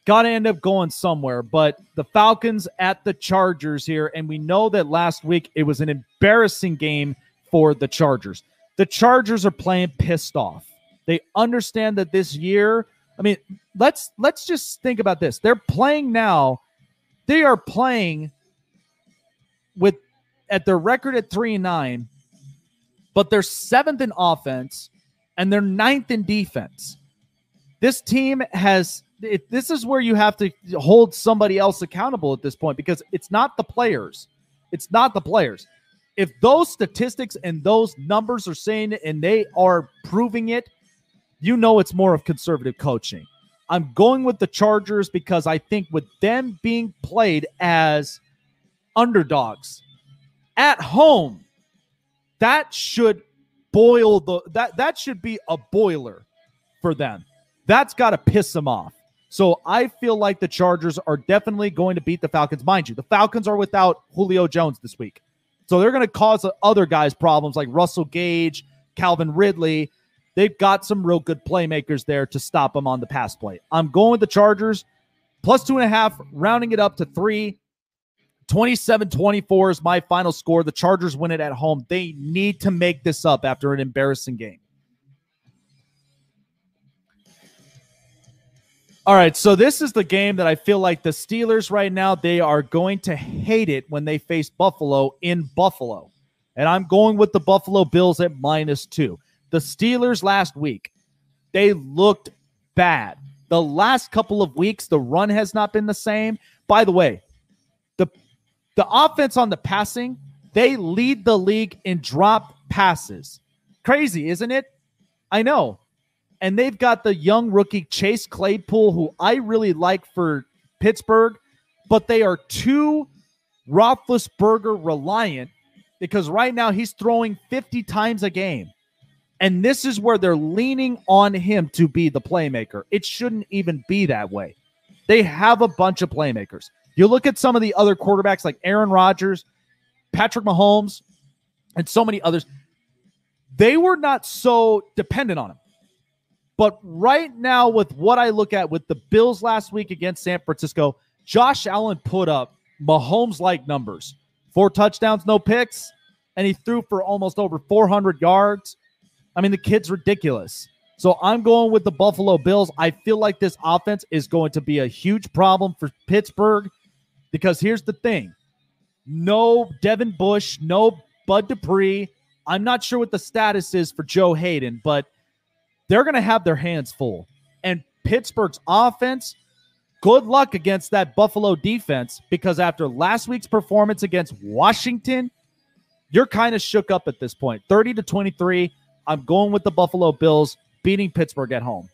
got to end up going somewhere. But the Falcons at the Chargers here, and we know that last week it was an embarrassing game for the Chargers. The Chargers are playing pissed off. They understand that this year, I mean, let's let's just think about this. They're playing now. They are playing with at their record at three and nine, but they're seventh in offense and they're ninth in defense. This team has it, this is where you have to hold somebody else accountable at this point because it's not the players. It's not the players. If those statistics and those numbers are saying it and they are proving it, you know it's more of conservative coaching. I'm going with the Chargers because I think with them being played as underdogs at home, that should boil the that that should be a boiler for them. That's got to piss them off. So I feel like the Chargers are definitely going to beat the Falcons. Mind you, the Falcons are without Julio Jones this week. So they're going to cause other guys problems like Russell Gage, Calvin Ridley. They've got some real good playmakers there to stop them on the pass play. I'm going with the Chargers plus two and a half, rounding it up to three. 27 24 is my final score. The Chargers win it at home. They need to make this up after an embarrassing game. All right, so this is the game that I feel like the Steelers right now they are going to hate it when they face Buffalo in Buffalo. And I'm going with the Buffalo Bills at minus 2. the Steelers last week, they looked bad. The last couple of weeks, the run has not been the same. By the way, the the offense on the passing, they lead the league in drop passes. Crazy, isn't it? I know. And they've got the young rookie Chase Claypool, who I really like for Pittsburgh, but they are too Roethlisberger reliant because right now he's throwing 50 times a game. And this is where they're leaning on him to be the playmaker. It shouldn't even be that way. They have a bunch of playmakers. You look at some of the other quarterbacks like Aaron Rodgers, Patrick Mahomes, and so many others. They were not so dependent on him. But right now, with what I look at with the Bills last week against San Francisco, Josh Allen put up Mahomes like numbers four touchdowns, no picks, and he threw for almost over 400 yards. I mean, the kid's ridiculous. So I'm going with the Buffalo Bills. I feel like this offense is going to be a huge problem for Pittsburgh because here's the thing no Devin Bush, no Bud Dupree. I'm not sure what the status is for Joe Haden, but they're going to have their hands full. And Pittsburgh's offense, good luck against that Buffalo defense because after last week's performance against Washington, you're kind of shook up at this point. 30 to 23. I'm going with the Buffalo Bills beating Pittsburgh at home.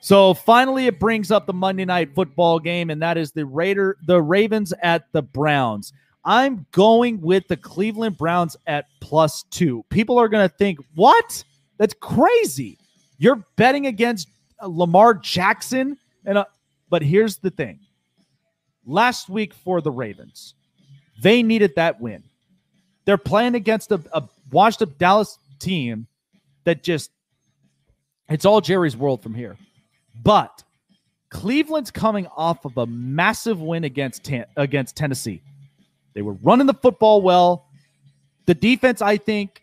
So finally, it brings up the Monday night football game, and that is the Raider, the Ravens at the Browns. I'm going with the Cleveland Browns at plus two. People are going to think, what? That's crazy. You're betting against Lamar Jackson. And uh, but here's the thing. Last week for the Ravens, they needed that win. They're playing against a, a washed up Dallas team that just it's all Jerry's world from here. But Cleveland's coming off of a massive win against against Tennessee. They were running the football well. The defense, I think,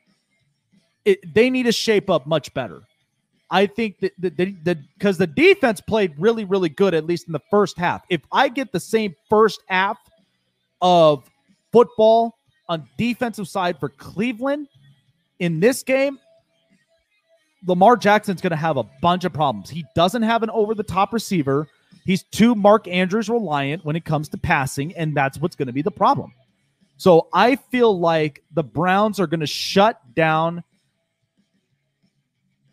it, they need to shape up much better. I think that the because the, the, the defense played really, really good, at least in the first half. If I get the same first half of football on defensive side for Cleveland in this game, Lamar Jackson's going to have a bunch of problems. He doesn't have an over the top receiver. He's too Mark Andrews reliant when it comes to passing, and that's what's going to be the problem. So I feel like the Browns are going to shut down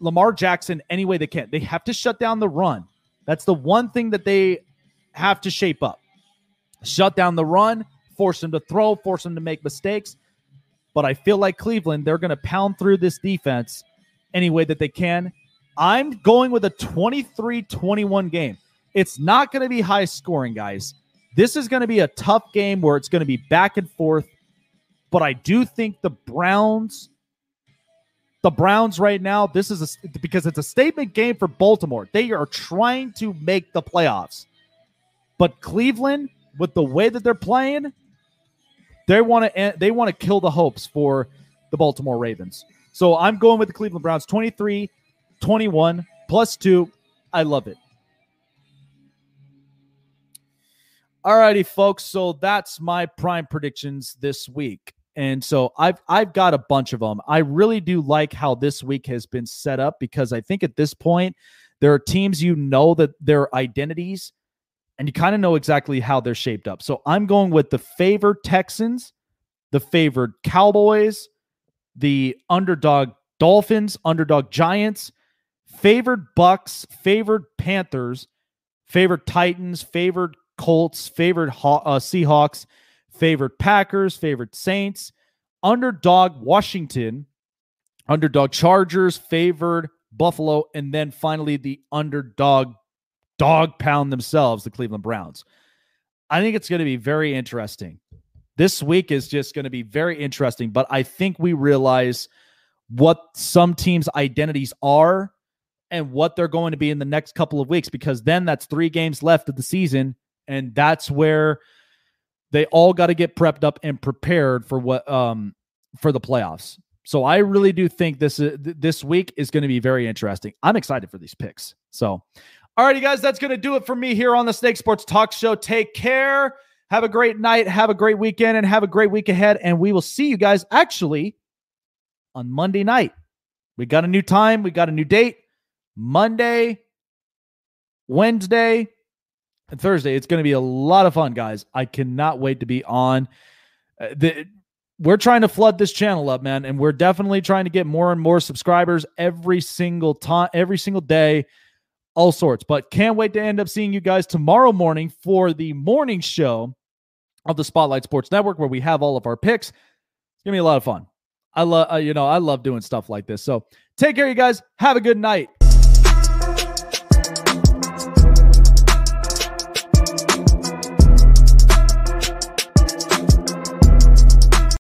Lamar Jackson any way they can. They have to shut down the run. That's the one thing that they have to shape up. Shut down the run, force him to throw, force him to make mistakes. But I feel like Cleveland, they're going to pound through this defense any way that they can. I'm going with a 23 21 game. It's not going to be high scoring, guys. This is going to be a tough game where it's going to be back and forth. But I do think the Browns, the Browns right now, this is a, because it's a statement game for Baltimore. They are trying to make the playoffs. But Cleveland, with the way that they're playing, they want to they want to kill the hopes for the Baltimore Ravens. So I'm going with the Cleveland Browns 23 21 plus 2. I love it. Alrighty, folks. So that's my prime predictions this week. And so I've I've got a bunch of them. I really do like how this week has been set up because I think at this point there are teams you know that their identities and you kind of know exactly how they're shaped up. So I'm going with the favored Texans, the favored Cowboys, the underdog Dolphins, underdog Giants, favored Bucks, favored Panthers, favored Titans, favored Colts, favored uh, Seahawks, favored Packers, favored Saints, underdog Washington, underdog Chargers, favored Buffalo, and then finally the underdog dog pound themselves, the Cleveland Browns. I think it's going to be very interesting. This week is just going to be very interesting, but I think we realize what some teams' identities are and what they're going to be in the next couple of weeks because then that's three games left of the season and that's where they all got to get prepped up and prepared for what um for the playoffs. So I really do think this is, this week is going to be very interesting. I'm excited for these picks. So, all righty, guys, that's going to do it for me here on the Snake Sports Talk Show. Take care. Have a great night. Have a great weekend, and have a great week ahead. And we will see you guys actually on Monday night. We got a new time, we got a new date. Monday, Wednesday, and Thursday. It's going to be a lot of fun, guys. I cannot wait to be on. Uh, the, we're trying to flood this channel up, man, and we're definitely trying to get more and more subscribers every single time, every single day, all sorts. But can't wait to end up seeing you guys tomorrow morning for the morning show of the Spotlight Sports Network, where we have all of our picks. It's gonna be a lot of fun. I love, uh, you know, I love doing stuff like this. So take care, you guys. Have a good night.